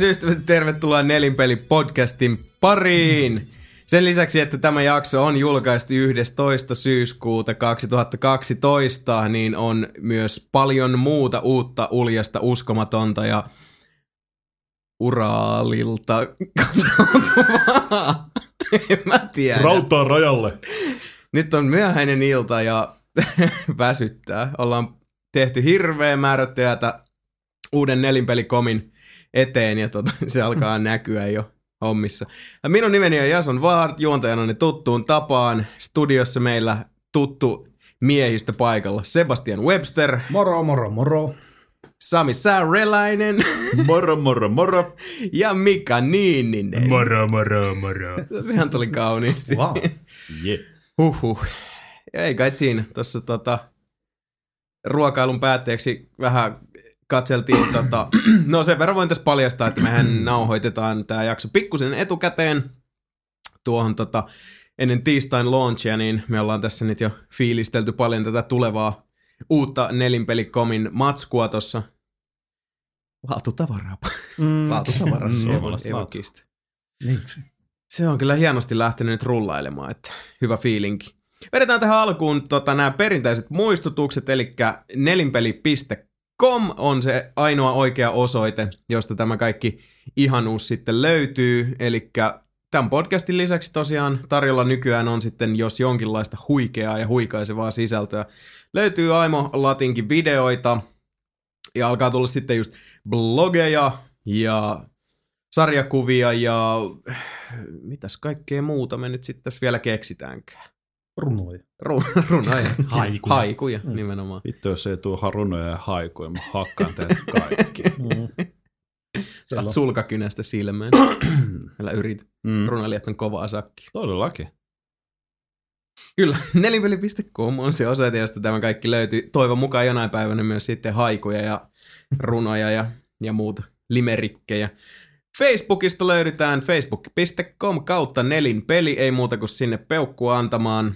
Tervehdysystävät, tervetuloa Nelinpeli podcastin pariin. Sen lisäksi, että tämä jakso on julkaistu 11. syyskuuta 2012, niin on myös paljon muuta uutta, uljasta, uskomatonta ja Uraalilta katsottavaa. en mä tiedä. Rautaa rajalle. Nyt on myöhäinen ilta ja väsyttää. Ollaan tehty hirveä määrä työtä uuden nelinpelikomin eteen ja tota, se alkaa näkyä jo hommissa. Minun nimeni on Jason Vaart, juontajana tuttuun tapaan. Studiossa meillä tuttu miehistä paikalla Sebastian Webster, Moro, moro, moro. Sami Saarelainen Moro, moro, moro. ja Mika Niininen. Moro, moro, moro. Sehän tuli kauniisti. Wow. Yeah. Huhhuh. Ei kai siinä. Tuossa tota, ruokailun päätteeksi vähän katseltiin, tota, no sen verran voin tässä paljastaa, että mehän nauhoitetaan tämä jakso pikkusen etukäteen tuohon tota, ennen tiistain launchia, niin me ollaan tässä nyt jo fiilistelty paljon tätä tulevaa uutta nelinpelikomin matskua tuossa. Laatutavaraa. Mm, Laatutavaraa. Mm, suomalaista laatu. Niin. Se on kyllä hienosti lähtenyt nyt rullailemaan, että hyvä fiilinki. Vedetään tähän alkuun tota, nämä perinteiset muistutukset, eli nelinpeli.com on se ainoa oikea osoite, josta tämä kaikki ihanuus sitten löytyy. Eli tämän podcastin lisäksi tosiaan tarjolla nykyään on sitten jos jonkinlaista huikeaa ja huikaisevaa sisältöä. Löytyy Aimo Latinkin videoita ja alkaa tulla sitten just blogeja ja sarjakuvia ja mitäs kaikkea muuta me nyt sitten tässä vielä keksitäänkään. Runoja. Ru- runoja. Haikuja. Haikuja nimenomaan. Vittu, jos ei tuu harunoja ja haikuja, mä hakkaan teidät kaikki. Mm. Saat on, sulkakynästä silmään. Älä yritä. Mm. Runoilijat on kovaa sakki. Todellakin. Kyllä, nelipeli.com on se osoite, josta tämä kaikki löytyy. Toivon mukaan jonain päivänä myös sitten haikuja ja runoja ja, ja muuta limerikkejä. Facebookista löydetään facebook.com kautta nelinpeli, ei muuta kuin sinne peukkua antamaan.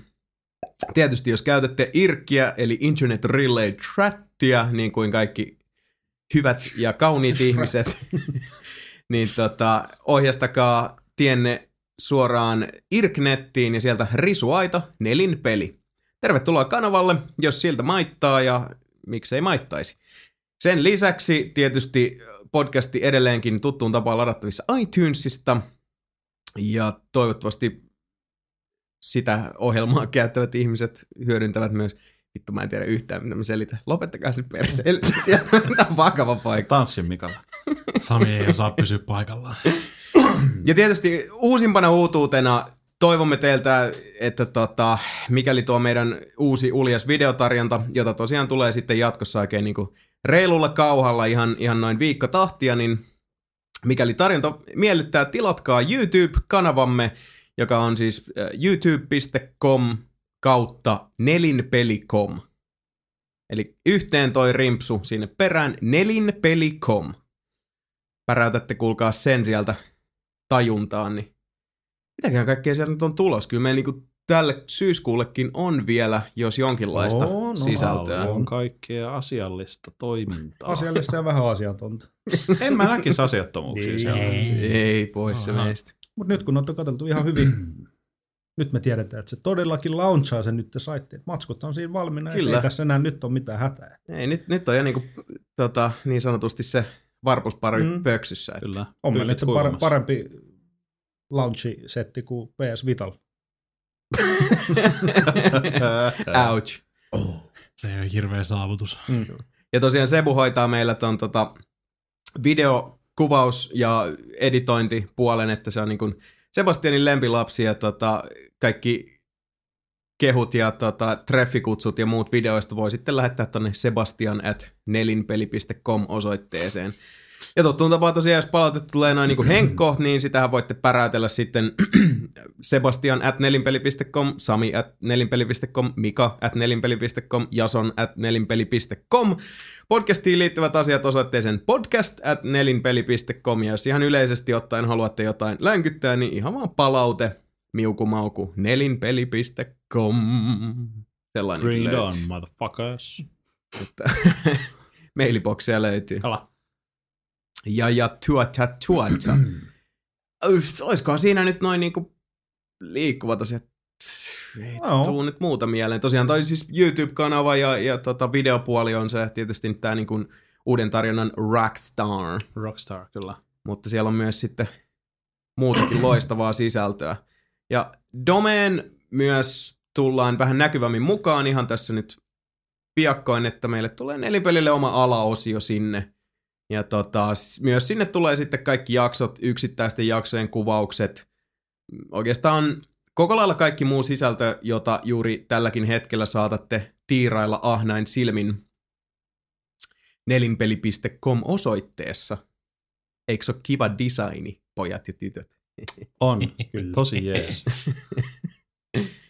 Tietysti jos käytätte IRKkiä, eli Internet Relay Chattia, niin kuin kaikki hyvät ja kauniit ihmiset, niin tota, ohjastakaa tienne suoraan IRK-nettiin ja sieltä risuaita nelinpeli. Tervetuloa kanavalle, jos siltä maittaa ja miksei maittaisi. Sen lisäksi tietysti podcasti edelleenkin tuttuun tapaan ladattavissa iTunesista ja toivottavasti sitä ohjelmaa käyttävät ihmiset hyödyntävät myös Vittu, mä en tiedä yhtään, mitä mä selitän. Lopettakaa se perseelle. Sieltä on vakava paikka. Tanssin Mikalla. Sami ei osaa pysyä paikallaan. Ja tietysti uusimpana uutuutena toivomme teiltä, että tota, mikäli tuo meidän uusi uljas videotarjonta, jota tosiaan tulee sitten jatkossa oikein niin kuin reilulla kauhalla ihan, ihan noin viikko tahtia, niin mikäli tarjonta miellyttää, tilatkaa YouTube-kanavamme, joka on siis äh, youtube.com kautta nelinpeli.com. Eli yhteen toi rimpsu sinne perään nelinpeli.com. Päräytätte kuulkaa sen sieltä tajuntaan, niin mitäköhän kaikkea sieltä nyt on tulos? Kyllä meillä niinku tälle syyskuullekin on vielä, jos jonkinlaista On, on, sisältöä. On kaikkea asiallista toimintaa. asiallista ja vähän asiatonta. En mä näkisi asiattomuuksia siellä. Ei pois se meistä. Mutta nyt kun olette katseltu ihan hyvin, nyt me tiedetään, että se todellakin launchaa sen nyt te saitte. että Matskut on siinä valmiina, että Kyllä. ei tässä enää nyt ole mitään hätää. Ei, nyt, nyt on jo niinku, tota, niin sanotusti se varpuspari mm. Pöksyssä. Että. Kyllä. On meillä nyt kuivamassa. parempi launchi-setti kuin PS Vital. Ouch. Se on hirveä saavutus. Mm. Ja tosiaan Sebu hoitaa meillä ton tota, videokuvaus- ja editointipuolen, että se on niin kuin Sebastianin lempilapsi ja tota, kaikki kehut ja tota, treffikutsut ja muut videoista voi sitten lähettää tonne sebastian at nelinpeli.com osoitteeseen. Ja tottuun tapaa tosiaan, jos palautetta tulee noin niin kuin henkko, niin sitähän voitte päräytellä sitten sebastian at nelinpeli.com, sami at nelinpeli.com, mika at nelinpeli.com, jason at nelinpeli.com. Podcastiin liittyvät asiat osoitteeseen podcast at nelinpeli.com, ja jos ihan yleisesti ottaen haluatte jotain länkyttää, niin ihan vaan palaute, miukumauku, nelinpeli.com. Sellainen Bring it on, motherfuckers. Mailiboksia löytyy. Kala. Ja, ja tuota tuota. Olisikohan siinä nyt noin niinku liikkuvat asiat? Ei Joo. tuu nyt muuta mieleen. Tosiaan toi siis YouTube-kanava ja, ja tota videopuoli on se tietysti tää niinku uuden tarjonnan Rockstar. Rockstar, kyllä. Mutta siellä on myös sitten muutakin loistavaa sisältöä. Ja Domeen myös tullaan vähän näkyvämmin mukaan ihan tässä nyt piakkoin, että meille tulee nelipelille oma alaosio sinne. Ja tota, myös sinne tulee sitten kaikki jaksot, yksittäisten jaksojen kuvaukset. Oikeastaan koko lailla kaikki muu sisältö, jota juuri tälläkin hetkellä saatatte tiirailla ahnain silmin nelinpeli.com osoitteessa. Eikö se ole kiva designi, pojat ja tytöt? On, kyllä. Tosi jees.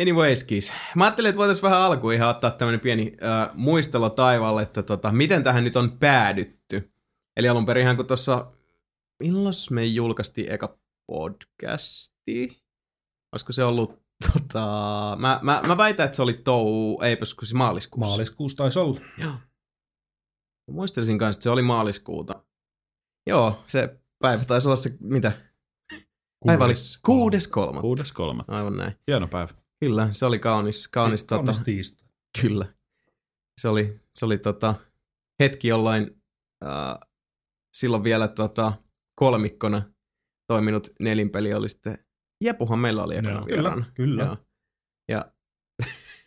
Anyways, kiis. Mä ajattelin, että voitaisiin vähän alkuun ihan ottaa tämmönen pieni äh, muistelo taivaalle, että tota, miten tähän nyt on päädytty. Eli alun perin kun tuossa, milloin me julkaistiin eka podcasti? Olisiko se ollut tota, mä, mä, mä väitän, että se oli tou, ei kun se maaliskuussa. Maaliskuussa taisi olla. Joo. Mä muistelisin kanssa, että se oli maaliskuuta. Joo, se päivä taisi olla se, mitä? Päivä oli kuudes kolmatta. Kuudes kolmatta. Aivan näin. Hieno päivä. Kyllä, se oli kaunis, kaunis, tota, Kaunis tiistai. kyllä. Se oli, se oli tota, hetki, jolloin äh, silloin vielä tota, kolmikkona toiminut nelinpeli oli sitten, Jepuhan meillä oli ekana vieraana. Kyllä, kyllä. Joo. Ja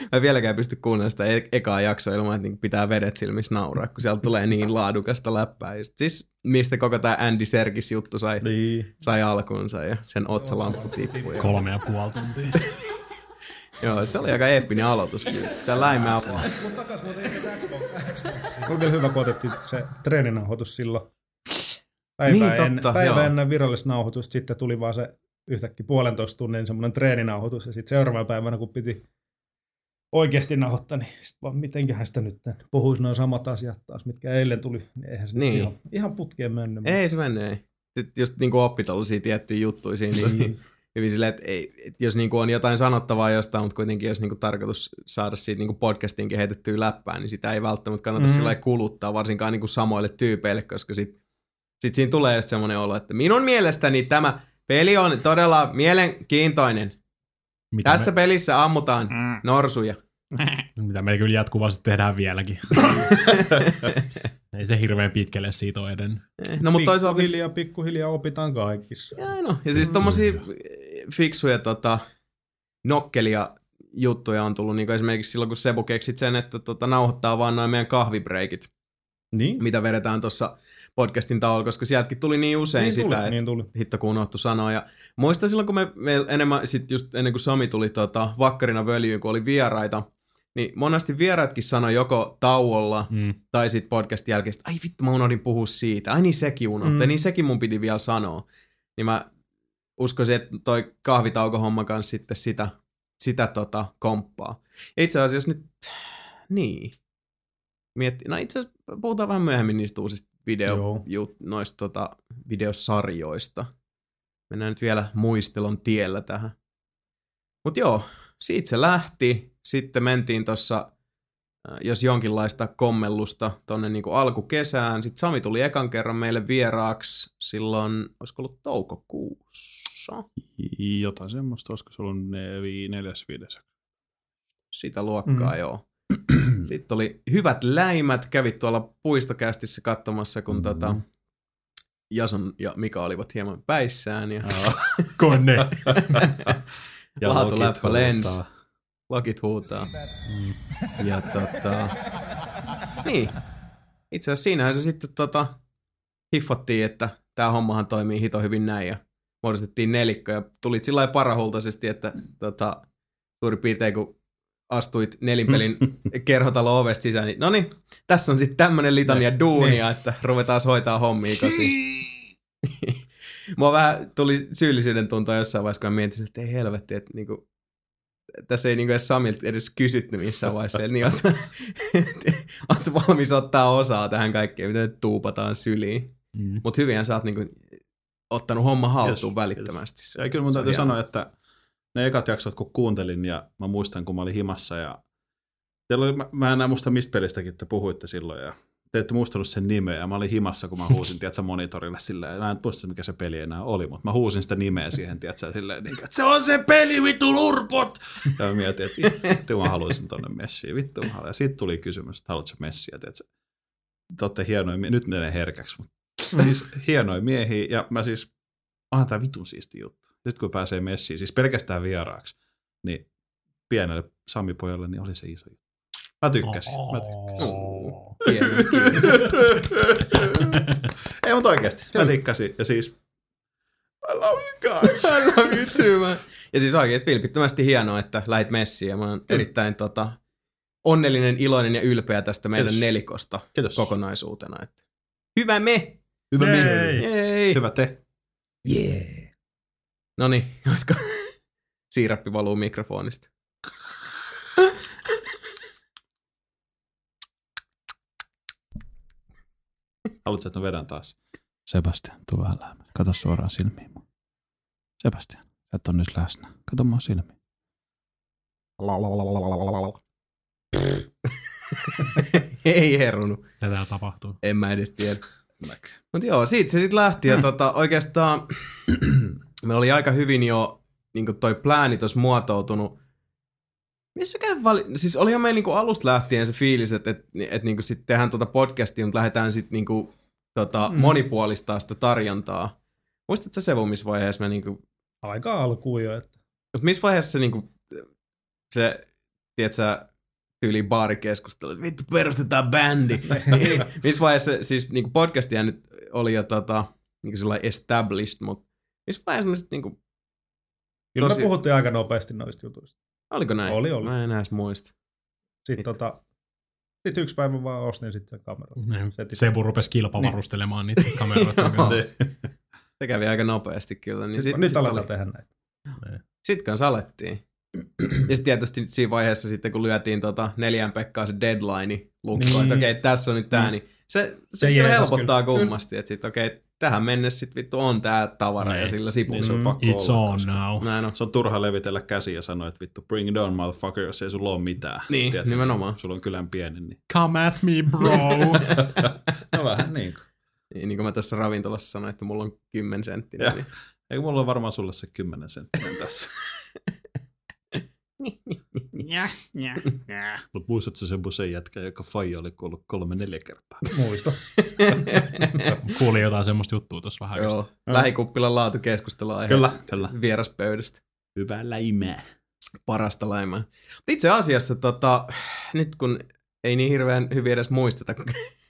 mä en vieläkään pysty kuunnella sitä e- ekaa jaksoa ilman, että niinku pitää vedet silmissä nauraa, kun sieltä tulee niin laadukasta läppää. Ja sit siis mistä koko tämä Andy Serkis juttu sai, Niin. sai alkuunsa ja sen otsalamppu tippui. Ja, Kolme ja puoli tuntia. joo, se oli aika eeppinen aloitus. kyllä. Tää läimää Mutta takas muuten Se oli vielä hyvä, kun otettiin se treeninauhoitus silloin. Päivää, Niin, totta, päivää joo. ennen virallista nauhoitusta, sitten tuli vaan se yhtäkkiä puolentoista tunnin semmoinen treeninauhoitus, ja sitten seuraavana päivänä, kun piti oikeasti nauhoittaa, niin sit vaan mitenköhän sitä nyt puhuisi noin samat asiat taas, mitkä eilen tuli, niin eihän se Niin. niin. ihan, ihan putkeen mennyt. Ei se mennyt, ei. Sitten just niinku oppi tollasia tiettyjä juttuja siinä tosi Niin. hyvin silleen, että ei, et jos niinku on jotain sanottavaa jostain, mutta kuitenkin jos niinku tarkoitus saada siitä niinku podcastinkin heitettyä läppään, niin sitä ei välttämättä kannata Mm. sillä kuluttaa, varsinkaan niinku samoille tyypeille, koska sit, sit siinä tulee just semmoinen olo, että minun mielestäni tämä peli on todella mielenkiintoinen. Mitä Tässä me, pelissä ammutaan norsuja. mitä me kyllä jatkuvasti tehdään vieläkin. Ei se hirveän pitkälle siitä ole edennyt. No mutta toisaalta Pikkuhiljaa, pikkuhiljaa opitaan kaikissa. Ja no, ja siis tommosia fiksuja tota, nokkelia juttuja on tullut, niin kuin esimerkiksi silloin, kun Sebu keksit sen, että tota, nauhoittaa vaan noin meidän kahvibreikit, Niin, mitä vedetään tuossa podcastin tauolla, koska sieltäkin tuli niin usein niin sitä, tuli, että niin tuli. hitto kun unohtu sanoa. Ja muistan silloin, kun me, me enemmän, sit just ennen kuin Sami tuli tota, vakkarina völjyyn, kun oli vieraita, niin monesti vieraatkin sanoi joko tauolla Mm. tai sitten podcastin jälkeen, että ai vittu mä unohdin puhua siitä, ai niin sekin unohtui, Mm. mm. niin sekin mun piti vielä sanoa. Niin mä uskoisin, että toi kahvitaukohomma kanssa sitten sitä, sitä tota komppaa. Ja itse asiassa nyt, niin, mietti, no itse asiassa puhutaan vähän myöhemmin niistä uusista video, Joo. ju, noista tota, videosarjoista. Mennään nyt vielä muistelon tiellä tähän. Mut joo, siitä se lähti. Sitten mentiin tossa äh, jos jonkinlaista kommellusta tonne niinku alkukesään. Sitten Sami tuli ekan kerran meille vieraaksi silloin, olisiko ollut toukokuussa? Jotain semmoista, olisiko se ollut neljäs, viides. Sitä luokkaa, Mm. joo. Sitten oli hyvät läimät, kävit tuolla puistokästissä katsomassa, kun Mm. tota, Jason ja Mika olivat hieman päissään ja Kone. laatuläppä lens, huutaa. lokit huutaa. Ja tota, niin, itse asiassa siinähän se sitten tota, hiffottiin, että tämä hommahan toimii hito hyvin näin ja muodostettiin nelikko ja tulit sillä lailla parahultaisesti, että tota, suurin piirtein kun astuit nelinpelin kerhotalo ovesta sisään, niin no niin, tässä on sitten tämmönen litania duunia, että ruvetaan hoitaa hommia kotiin. Mua vähän tuli syyllisyyden tuntoa jossain vaiheessa, kun mä mietin, että ei helvetti, että niinku, tässä ei niinku edes Samilta edes kysytty missään vaiheessa, että niin, ootko, ootko valmis ottaa osaa tähän kaikkeen, mitä nyt tuupataan syliin. Mm. Mutta hyvinhän sä oot niinku ottanut homma haltuun Yes, yes, välittömästi. Ja kyllä mun täytyy sanoa, että ne ekat jaksot kun kuuntelin ja mä muistan kun mä olin himassa ja Teillä oli, mä, mä en enää muista mistä pelistäkin te puhuitte silloin ja te ette muistanut sen nimeä, ja mä olin himassa, kun mä huusin, tiedätkö, monitorille silleen, mä en muista, mikä se peli enää oli, mutta mä huusin sitä nimeä siihen, tiedätkö, silleen, niin, että se on se peli, vittu lurpot! Ja mä mietin, että vittu mä haluaisin tonne messiin, vittu mä haluaisin. Ja siitä tuli kysymys, että haluatko messiä, tiedätkö, te olette hienoja, nyt menee herkäksi, mutta siis hienoja miehiä, ja mä siis, onhan tää vitun siisti juttu. Nyt kun pääsee messiin, siis pelkästään vieraaksi, niin pienelle Sami-pojalle niin oli se iso juttu. Mä tykkäsin, mä tykkäsin. Oh. Ei, mutta oikeasti. Mä dikkasin. Ja siis, I love you guys. I love you too, man. Ja siis oikein vilpittömästi hienoa, että lähit messiin ja mä oon erittäin tota, onnellinen, iloinen ja ylpeä tästä meidän Kiitos. nelikosta Kiitos. kokonaisuutena. Että hyvä me! Hyvä Jei. mieli. Jei! Hyvä te. Yeah. No niin, olisiko siirappi valuu mikrofonista? Haluatko, että mä vedän taas? Sebastian, tuu vähän lähemmäs. Kato suoraan silmiin. mua. Sebastian, sä et on nyt läsnä. Kato mua silmiin. Ei herunut. Tätä tapahtuu. En mä edes tiedä. Mutta joo, siitä se sitten lähti. Ja tota, oikeastaan me oli aika hyvin jo niin toi plääni tuossa muotoutunut. Missäkään vali... Siis olihan meillä niinku alusta lähtien se fiilis, että et, et niinku sit tehdään tota podcastia, mutta lähdetään sitten niinku, tota, mm. monipuolistaa sitä tarjontaa. Muistatko Sevu, missä vaiheessa me niinku... Aika alkuun jo, että Mutta missä vaiheessa se niinku... Se, tiedätkö tyyli baarikeskustelu, että vittu perustetaan bändi. Niin, missä vaiheessa siis niinku podcastia nyt oli jo tota, niinku sellainen established, mutta vaiheessa me sitten niinku, kyllä Tosi- me puhuttiin aika nopeasti noista jutuista. oliko näin? Oli, oli. Mä en edes muista. Sitten Mit- tota, sit yksi päivä vaan ostin sitten sen kameran. Setin. Sebu rupesi kilpavarustelemaan niitä kameroita kanssa. Se kävi aika nopeasti kyllä. Niin sit, nyt sit aletaan oli- tehdä näitä. Sit kanssa alettiin. Ja sitten tietysti siinä vaiheessa sitten, kun lyötiin tota neljän Pekkaa se deadline lukkoon, Niin. että okei, tässä on nyt tää, niin se, se, Se kyllä helpottaa kyllä. kummasti, että sit okei, tähän mennessä sit vittu on tää tavara ja Niin. sillä sipu. Niin se on Mm. pakko It's olla, on koska now. Näin on. Se on turha levitellä käsiä ja sanoa, että vittu bring it on motherfucker, jos ei sulla ole mitään. Niin, nimenomaan. Sulla on kylän pieni, niin. Come at me, bro. No vähän niin kuin. Niin, niin kuin mä tässä ravintolassa sanoin, että mulla on 10 senttiä. Niin. Eikö mulla ole varmaan sulle se 10 senttinen tässä. Mutta muistatko se sen jätkä, joka faija oli kuollut kolme neljä kertaa? Muista. Kuulin jotain semmoista juttua tuossa vähän Joo, just. lähikuppilan laatukeskustelu aihe Kyllä, kyllä. vieraspöydästä. Hyvä läimää. Parasta. Mut Itse asiassa tota, nyt kun ei niin hirveän hyvin edes muisteta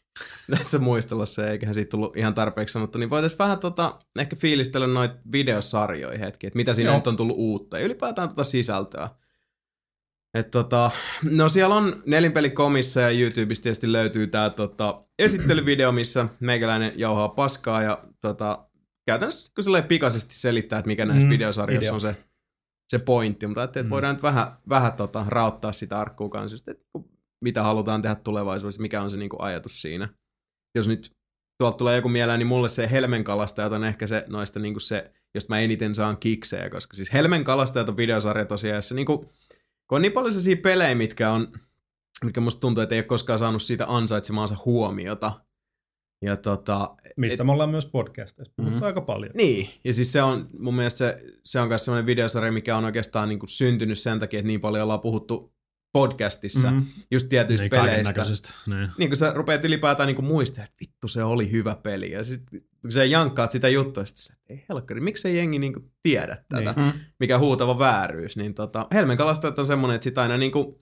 tässä muistelussa, eiköhän siitä tullut ihan tarpeeksi sanottu, niin voitaisiin vähän tota, ehkä fiilistellä noita videosarjoja hetki, että mitä siinä Joo. nyt on tullut uutta ja ylipäätään tota sisältöä. Et tota, no siellä on nelinpelikomissa ja YouTubesta tietysti löytyy tää tota, esittelyvideo, missä meikäläinen jauhaa paskaa ja tota, käytännössä kun pikaisesti selittää, että mikä näissä Mm, videosarjoissa idea. on se, se pointti, mutta ajattelin, että Mm. voidaan nyt vähän, vähän tota, rauttaa sitä arkkua kanssa, just, että mitä halutaan tehdä tulevaisuudessa, mikä on se niinku ajatus siinä. Jos nyt tuolta tulee joku mieleen, niin mulle se Helmen kalastajat on ehkä se noista niinku se, josta mä eniten saan kiksejä, koska siis Helmen kalastajat on videosarja tosiaan, jossa niinku, kun on niin paljon sellaisia pelejä, mitkä on, mitkä musta tuntuu, että ei ole koskaan saanut siitä ansaitsemaansa huomiota. Ja tota, Mistä me ollaan myös podcasteissa puhuttu Mhm. aika paljon. niin, ja siis se on mun mielestä se, se on myös sellainen videosarja, mikä on oikeastaan niin kuin syntynyt sen takia, että niin paljon ollaan puhuttu podcastissa, mm. Mhm. just tietyistä Niin peleistä. Niin. Niin kun sä rupeat ylipäätään niin muistamaan, että vittu se oli hyvä peli. Ja sitten kun sä jankkaat sitä juttua, sit sä, että ei helkkari, miksei jengi niin kuin tiedä tätä, Niin. niin. mikä huutava vääryys. Niin tota, Helmen kalastajat on semmonen, että sitä aina niin kuin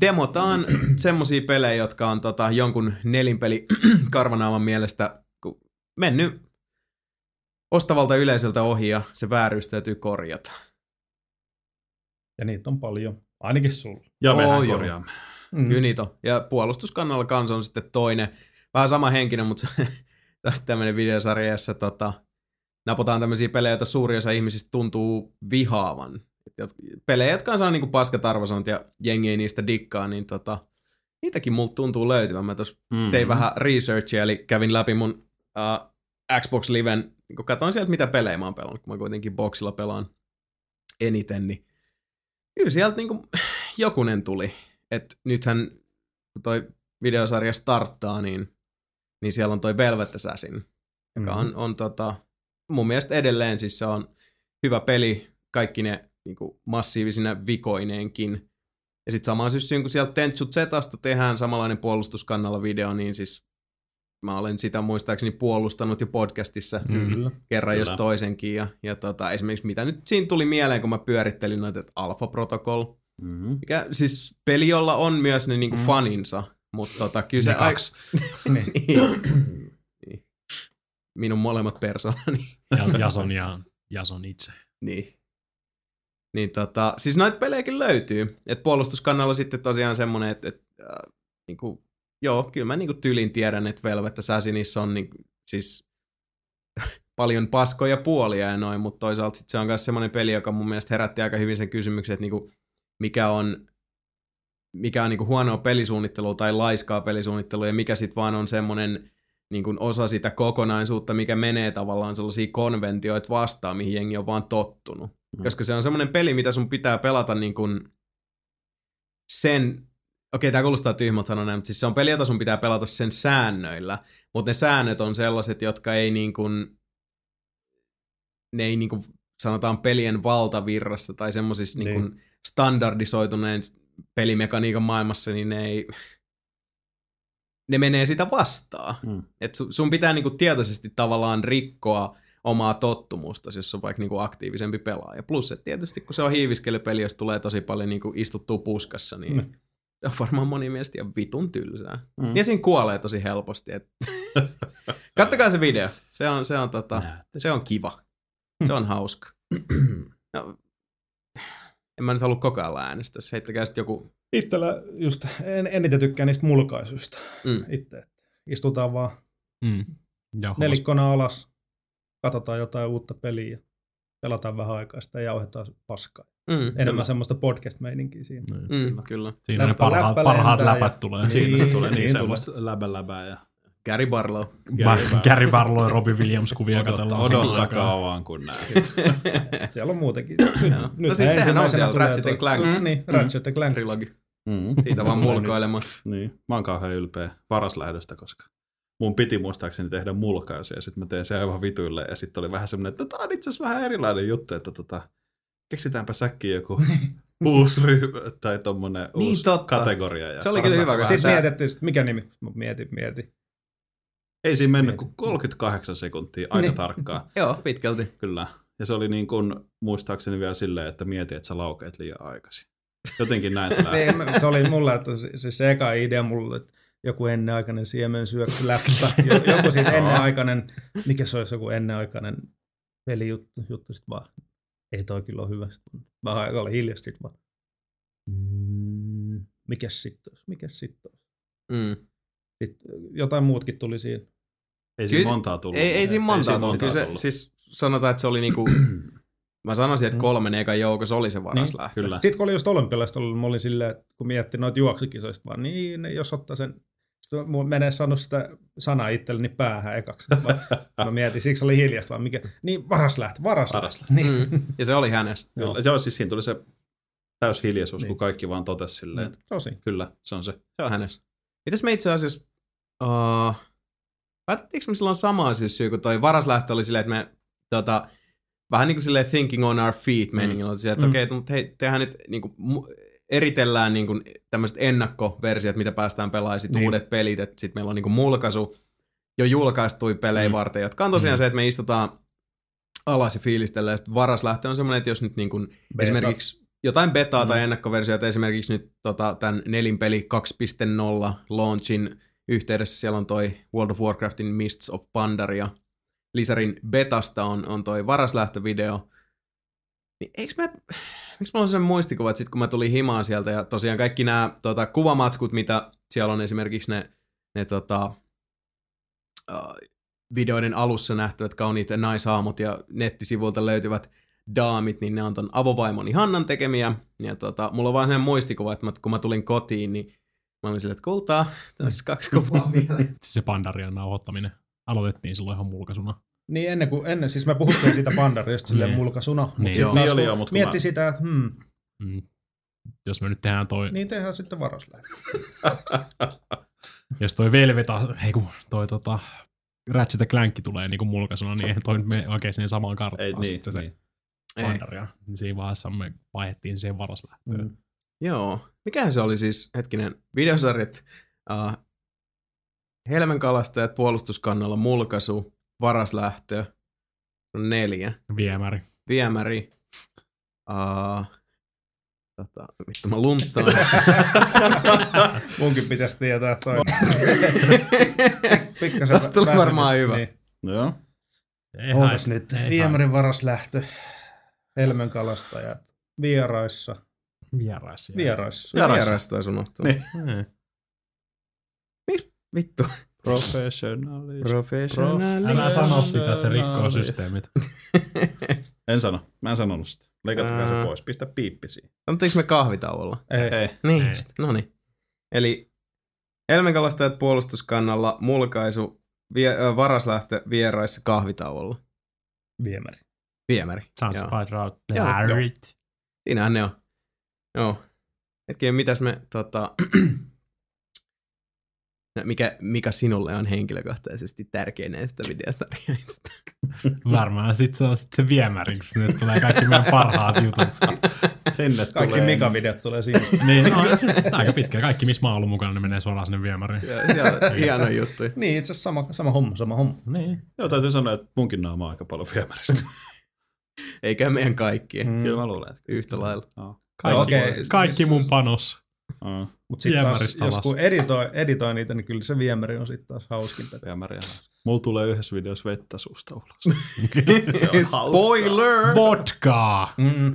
demotaan semmosia pelejä, jotka on tota, jonkun nelinpeli karvanaaman mielestä mennyt ostavalta yleisöltä ohi ja se vääryys täytyy korjata. Ja niitä on paljon. Ainakin sulla. Ja Oo, mehän joo. korjaamme. Mm. Kyllä. Ja puolustuskannalla kanssa on sitten toinen, vähän sama henkinen, mutta se, tästä tämmöinen videosarja, jossa tota, napotaan tämmöisiä pelejä, joita suuri osa ihmisistä tuntuu vihaavan. Pelejä, jotka on saanut niinku paskat arvosanat ja jengi ei niistä dikkaa, niin tota, niitäkin multa tuntuu löytyvän. Mä tuossa Mm. tein vähän researchia, eli kävin läpi mun uh, Xbox Liven, kun katsoin sieltä, mitä pelejä mä oon pelannut, kun mä kuitenkin boxilla pelaan eniten, niin kyllä sieltä niin jokunen tuli. että nythän kun toi videosarja starttaa, niin niin siellä on toi Velvet Assassin, joka Mm. on, on tota, mun mielestä edelleen siis se on hyvä peli, kaikki ne niin kuin massiivisina vikoineenkin. Ja sitten samaan syssyyn, kun sieltä Tenchu Zetasta tehdään samanlainen puolustuskannalla video, niin siis mä olen sitä muistaakseni puolustanut jo podcastissa Mm. Kyllä. kerran Kyllä. jos toisenkin. Ja, ja tota, esimerkiksi mitä nyt siinä tuli mieleen, kun mä pyörittelin noita, että Alpha Protocol, Mm-hmm. mikä siis peli, jolla on myös ne niinku Mm. faninsa, mutta tota, kyllä se Ne kaksi. Niin. niin. Minun molemmat persoonani. Ja- Jason ja Jason itse. Niin. Niin tota, siis noita pelejäkin löytyy. Et puolustuskannalla sitten tosiaan semmonen, että et, äh, niinku, joo, kyllä mä niinku tylin tiedän, että Velvet Assassinissa on niin, siis paljon paskoja puolia ja noin, mutta toisaalta sit se on myös semmoinen peli, joka mun mielestä herätti aika hyvin sen kysymyksen, että niinku, mikä on mikä on niinku huonoa pelisuunnittelua tai laiskaa pelisuunnittelua ja mikä sitten vaan on semmoinen niin kuin osa sitä kokonaisuutta, mikä menee tavallaan sellaisia konventioita vastaan, mihin jengi on vaan tottunut. Mm. Koska se on semmoinen peli, mitä sun pitää pelata niin kuin sen, okei tää kuulostaa tyhmältä sanoa näin, mutta siis se on peli, jota sun pitää pelata sen säännöillä, mutta ne säännöt on sellaiset, jotka ei niin kuin, ne ei niin kuin sanotaan pelien valtavirrassa tai semmoisissa niin. Niin. standardisoituneen pelimekaniikan maailmassa, niin ne ei, ne menee sitä vastaan. Mm. Et su- sun pitää niinku tietoisesti tavallaan rikkoa omaa tottumusta, jos on vaikka niinku aktiivisempi pelaaja. Plus, että tietysti kun se on hiiviskelypeli, jos tulee tosi paljon niinku istuttua puskassa, niin Mm. Se on varmaan moni mielestä ihan vitun tylsää. Mm. Ja siinä kuolee tosi helposti. Et... Kattokaa se video. Se on, se on, tota, se on kiva. Se on hauska. No, en mä nyt halua koko ajan äänestää. Heittäkää sitten joku... Itsellä just en, eniten tykkään niistä mulkaisuista. Mm. Itse. Istutaan vaan Mm. Ja nelikkona alas, katsotaan jotain uutta peliä ja pelataan vähän aikaa sitä ja jauhetaan paskaa. Mm, Enemmän kyllä. semmoista podcast-meininkiä siinä. Mm, kyllä. Siinä ne Läppä- parhaat, läppä parhaat läpät ja- tulee. Niin. Siinä Niin, tulee niin, niin semmoista läbä läbää ja Gary Barlow. Ba- Gary Barlow ja Robin Williams kuvia katsellaan. odottakaa vaan kun näet. Siellä on muutenkin. Joo. No siis sehän on siellä, Ratchet Clank. Mm, niin, Ratchet and Clank. Trilogi. Mm. Siitä vaan mulkoilemaan. Niin, mä oon kauhean ylpeä varaslähdöstä, koska mun piti muistaakseni tehdä mulkaisu ja sitten mä tein sen aivan vituille ja sitten oli vähän semmoinen, että tää on itse asiassa vähän erilainen juttu, että tota, keksitäänpä säkkiin joku uusi ryhmä tai tommonen Niin, uusi totta. kategoria. Ja Se oli kyllä hyvä, kun Sitten Tää- mietittiin, sit mikä nimi? Mä mietin, mietin. Ei siinä mennyt Mieti. kuin 38 sekuntia, aika Niin. tarkkaan, Joo, pitkälti. kyllä. Ja se oli niin kuin, muistaakseni vielä silleen, että mieti, että sä laukeet liian aikaisin. Jotenkin näin se lähti. Niin, se oli mulla, että se, siis se eka idea mulle, että joku ennenaikainen siemen syöksy läppä, jo- joku siis ennenaikainen, mikä se olisi joku ennenaikainen pelijuttu, juttu sit vaan, ei toi kyllä ole hyvä. Vähän aikaa oli hiljasta sit vaan, mm, mikäs sitten olisi, mikäs sitten olisi. Mm. Sitten jotain muutkin tuli siinä. Ei siinä montaa tullut. Ei, ei siinä montaa tullut. Kyllä se, tullut. siis sanotaan, että se oli niinku, mä sanoisin, että Mm. kolmen ekan joukossa oli se varas Niin, lähtö. Kyllä. Sitten kun oli just olympialaista ollut, mä olin silleen, että kun miettii noita juoksukisoista vaan, niin jos ottaa sen, mä menee sanoa sitä sanaa itselleni päähän ekaksi. Mä, mä mietin, siksi oli hiljasta vaan, mikä, niin varas lähtö, varas, Varas lähtö. Niin. Mm. Ja se oli hänestä. Kyllä. Joo. Joo, siis siinä tuli se täys hiljaisuus, Niin. kun kaikki vaan totesi silleen, että Tosi. kyllä, se on se. Se on hänestä. Mitäs me itse asiassa, uh, päätettiinkö me silloin samaa syssyä, kun toi varas lähtö oli silleen, että me tota, vähän niin kuin silleen thinking on our feet meiningillä, mm. että Mm. okei, okay, mutta hei, tehdään nyt niin kuin, eritellään niin kuin tämmöiset ennakkoversiot, mitä päästään pelaamaan, sitten Niin. uudet pelit, että sitten meillä on niin kuin mulkaisu jo julkaistui pelejä Mm. varten, jotka on tosiaan Mm. se, että me istutaan alas ja fiilistellään, ja sitten varas lähtö on semmoinen, että jos nyt niin kuin Beta. esimerkiksi jotain betaa Mm. tai ennakkoversioita, esimerkiksi nyt tota, tämän nelinpeli 2.0 launchin yhteydessä siellä on toi World of Warcraftin Mists of Pandaria. Lisärin betasta on, on toi varaslähtövideo. Niin eikö mä, miksi mulla on sen muistikuva, että sit kun mä tulin himaan sieltä ja tosiaan kaikki nämä tota, kuvamatskut, mitä siellä on esimerkiksi ne, ne tota, uh, videoiden alussa nähtävät kauniit naishaamut ja nettisivuilta löytyvät daamit, niin ne on ton avovaimoni Hannan tekemiä. Ja tota, mulla on vaan sellainen muistikuva, että mä, kun mä tulin kotiin, niin mä olin silleen, että kultaa, tässä kaksi kuvaa vielä. Se Pandarian nauhoittaminen aloitettiin silloin ihan mulkaisuna. Niin ennen kuin, ennen, siis me puhuttiin siitä pandarista silleen Niin. mulkaisuna, mutta Niin. sitten taas Niin mietti mä- sitä, että hmm, Mm. Jos me nyt tehdään toi, niin tehdään sitten varas lähtö. Jos toi Velveta, ei kun toi tota, Ratchet ja Clank tulee niinku mulkaisuna, niin eihän toi nyt mene oikein siihen samaan karttaan. Ei, niin, sitten se niin. Ei. Pandaria. Siinä vaiheessa me vaihdettiin siihen varaslähtöön. Mm. Joo. Mikähän se oli siis, hetkinen, videosarjat, uh, Helmenkalastajat puolustuskannalla mulkaisu, varaslähtö, neljä, Viemäri. viemäri, uh, tota, vittu mä lunttaan. Munkin pitäisi tietää toi. Pikkasen Tosta tuli varmaan hyvä. Niin. No Joo. Ei Ootas nyt. ei Viemärin varaslähtö. Helmen kalastajat. Vieraissa. haittaa. Vieraisia. Vieraissa. Vieraissa. Vieraista taisi unohtua. Niin. Niin. Vittu. Professionaalis. Professional. Älä sano sitä, se rikkoo systeemit. En sano. Mä en sanonut sitä. Leikattakaa se pois. Pistä piippi siihen. Annettiinko me kahvitauolla? Ei. Ei. Niin, Ei. just. no niin. Eli Helmenkalastajat puolustuskannalla, mulkaisu, vie, ö, varaslähtö vieraissa kahvitauolla. Viemäri. Viemäri. Sounds Joo. about right. Joo. Siinähän ne on. Joo. Hetkinen, mitäs me tota... No, mikä, mikä sinulle on henkilökohtaisesti tärkein näistä videosarjoista? Varmaan sit se on sit se viemäri, kun sinne tulee kaikki meidän parhaat jutut. Sinne Kaikki tulee. Mika-videot tulee siinä. niin, no, siis aika pitkä. Kaikki, missä mä oon ollut mukana, ne menee suoraan sinne viemäriin. Joo, hieno juttu. niin, itse asiassa sama, sama homma, sama homma. Niin. Joo, täytyy sanoa, että munkin naama on aika paljon viemärissä. Eikä meidän kaikkien Mm. Kyllä mä luulen, että yhtä lailla. Joo. Kaikki, Okei, okay, kaikki siis- mun panos. Aa, Mutta sitten taas, Viemäristä jos alas. kun editoi, editoi niitä, niin kyllä se viemäri on sitten taas hauskinta. viemäriä. Mulla tulee yhdessä videossa vettä suusta ulos. Se on Spoiler! Vodkaa! Mm.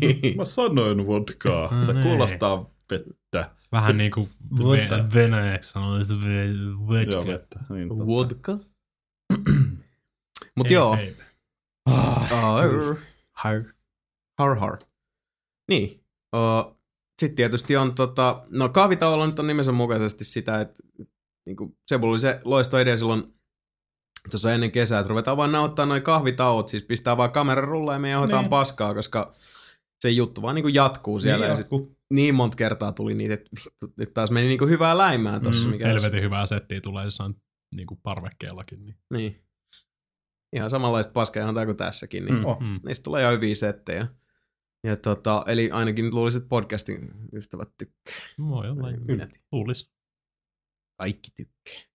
Niin. Mä sanoin vodkaa. Se Mm, kuulostaa vettä. Vähän niinku Vodka. ve- venäjäksi sanoisi ve- Joo, vodka. vettä. Niin. Vodka. Mut Ei, joo. ei. Arr. Har. Har har. Niin. Uh, Sitten tietysti on tota, no kahvitauolla nyt on nimensä mukaisesti sitä, että niinku, se oli se loisto idea silloin tuossa ennen kesää, että ruvetaan vaan nauhoittaa noin kahvitauot, siis pistää vaan kamera rulla ja me johdetaan Niin. paskaa, koska se juttu vaan niinku jatkuu siellä. Niin ja sit jatkuu. niin monta kertaa tuli niitä, että vittu, nyt taas meni niinku hyvää läimää tossa. Mm, mikä olisi- Helvetin hyvää settiä tulee jossain niinku parvekkeellakin. Niin. Niin. Ihan samanlaista paskaa kuin tässäkin, niin Mm. Oh. Mm. niistä tulee ihan hyviä settejä. Ja tota, eli ainakin nyt luulisin, että podcastin ystävät tykkää. Voi olla. Minä. Luulis. Kaikki tykkää.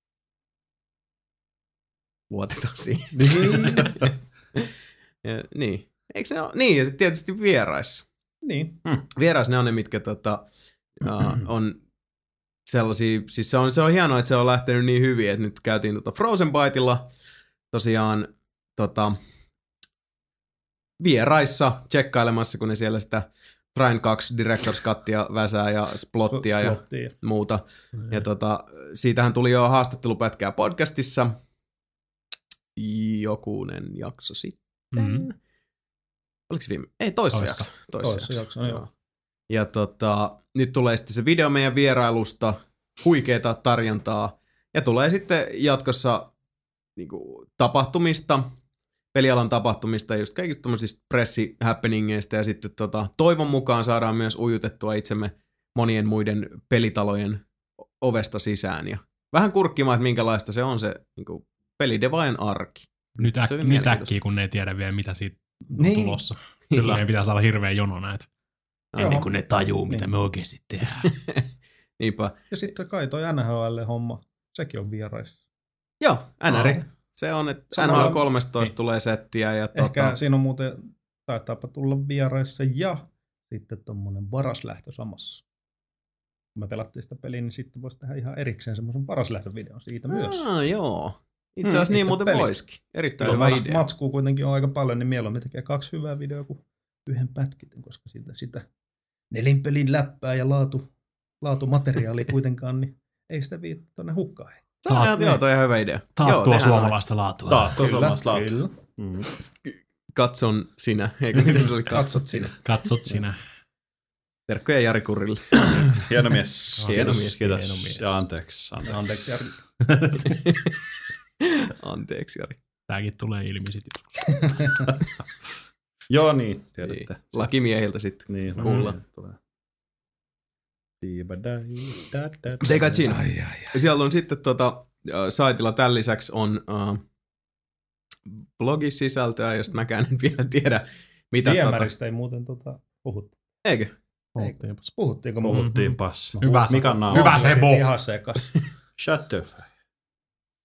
Luotetaan siihen. ja, niin. Eikö se ole? Niin, ja sit tietysti vieraissa. Niin. Vierais ne on ne, mitkä tota, uh, on sellaisia, siis se on, se on hienoa, että se on lähtenyt niin hyvin, että nyt käytiin tota Frozen Byteilla tosiaan tota, vieraissa tsekkailemassa, kun ne siellä sitä Trine 2 Directors Cuttia väsää ja splottia ja muuta. Niin. Ja tota, siitähän tuli jo haastattelupätkää podcastissa jokunen jakso sitten. Mhm. Oliko se viime? Ei, toissa Toissa. jakso. Toissa, Toissa jakso, joo. Ja tota, nyt tulee sitten se video meidän vierailusta, huikeeta tarjontaa, ja tulee sitten jatkossa niinku, tapahtumista, pelialan tapahtumista, just kaikista tämmöisistä pressihappeningeista, ja sitten tota, toivon mukaan saadaan myös ujutettua itsemme monien muiden pelitalojen ovesta sisään, ja vähän kurkkimaan, että minkälaista se on se niinku, pelidevaajan arki. Nyt, äk, nyt äkkiä, kun ne ei tiedä vielä, mitä siitä on Niin. tulossa. Kyllä. Meidän pitää saada hirveä jono näitä. Joo. Ennen kuin ne tajuu, mitä Niin. me oikeasti tehdään. Niinpä. Ja sitten kai toi NHL-homma, sekin on vieraissa. Joo, NR. Se on, että Samalla- NHL 13 niin. tulee settiä ja Ehkä tota, siinä on muuten, taitaapa tulla vieraissa ja sitten tommonen varaslähtö samassa. Kun me pelattiin sitä peliä, niin sitten voisi tehdä ihan erikseen semmoisen varaslähtövideon siitä myös. Aa, joo. Itse Mm, asiassa niin itse muuten pelistä. voisikin. Erittäin Kyllä hyvä idea. matskua kuitenkin on aika paljon, niin mieluummin tekee kaksi hyvää videoa kuin yhden pätkityn, koska siitä, sitä nelinpelin läppää ja laatu, laatumateriaali kuitenkaan, niin ei sitä vii tuonne hukkaan. Tämä on, Taat- joo, toi on ihan hyvä idea. joo, Taattua suomalaista laatua. Taat, tuossa on omasta laatu. kyllä. Mm. Katson sinä. Eikö se oli? Katsot sinä. Katsot sinä. Terkkoja Jari Kurille. Hieno mies. Hieno mies, Kiitos. hieno mies. Ja anteeksi. anteeksi. Anteeksi, Jari. Anteeksi Jari. Tääkin tulee ilmi sit. Joo niin, Niin. tiedätte. Lakimiehiltä sitten. Niin, Kuulla. Tulee. Siinä. Siellä on sitten tota, äh, saitilla tämän lisäksi on uh, blogisisältöä, josta mäkään en vielä tiedä, mitä tota, Viemäristä ei muuten tota, puhuttu. eikö? Puhuttiinpas. Puhuttiinko me? Puhuttiin pas. Hyvä se. Mikä naama? Hyvä se. Ihan sekas. Shut the fuck.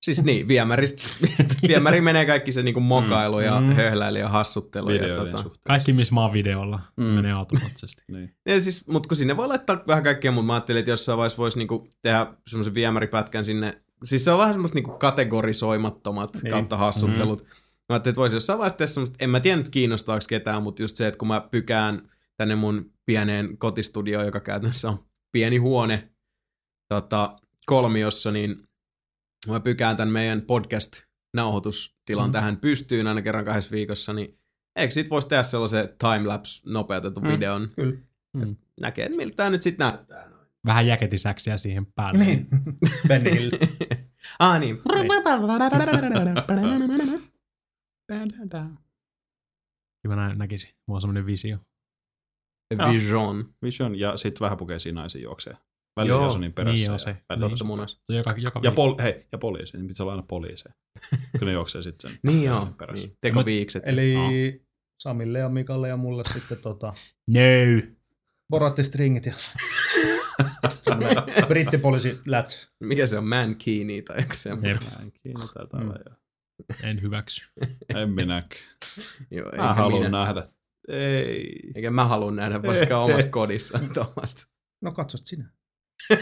Siis niin, viemäristä, viemäri menee kaikki se niinku mokailu ja Mm. höhläily ja hassuttelu. Ja, tota. Kaikki, missä mä oon videolla, Mm. mm. menee automaattisesti. Niin. ja siis, mutta kun sinne voi laittaa vähän kaikkea, mutta mä ajattelin, että jossain vaiheessa voisi niinku tehdä semmoisen viemäripätkän sinne. Siis se on vähän semmoista niinku kategorisoimattomat niin. kautta hassuttelut. Mm. Mä ajattelin, että voisi jossain vaiheessa tehdä semmoista, en mä tiedä nyt kiinnostaako ketään, mutta just se, että kun mä pykään tänne mun pieneen kotistudioon, joka käytännössä on pieni huone tota, kolmiossa, niin mä pykään tämän meidän podcast-nauhoitustilan mm. tähän pystyyn aina kerran kahdessa viikossa, niin eikö sit voisi tehdä sellaisen timelapse nopeutetun Mm. videon? Kyllä. Mm. Näkee, että miltä tää nyt sit näyttää. noin. Vähän jäketisäksiä siihen päälle. Niin. Benny Hill. ah niin. Kyllä mä nä- näkisin. Mulla on semmonen visio. Vision. Vision ja sitten vähän pukeisia naisia juoksee. Välillä Joo, Jasonin perässä. niin ja on se. välillä- Totta munas. Se on joka, joka Ja, pol- hei, ja poliisi, niin pitää olla aina poliiseja. Kyllä ne juoksee sitten sen Niin Jasonin joo. perässä. Niin. Tekoviikset. Eli Aa. Samille ja Mikalle ja mulle sitten tota, No. Boratti stringit ja brittipoliisi läts. Mikä se on? Mankini tai joku semmoinen. Jep. Näin kiinni taitaa Mm. En hyväksy. En minäkään. Joo, Mä haluan minä. nähdä. Ei. Eikä mä halua nähdä varsinkaan omassa kodissa tuommoista. No katsot sinä.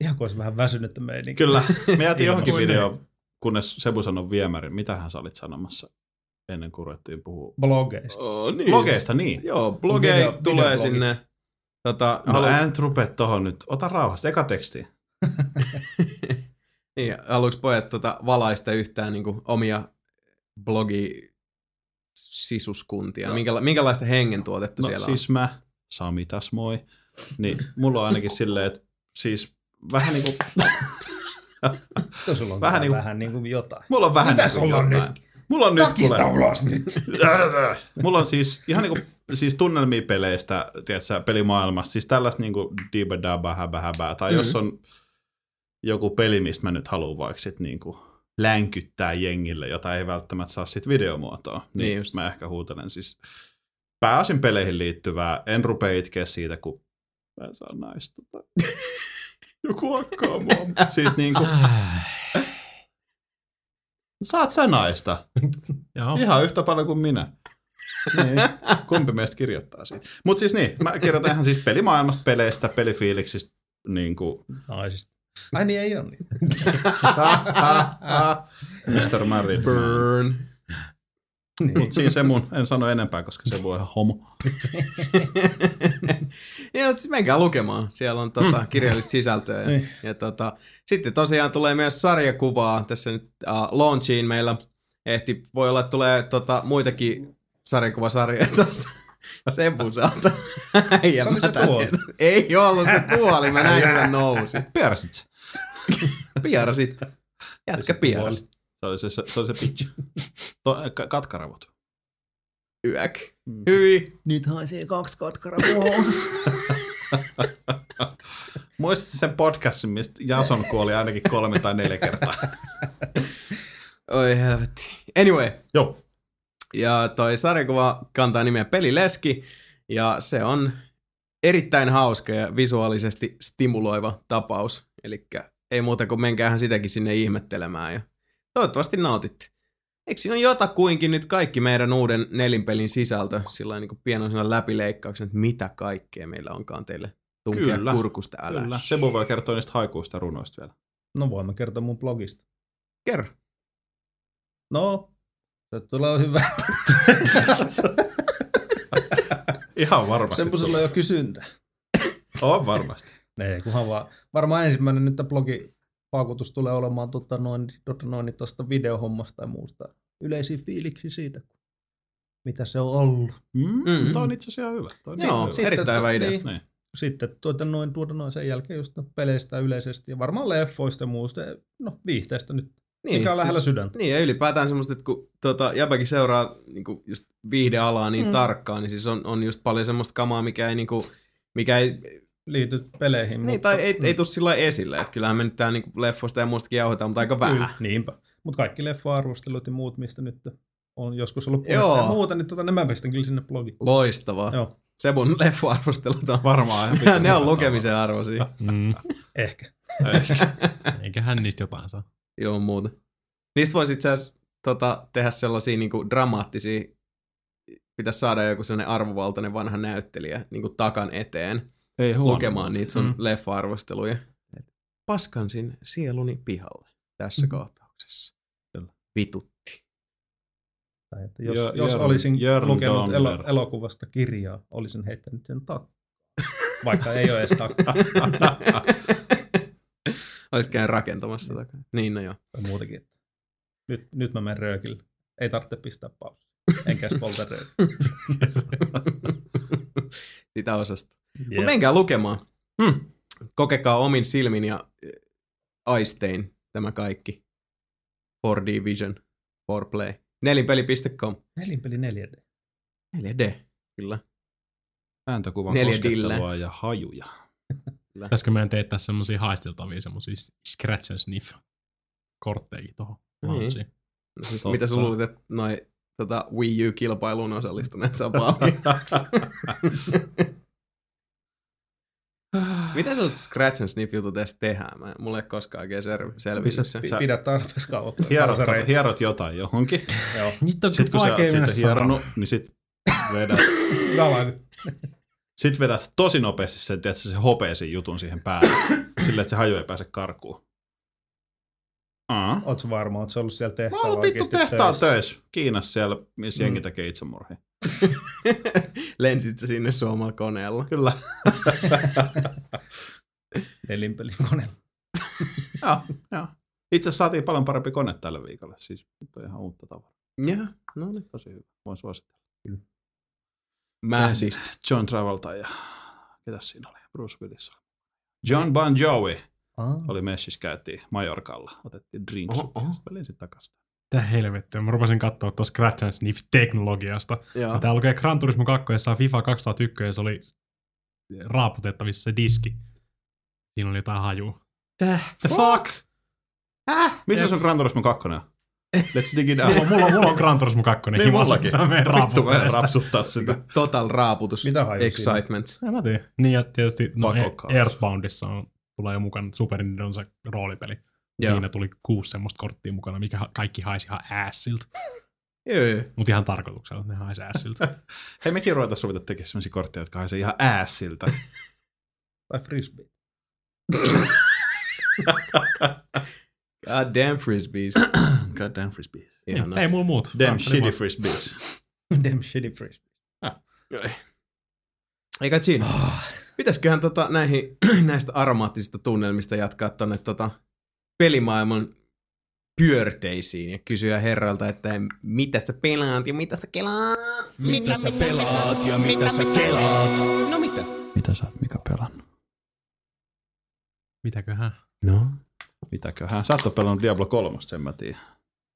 Ihan kuin olisi vähän väsynyttä meininki. Kyllä. Me jäätiin johonkin Ilman. videoon, kunnes Sebu sanoi viemärin. Mitähän sä olit sanomassa ennen kuin ruvettiin puhua? Blogeista. Oh, niin. Blogeista, niin. Joo, blogei Video- tulee videoblogi. sinne. Tota, No halu... älä nyt rupea tohon nyt. Ota rauhassa. Eka teksti. niin, haluatko pojat tota, valaista yhtään niin kuin, omia blogi sisuskuntia? No. Minkäla- minkälaista hengentuotetta No siellä siis mä, Sami tässä moi. Niin mulla on ainakin silleen, että siis vähän niinku, Jos sulla on Vähän vähän, niinku- vähän niin kuin jotain. mulla on vähän Mitä niinku sulla on jotain. nyt? Mulla on nyt Takista kuule, ulos nyt. mulla on siis ihan niinku, siis tunnelmia peleistä, tiedätkö, pelimaailmassa, siis tällaista niinku diba daba häbä häbää, tai mm. jos on joku peli, mistä mä nyt haluan vaikka sit niinku länkyttää jengille, jota ei välttämättä saa sit videomuotoa, niin, Niin niin just. mä ehkä huutelen siis pääosin peleihin liittyvää, en rupea itkeä siitä, kun mä en saa naista. Joku hakkaa mua. siis niinku, saat sä naista. Joo. Ihan yhtä paljon kuin minä. niin. Kumpi meistä kirjoittaa siitä? Mutta siis niin, mä kirjoitan ihan siis pelimaailmasta, peleistä, pelifiiliksistä, niin kuin, Naisista. Ai niin, ei ole niin. Mr. Married. Burn. Niin. Mutta siinä se mun, en sano enempää, koska se voi ihan homo. ja, mutta siis menkää lukemaan. Siellä on tota, kirjallista sisältöä. Ja, Niin. ja tota, sitten tosiaan tulee myös sarjakuvaa. Tässä nyt uh, launchiin meillä ehti, voi olla, että tulee tota, muitakin sarjakuvasarjoja tuossa Sebusalta. ja Se oli se tuoli. Ei ollut se tuoli, mä näin sitä nousi. Pierasit se. Piarasit. Jätkä pieras. Se oli se, se, se, oli se pitch. To, ka- katkaravut. Yäk. Hyi. Nyt haisee kaksi katkara Muistat sen podcastin, mistä Jason kuoli ainakin kolme tai neljä kertaa. Oi helvetti. Anyway. Joo. Ja toi sarjakuva kantaa nimeä Pelileski. Ja se on erittäin hauska ja visuaalisesti stimuloiva tapaus. Eli ei muuta kuin menkäähän sitäkin sinne ihmettelemään. Ja toivottavasti nautitte. Eikö siinä ole jotakuinkin nyt kaikki meidän uuden nelinpelin sisältö sillä niin pienoisena läpileikkauksena, että mitä kaikkea meillä onkaan teille tunkea Kyllä. kurkusta älä. Kyllä. Sebu voi kertoa niistä haikuista runoista vielä. No voimme kertoa mun blogista. Kerro. No, se tulee hyvä. Ihan varmasti. Semmoisella on jo kysyntä. On varmasti. Ei, kunhan vaan. Varmaan ensimmäinen nyt blogi paukutus tulee olemaan tota noin, tota noin tuosta videohommasta ja muusta. Yleisiä fiiliksi siitä, mitä se on ollut. Mm, Mm. mm. Toi on itse asiassa hyvä. Toi on Joo, hyvä. se- Erittäin hyvä idea. Niin, Niin. sitten tuota noin, tuota noin sen jälkeen just peleistä yleisesti ja varmaan leffoista ja muusta. No viihteestä nyt Niin, mikä on lähellä sydäntä. Niin, ja ylipäätään semmoista, että kun tota, jäbäkin seuraa niin kuin just viihdealaa niin mm. tarkkaan, niin siis on, on just paljon semmoista kamaa, mikä ei, niin kuin, mikä ei, Liity peleihin. niin, mutta, tai ei, ei tule sillä lailla esille. Että kyllähän me nyt tää niin leffoista ja muustakin jauhetaan, mutta aika vähän. Kyllä, niinpä. Mutta kaikki leffa-arvostelut ja muut, mistä nyt on joskus ollut Joo. puhetta ja muuta, niin tota, nämä pistän kyllä sinne blogiin. Loistavaa. Joo, Sebun leffoarvostelut on, Varmaan. ne on pikkusen lukemisen arvoisia. Mm. ehkä. Eiköhän niistä jotain saa. Ilman muuta. Niistä voisi itse asiassa tota, tehdä sellaisia niinku dramaattisia, pitäisi saada joku sellainen arvovaltainen vanha näyttelijä niinku takan eteen Ei huono. lukemaan niitä sun Mm. mm. leffa-arvosteluja. Et Paskansin sieluni pihalle tässä Mhm. kohtauksessa. Kyllä. Vitutti. Tai että jos, Jör- jos Jörn- olisin Jörn lukenut elo, elokuvasta kirjaa, olisin heittänyt sen takkaan. Vaikka ei ole edes takkaa Olisit käynyt rakentamassa takaa. Niin, no joo. tai. Että Nyt, nyt mä menen röökille. Ei tarvitse pistää pausia. Enkä edes polta röökiä. Sitä osasta. Yep. Jep. Menkää lukemaan. Hmm. Kokekaa omin silmin ja eh, aistein tämä kaikki. 4D Vision, 4Play. Nelinpeli.com. Nelinpeli 4D. 4D, kyllä. Ääntäkuvan Neljä koskettelua ja hajuja. Pitäisikö meidän teettää semmosia haisteltavia, semmosia scratch and sniff kortteikin tohon. Niin. No siis, mitä sä luulit, että noi tota, Wii U-kilpailuun osallistuneet saa palkinnoksi? Miten sä Scratch and Sniff jutut edes tehdään? Mä, mulla ei koskaan oikein sel- selvinnyt se. Sä- Pidä tarpeeksi kauan. Hierot, hierot jotain johonkin. Joo. Nyt on Sitten kun sä oot siitä hieronut, niin sit vedät, Dalan. sit vedät tosi nopeasti sen, tiedätkö, se hopeisen jutun siihen päälle. Silleen, että se haju ei pääse karkuun. Aa. Ootko varma, ootko ollut siellä Mä tehtaalla oon ollut vittu tehtaalla töissä? töissä. Kiinassa siellä, missä jengi Mm. tekee itsemurhia. Lensit sä sinne suomalla koneella? Kyllä. Nelinpelikone. joo, joo. Itse asiassa saatiin paljon parempi kone tällä viikolla. Siis nyt on ihan uutta tavaraa. Joo, no niin. Tosi hyvä. Voin suositella. Mähdistä. John Travolta ja ketäs siinä oli? Bruce Willis. oli. John Bon Jovi Ah. oli messissä, käytiin Majorkalla. Otettiin drinks. Oho, oho. Välin sitten takaisin. Tää helvettiä. Mä rupesin katsoa tuossa Scratch and Sniff-teknologiasta. Joo. Ja tää lukee Gran Turismo 2, jossa FIFA 2001 ja se oli raaputettavissa se diski. Siinä oli jotain hajua. Täh? The fuck? Häh? Missä sun Gran Turismo 2 on? Let's dig it out. Mulla, mulla, on- mulla on Gran Turismo 2. Niin mullakin. Mä menen Vittu, mä rapsuttaa sitä. Total raaputus. Mitä haju siinä? Excitement. En mä tiedä. Niin ja tietysti no. Earthboundissa on, tulee jo mukana Super Nintendo se roolipeli. Joo. Siinä tuli kuusi semmoista korttia mukana, mikä kaikki haisi ihan assilta. Joo, joo. Mut ihan tarkoituksella, että ne haisi assilta. Hei, mekin ruvetaan sovita tekemään sellaisia kortteja, jotka haisee ihan äässiltä. Tai frisbee. God damn frisbees. God damn frisbee. Ihana. niin, ei mulla muut. Damn Ah, shitty frisbees. Damn shitty frisbee. Ei. Eikä siinä. Pitäisköhän tota näihin, näistä aromaattisista tunnelmista jatkaa tonne tota pelimaailman pyörteisiin ja kysyä herralta, että mitä sä pelaat ja mitä sä kelaat? Mitä sä pelaat ja mitä sä kelaat? No mitä? Mitä sä oot Mika pelannut? Mitäköhän? No? Mitäköhän? Sä oot pelannut Diablo 3, sen mä tiedän.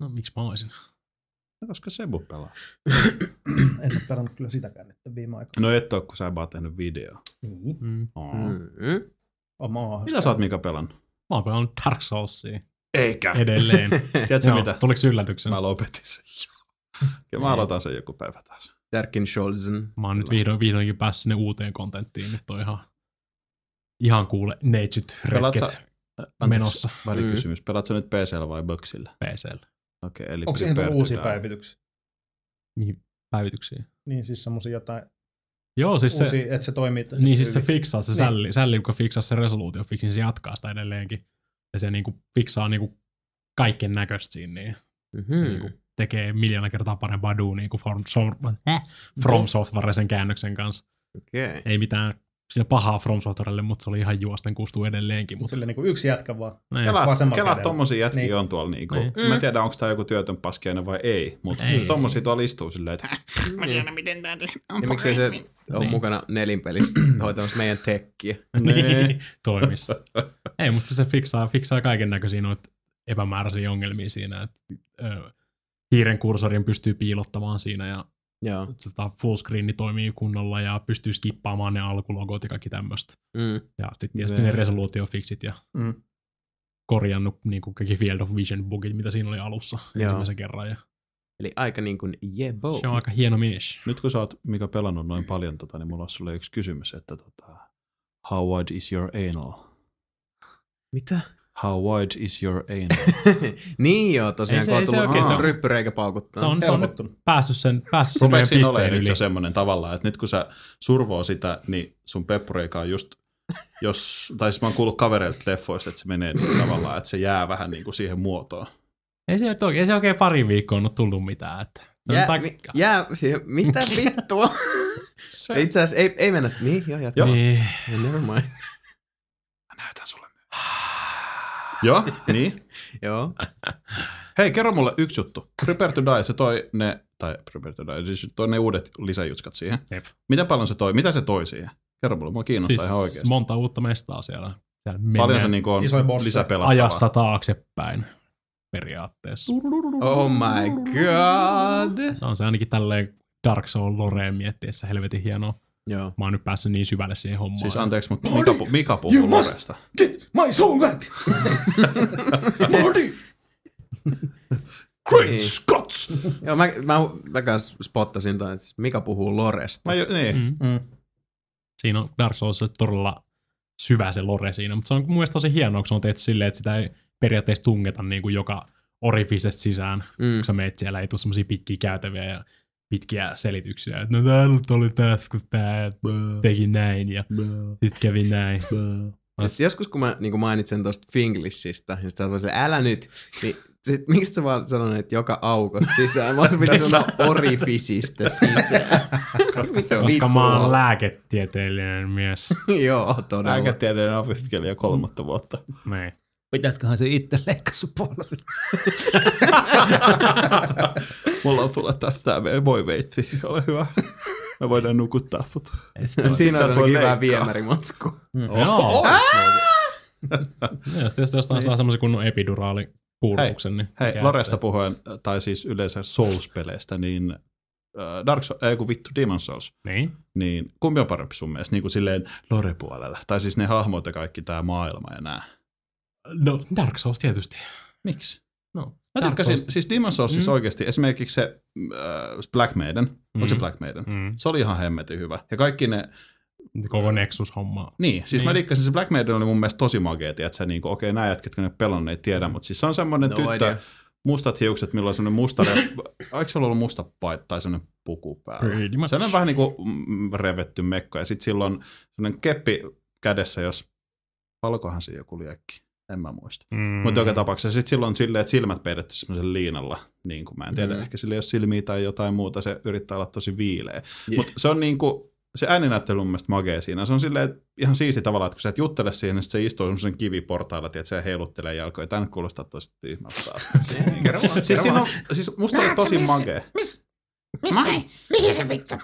No miksi mä olisin? No, Koska Sebu pelaa. En ole pelannut kyllä sitäkään nyt viime aikoina. No et oo, kun sä vaan tehnyt video. Niin. Mm. Oh. Mm-hmm. Omaa. Mitä sä oot Mika pelannut? Mä oon pelannut Dark Soulsia Eikä. edelleen. Tiedätkö Joo, mitä? Tuliko yllätyksen? Mä lopetin sen jo. Ja mä aloitan sen joku päivä taas. Tärkin Scholzen. Mä oon nyt vihdoin, vihdoinkin päässyt sinne uuteen kontenttiin. Nyt on ihan, ihan kuule neitsyt Pelaat retket sä- menossa Välikysymys. Pelaat sä nyt PCllä vai Boxilla? PCllä. Okei, eli Onko siihen tullut uusia päivityksiä? Mihin päivityksiä? Niin siis semmosia jotain Joo, siis se, uusia, että se toimii. niin siis se hyvin. fiksaa, se Niin. sälli, sälli, kun fiksaa se resoluutio, fiksin se jatkaa sitä edelleenkin. Ja se niinku fiksaa niinku kaiken näköistä siinä, niin Mm-hmm. se niinku tekee miljoona kertaa parempaa duunia kuin From, From, äh, From Software sen käännöksen kanssa. Okei. Okay. Ei mitään siinä pahaa From Softwarelle, mutta se oli ihan juosten kustuu edelleenkin. Mutta Sille niinku yksi jätkä vaan. Kela, vasemmalla kela kädellä. tommosia jätkiä Niin. on tuolla niinku. Niin. Mä en tiedä, onko tää joku työtön paskeinen vai ei, mutta Ei. tommosia tuolla istuu silleen, että Mä tiedän, miten tää Ja miksei se ole Niin. mukana nelinpelissä hoitamassa meidän tekkiä? niin, toimis. Ei, mutta se fiksaa, fiksaa kaiken näköisiä noita epämääräisiä ongelmia siinä, että ö, hiiren kursorin pystyy piilottamaan siinä ja Joo. tota, fullscreeni toimii kunnolla ja pystyy skippaamaan ne alkulogot ja kaikki tämmöistä. Mm. Ja sitten tietysti ne Joo. resoluutiofixit ja Mm. korjannut niin kuin kaikki Field of Vision bugit, mitä siinä oli alussa Joo. ensimmäisen kerran. Ja Eli aika niin kuin jebo. se on aika hieno mies. Nyt kun sä oot, Mika, pelannut noin paljon, tota, niin mulla on sulle yksi kysymys, että tota, how wide is your anal? Mitä? How wide is your anal? niin joo, tosiaan Ei se- kun on ei se tullut oikein, se on- ryppyreikä paukuttaa. Se on, se on nyt päässyt sen, päässyt sen meidän pisteen nyt yli. jo semmoinen tavallaan, että nyt kun sä survoo sitä, niin sun peppureika on just, jos, tai siis mä oon kuullut kavereilta leffoista, että se menee niin tavallaan, että se jää vähän niin kuin siihen muotoon. Ei se, nyt oikein, ei se oikein pari viikkoa ole tullut mitään. Että Jää, tak- mi, jää siihen, mitä vittua? Se, Itse asiassa ei, ei mennä, niin joo, jatka. Joo. Niin. Never mind. mä näytän sulle. Joo, niin. Joo. Hei, kerro mulle yksi juttu. Prepare to Die, se toi ne, tai Prepare to Die, siis toi ne uudet lisäjutskat siihen. Jep. Miten paljon se toi, mitä se toi siihen? Kerro mulle, mua kiinnostaa Siis ihan oikeasti. monta uutta mestaa siellä. siellä Paljon se niinku on lisäpelattavaa. ajassa taaksepäin periaatteessa. Oh my god. On se ainakin tälleen Dark Soul Loreen miettiessä helvetin hienoa. Joo. Mä oon nyt päässyt niin syvälle siihen hommaan. Siis anteeksi, mutta Mika, pu- Mika puhuu Loresta. Get my soul back! Marty! Great Niin. Scots! Joo, mä, mä, mä kans spottasin toi, että siis Mika puhuu Loresta. Mä jo, niin. Mm. Mm. Siinä on Dark Souls todella syvä se lore siinä, mutta se on mun mielestä tosi hienoa, kun se on tehty silleen, että sitä ei periaatteessa tungeta niin kuin joka orificesta sisään, Mm. kun sä meet siellä, ei tule semmosia pitkiä käytäviä ja pitkiä selityksiä, että no täällä nyt oli tässä, kun tää teki näin ja sit kävi näin. Ja sit joskus kun mä niin mainitsen tuosta Finglishistä, niin sit sä oot vaan älä nyt, niin sit, miksi sä vaan sanoit, että joka aukosta sisään, vaan se pitäisi sanoa orifisistä sisään. Mitä Koska mä oon lääketieteellinen mies. Joo, todella. Lääketieteiden opiskelija kolmatta vuotta. Niin. Pitäisiköhän se itse leikkaa polvi? Mulla on sulle tästä voi veitsi. Ole hyvä. Me voidaan nukuttaa sut. Siinä sä on ainakin hyvä viemärimatsku. Joo. Jos, jos jostain saa semmoisen kunnon epiduraali puudutuksen, niin Hei, Loresta puhuen, tai siis yleensä Souls-peleistä, niin Dark Souls, ei kun vittu Demon Souls, Niin. niin kumpi on parempi sun mielestä, niin kuin silleen lore-puolella? Tai siis ne hahmot ja kaikki tää maailma ja nää. No, Dark Souls tietysti. Miksi? No, Mä Dark tykkäsin, Souls- siis Demon Souls siis Mm. oikeasti, esimerkiksi se äh, Black Maiden, mm. onko se Mm. Black Maiden? Mm. Se oli ihan hemmetin hyvä. Ja kaikki ne, Koko Nexus-homma. niin, siis Niin. mä dikkasin, se Black Maiden oli mun mielestä tosi magea, että se niinku, okei, nämä jätket, kun ne pelon, ei tiedä, mutta siis se on semmoinen No tyttö, idea. mustat hiukset, millä on semmoinen musta, eikö se ollut musta paita tai semmoinen puku päällä? Se on vähän niinku mm, revetty mekko, ja sitten silloin semmoinen keppi kädessä, jos, palkohan se joku liekki, en mä muista. Mm. Mutta joka tapauksessa sitten silloin silleen, että silmät peidetty semmoisen liinalla, niin kuin mä en tiedä, Mm. ehkä sillä ei ole silmiä tai jotain muuta, se yrittää olla tosi viileä. Yeah. Mutta se on niinku, se ääninäyttely on mun mielestä magea siinä. Se on silleen, että ihan siisti tavallaan, että kun sä et juttele siihen, niin sit se istuu semmoisen kiviportailla, että se heiluttelee jalkoja. Tämä nyt kuulostaa tosi tyhmältä vaan, siis, siinä on, siis musta oli tosi missä- magea. Miss? Missä? Mihin se vittu?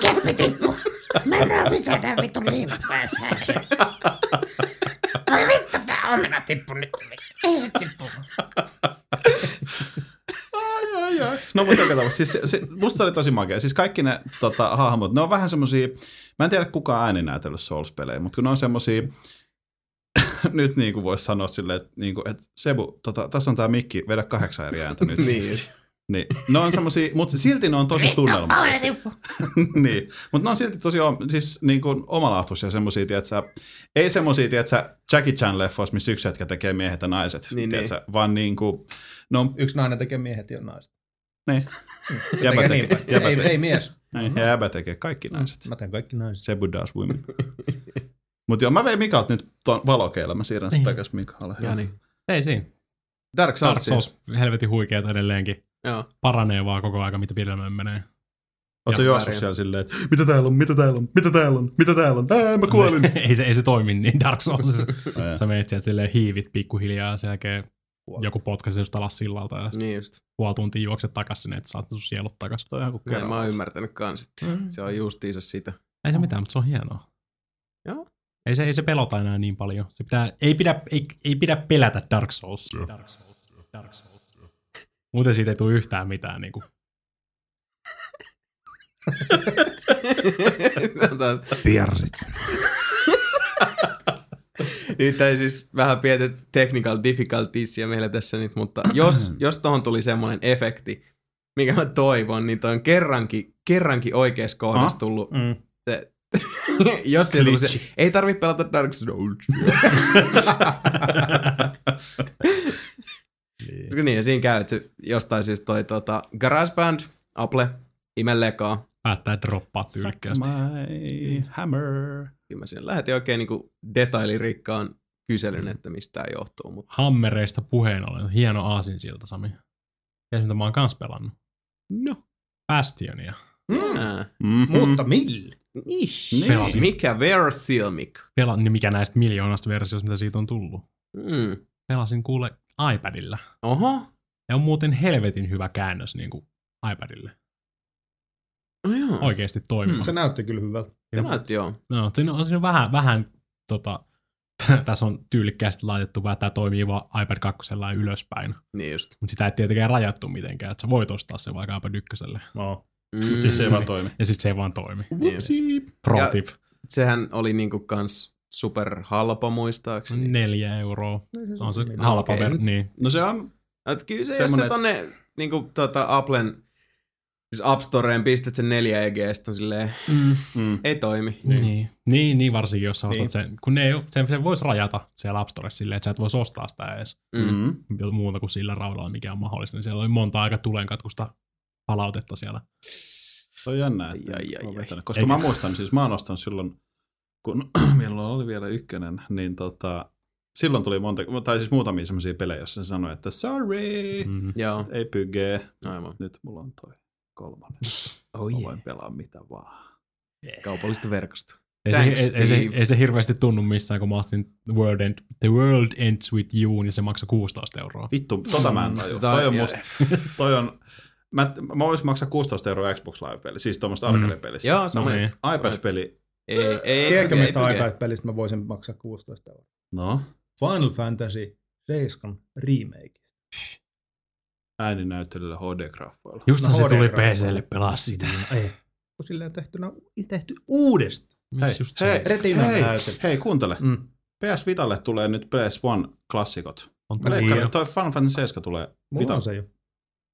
Keppi tippu. Mennään mitä tää vittu liina päässä. Ai vittu tää omena tippu nyt. Ei se tippu. Ai, ai, ai. No mutta joka tapauksessa, siis se, se, musta se oli tosi magea. Siis kaikki ne tota, hahmot, ne on vähän semmosia, mä en tiedä kuka on ääninäytellyt Souls-pelejä, mutta kun ne on semmosia, nyt niin kuin voisi sanoa silleen, että, niin kuin, että Sebu, tota, tässä on tää mikki, vedä kahdeksan eri ääntä nyt. Niin. Niin. Ne on semmosia, mutta silti ne on tosi tunnelmallisia. tippu. niin. Mutta ne on silti tosi siis niin kuin omalaatuisia semmosia, tietsä, ei semmosia, tietsä, Jackie Chan leffoissa, missä yksi jätkä tekee miehet ja naiset, Niin, tietsä, vaan niin kuin, ne on, Yksi nainen tekee miehet ja naiset. niin. Se Jäbä tekee niin jäbä ei, tekee. ei mies. Niin, ja jäbä tekee kaikki naiset. Mä teen kaikki naiset. Sebu does women. Mutta joo, mä vein Mikalta nyt tuon valokeilla, mä siirrän sen Niin. takaisin Mikalle. Ja niin. Ei siinä. Dark Dark Souls. Souls helvetin huikeeta edelleenkin. Joo. Paranee vaan koko aika, mitä pidemmän menee. Oletko juossut siellä silleen, että mitä täällä on, mitä täällä on, mitä täällä on, mitä täällä on, ää, mä kuolin. ei, se, ei se toimi niin Dark. Ää. Sä menet sieltä silleen hiivit pikkuhiljaa ja sen jälkeen joku potkaisi just alas sillalta ja Niin just. puoli tuntia juokset takas sinne, että saat sun sielut takas. Toi ihan kuin Näin mä oon ymmärtänyt kans, että Mm. se on justiinsa sitä. Ei se mitään, mutta se on hienoa. Joo. Ei se, ei se pelota enää niin paljon. Se pitää, ei, pidä, ei, ei pidä pelätä Dark Souls. Dark Souls. Dark Souls. Muuten siitä ei tule yhtään mitään niinku. Sanotaan, Piersit. Nyt ei siis vähän pientä technical difficultiesia meillä tässä nyt, mutta jos, jos tohon tuli semmoinen efekti, mikä mä toivon, niin toi on kerrankin, kerrankin oikeassa kohdassa Ah. tullut Mm. se, jos siellä tuli se, ei tarvitse pelata Dark Souls. Niin. Niin, ja siinä käy, että jostain siis toi tota, GarageBand, Apple, imellekaa. Päättää droppaa tyylikkäästi. My hammer. Kyllä mä siinä lähetin oikein niinku detailirikkaan kyselyn, että mistä tämä johtuu. Mutta Hammereista puheen ollen. Hieno aasinsilta, Sami. Ja mitä mä oon kans pelannut. no. Bastionia. Mm. Mm-hmm. Mutta millä? Niin. Pelasin. Mikä Verthelmic? Pela, niin mikä näistä miljoonasta versioista, mitä siitä on tullut. Mm. Pelasin kuule iPadilla. Oho. Ja on muuten helvetin hyvä käännös niin kuin iPadille. Oh, joo. Oikeasti toimiva. Se näytti kyllä hyvältä. Se näytti joo. No, siinä on, siinä on vähän, vähän tota, tässä on tyylikkäästi laitettu, vaan tämä toimii vaan iPad 2 ylöspäin. Niin just. Mutta sitä ei tietenkään rajattu mitenkään, että sä voit ostaa se vaikka iPad 1. No. Mm. Siis se ei vaan toimi. Ja sitten se ei vaan toimi. Whoopsie. Pro Ja- tip. Sehän oli niinku kans super halpa muistaakseni. Neljä euroa. On se mitään. halpa Okei. ver- niin. No se on, Et kyllä se, jos Semmonen- sä tonne niinku tota Applen siis App Storeen pistät sen 4 EG, on silleen, Mm. mm. ei toimi. Niin. niin. Niin, niin varsinkin, jos sä ostat Niin. sen. Kun ne ei, sen, sen voisi rajata siellä App Storessa silleen, että sä et voisi ostaa sitä edes Mm. Mm. muuta kuin sillä raudalla, mikä on mahdollista. Niin siellä oli monta aika tulenkatkusta palautetta siellä. Se on jännä, että Ai, ai, ai. Koska Eikä- mä muistan, siis mä oon ostanut silloin, kun milloin oli vielä ykkönen, niin tota, silloin tuli monta, tai siis muutamia semmoisia pelejä, joissa se sanoi, että sorry, Mm. Joo, ei pygee, aivan. nyt mulla on toi kolmannen. Oh yeah. voin pelaa mitä vaan. Kaupallista verkosta. Ei se, Thanks, ei, ei, se, ei se hirveästi tunnu missään, kun mä ostin The World, End, The World Ends With You, niin se maksoi 16 euroa. Vittu, tota mä en tajua. Sitä- Toi on musta, toi on, mä, mä voisin maksaa 16 euroa Xbox Live-peli, siis tuommoista Mm. arcade-pelissä. Joo, niin. juttu. iPad-peli, Ei, ei, Tiedätkö ei, mistä ei, iPad-pelistä mä voisin maksaa 16 euroa? no, Final Fantasy 7 remake. ääninäyttelyllä HD-graffoilla. Just No, se tuli. PClle pelaa sitä. Ei. Kun silleen tehtynä, tehty uudestaan. Hei, Just hei, se. Retina hei, hei, kuuntele. Mm. PS Vitalle tulee nyt PS1-klassikot. On leikkaan, toi Final Fantasy 7 tulee Mulla Vitalle. on se jo.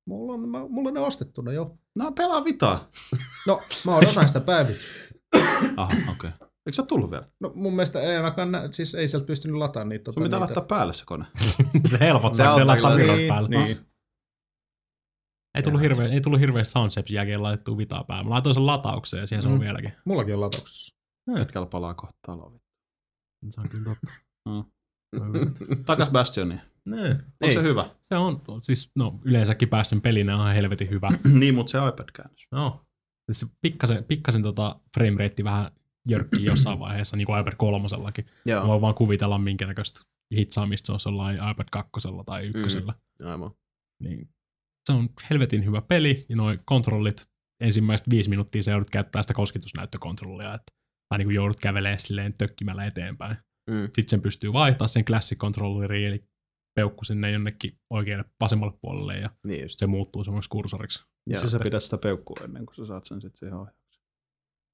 Mulla on, mä, mulla on ne ostettuna jo. No pelaa Vitaa. No, mä odotan sitä päivitystä. Aha, okei. Okay. Eikö sä tullut vielä? No mun mielestä ei ainakaan, nä- siis ei sieltä pystynyt lataamaan niitä. Sun Tota, pitää niitä. laittaa päälle se kone. se helpottaa, Se se laittaa virrat niin, päälle. niin. Ei tullut hirveä, ei tullut hirveä soundchapsin jälkeen laitettua vitaa päälle. Mä laitoin sen lataukseen ja siihen se on Mm. vieläkin. Mullakin on latauksessa. Jätkällä palaa kohta taloon. Se on kyllä totta. Mm. Takas Bastioniin. Nee. Onko Ei. se hyvä? Se on, siis no yleensäkin pääsen pelinä on ihan helvetin hyvä. niin, mutta se iPad-käännös. No. Siis se pikkasen, pikkasen tota frame rate vähän jörkkii jossain vaiheessa, niin kuin iPad kolmosellakin. Mä Joo, voin vaan kuvitella, minkä näköistä hitsaamista se on jollain iPad kakkosella tai ykkösellä. aivan. Niin se on helvetin hyvä peli, ja noi kontrollit, ensimmäiset viisi minuuttia sä joudut käyttää sitä kosketusnäyttökontrollia, että tai niin kuin joudut kävelemään silleen tökkimällä eteenpäin. Mm. Sitten sen pystyy vaihtaa sen classic controlleriin, eli peukku sinne jonnekin oikealle vasemmalle puolelle, ja Niin just. se muuttuu semmoiksi kursoriksi. Joo. Siis sä pidät sitä peukkua ennen kuin sä saat sen sitten siihen ohjaa.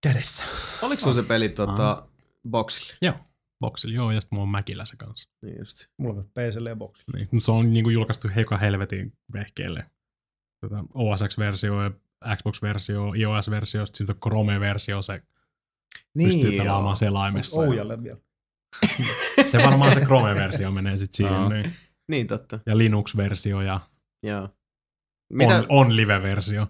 Kädessä. Oliko sulla se peli tota, boxille? Boxilla, joo, ja sitten mulla on Mäkillä se kanssa. Niin just. Mulla on myös PClle ja boxille. Niin. Se on niinku julkaistu joka helvetin vehkeelle. Tota, OSX-versio ja Xbox-versio, iOS-versio, sitten on Chrome-versio, se niin, pystyy pelaamaan selaimessa. ja- Oujalle vielä. Se varmaan se Chrome-versio menee sitten siihen. Joo. niin. Niin totta. Ja Linux-versio ja Joo. Mitä? on, on live-versio.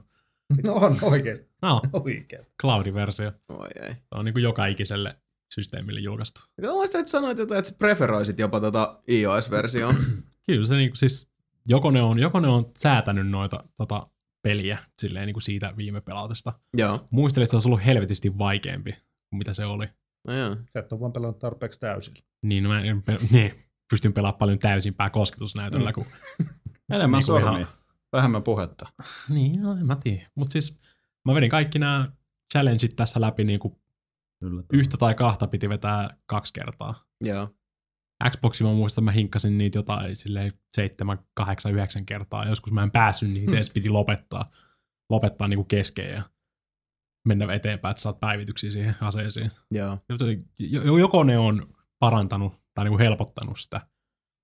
No on oikeesti. No, Oikein. cloud-versio. Oi ei. Se on niinku joka ikiselle systeemille julkaistu. Mä muistan, että sanoit jotain, että sä preferoisit jopa tota iOS-versioon. Kyllä se niinku siis, joko ne on, joko ne on säätänyt noita tota, peliä silleen niinku siitä viime pelautesta. Joo. Muistelin, että se olisi ollut helvetisti vaikeampi kuin mitä se oli. No joo. Sä et ole vaan pelannut tarpeeksi täysillä. Niin, no mä en, pe- niin, pystyn pelaamaan paljon täysimpää kosketusnäytöllä kuin... Enemmän Niin sormia, ihan- vähemmän puhetta. Niin, no, en mä tiedä. Mutta siis mä vedin kaikki nämä challengeit tässä läpi niin kuin yhtä tai kahta piti vetää kaksi kertaa. Joo. Xboxilla mä muistan, mä hinkkasin niitä jotain silleen 7, 8, 9 kertaa. Joskus mä en päässyt niitä, edes piti lopettaa, lopettaa niinku kesken ja mennä eteenpäin, että saat päivityksiä siihen aseeseen. Joo. Jo- Joko ne on parantanut tai niinku helpottanut sitä,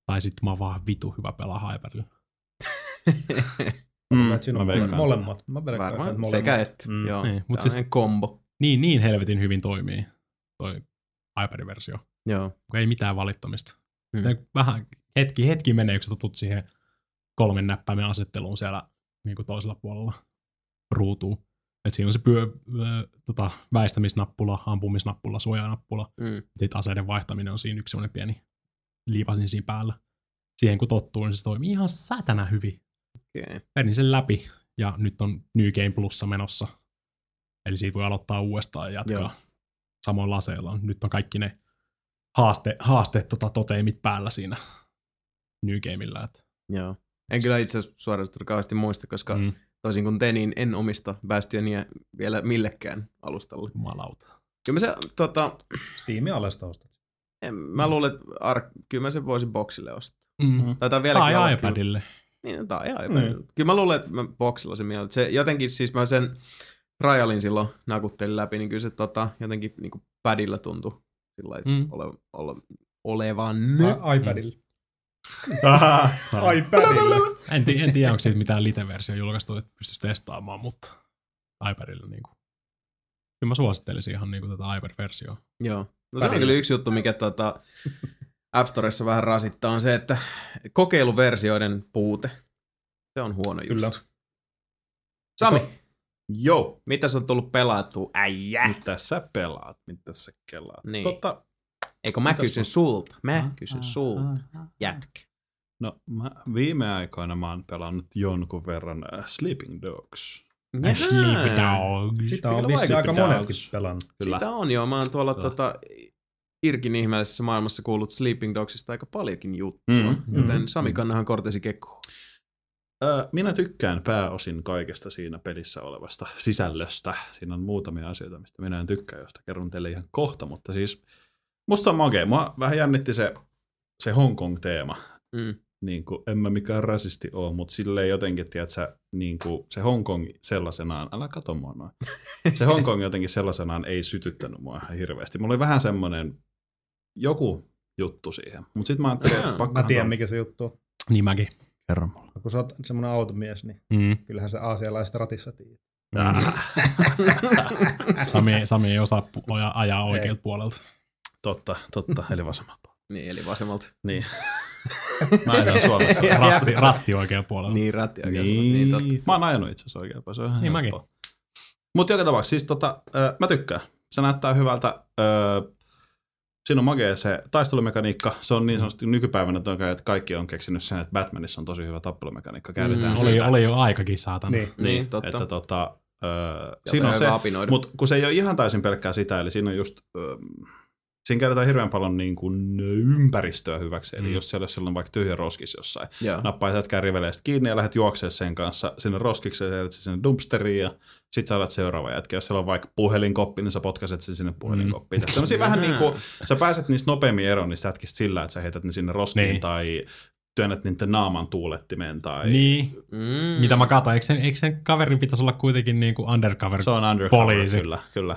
tai sitten mä oon vaan vitu hyvä pelaa Hyperilla. Mm, siinä on mä veikkaan molemmat. Mä veikkaan, että Varmaan molemmat. sekä et. Mm. Joo. Niin, mut siis- kombo. Niin, niin helvetin hyvin toimii toi Hyper-versio. Joo. kun ei mitään valittamista. Hmm. Mm. Vähän hetki, hetki menee, kun sä tutut siihen kolmen näppäimen asetteluun siellä niin kuin toisella puolella ruutuu. Et siinä on se pyö, ö, tota, väistämisnappula, ampumisnappula, suojanappula. Mm. Sitten aseiden vaihtaminen on siinä yksi semmoinen pieni liipasin siinä päällä. Siihen kun tottuu, niin se toimii ihan säätänä hyvin. Okay. Vedin sen läpi ja nyt on New Game Plussa menossa. Eli siitä voi aloittaa uudestaan ja jatkaa Joo. samoilla aseilla. Nyt on kaikki ne haaste, haaste tota, toteimit päällä siinä New Gameillä. Et, Joo. En kyllä itse asiassa suorastaan kauheasti muista, koska mm. Toisin kuin te, niin en omista Bastionia vielä millekään alustalle. jumalauta. Kyllä mä se, tota, Steamin alesta ostat. en, mä luulen, että Ark, kyllä mä sen voisin boxille ostaa. Mm. Taitaa vieläkin Tai olla kyllä- iPadille. Niin, tai iPad. Niin. Mm. Kyllä mä luulen, että mä boxilla se mieltä. Se jotenkin, siis mä sen trialin silloin nakuttelin läpi, niin kyllä se tota, jotenkin niin kuin padilla tuntui sillä Mm. mm. ole, ole, olevan. I- iPadilla. iPadilla. En, ti- en tiedä, onko siitä mitään lite-versio julkaistu, että pystyisi testaamaan, mutta iPadilla niin kuin. Kyllä mä suosittelisin ihan niin kuin tätä iPad-versioa. Joo. No se on kyllä yksi juttu, mikä tota, App Storessa vähän rasittaa, on se, että kokeiluversioiden puute. Se on huono juttu. Kyllä. Sami, Joo. mitä sä on tullut pelattua? Äijä! Mitä sä pelaat? Mitä sä kelaat? Niin. Tota, Eikö mä Mitäs kysyn mä- sulta? Mä kysyn sulta. Jätkä. no mä, viime aikoina mä oon pelannut jonkun verran äh, Sleeping Dogs. Sleepy Dogs. Sitä on Kyllä vissi aika monetkin pelannut. Kyllä. Sitä on joo. Mä oon tuolla Kyllä. tota, Irkin ihmeellisessä maailmassa kuullut Sleeping Dogsista aika paljonkin juttua. Mm. Mm. Joten Sami kannahan kortesi kekkuun. Ö, Minä tykkään pääosin kaikesta siinä pelissä olevasta sisällöstä. Siinä on muutamia asioita, mistä minä en tykkää, josta kerron teille ihan kohta, mutta siis musta on makea. Mua vähän jännitti se, se Hongkong-teema. Mm. Niin kuin, en mä mikään rasisti ole, mutta silleen jotenkin, tiedätkö, niin kuin se Hongkong sellaisenaan, älä kato mua noin. Se Hongkong jotenkin sellaisenaan ei sytyttänyt mua ihan hirveästi. Mulla oli vähän semmoinen joku juttu siihen. Mutta sitten mä ajattelin, että pakko Mä tiedän, mikä se juttu on. Niin mäkin. kerro mulle. Kun sä oot semmonen automies, niin Mm. kyllähän se aasialaiset ratissa tiedät. Sami, Sami ei osaa ajaa oikealta puolelta. Totta, totta, eli vasemmalta. Niin, eli vasemmalta. Niin. Mä ajan Suomessa. Ratti, ratti oikealta puolelta. Niin, ratti oikealta. Niin, niin totta. Mä oon ajanut itse asiassa se on ihan Niin mäkin. helppoa. Mut joka tapauksessa, siis tota, ö, mä tykkään. Se näyttää hyvältä. Ö, siinä on magea se taistelumekaniikka. Se on niin sanotusti nykypäivänä, että kaikki on keksinyt sen, että Batmanissa on tosi hyvä tappelumekaniikka. Käytetään Mm. Oli, sitä. oli jo aikakin saatana. Niin. Niin, totta. Että tota, ö, Sieltä siinä on se, mutta kun se ei ole ihan täysin pelkkää sitä, eli siinä on just, ö, siinä käytetään hirveän paljon niin kuin ympäristöä hyväksi. Eli Mm. jos siellä on sellainen vaikka tyhjä roskis jossain, Joo. nappaa jätkää riveleistä kiinni ja lähdet juoksemaan sen kanssa sinne roskikseen ja sinne dumpsteriin ja sit sä alat seuraava jätkä. Jos siellä on vaikka puhelinkoppi, niin sä potkaset sen sinne puhelinkoppiin. Mm. Tämmöisiä vähän niin kuin, sä pääset niistä nopeammin eroon niistä jätkistä sillä, että sä heität ne sinne roskiin Niin. tai työnnät niiden naaman tuulettimeen tai... Niin, Mm. mitä mä katsoin, eikö sen, eikö sen kaverin pitäisi olla kuitenkin niinku undercover? Se on undercover, Poliisi. kyllä, kyllä.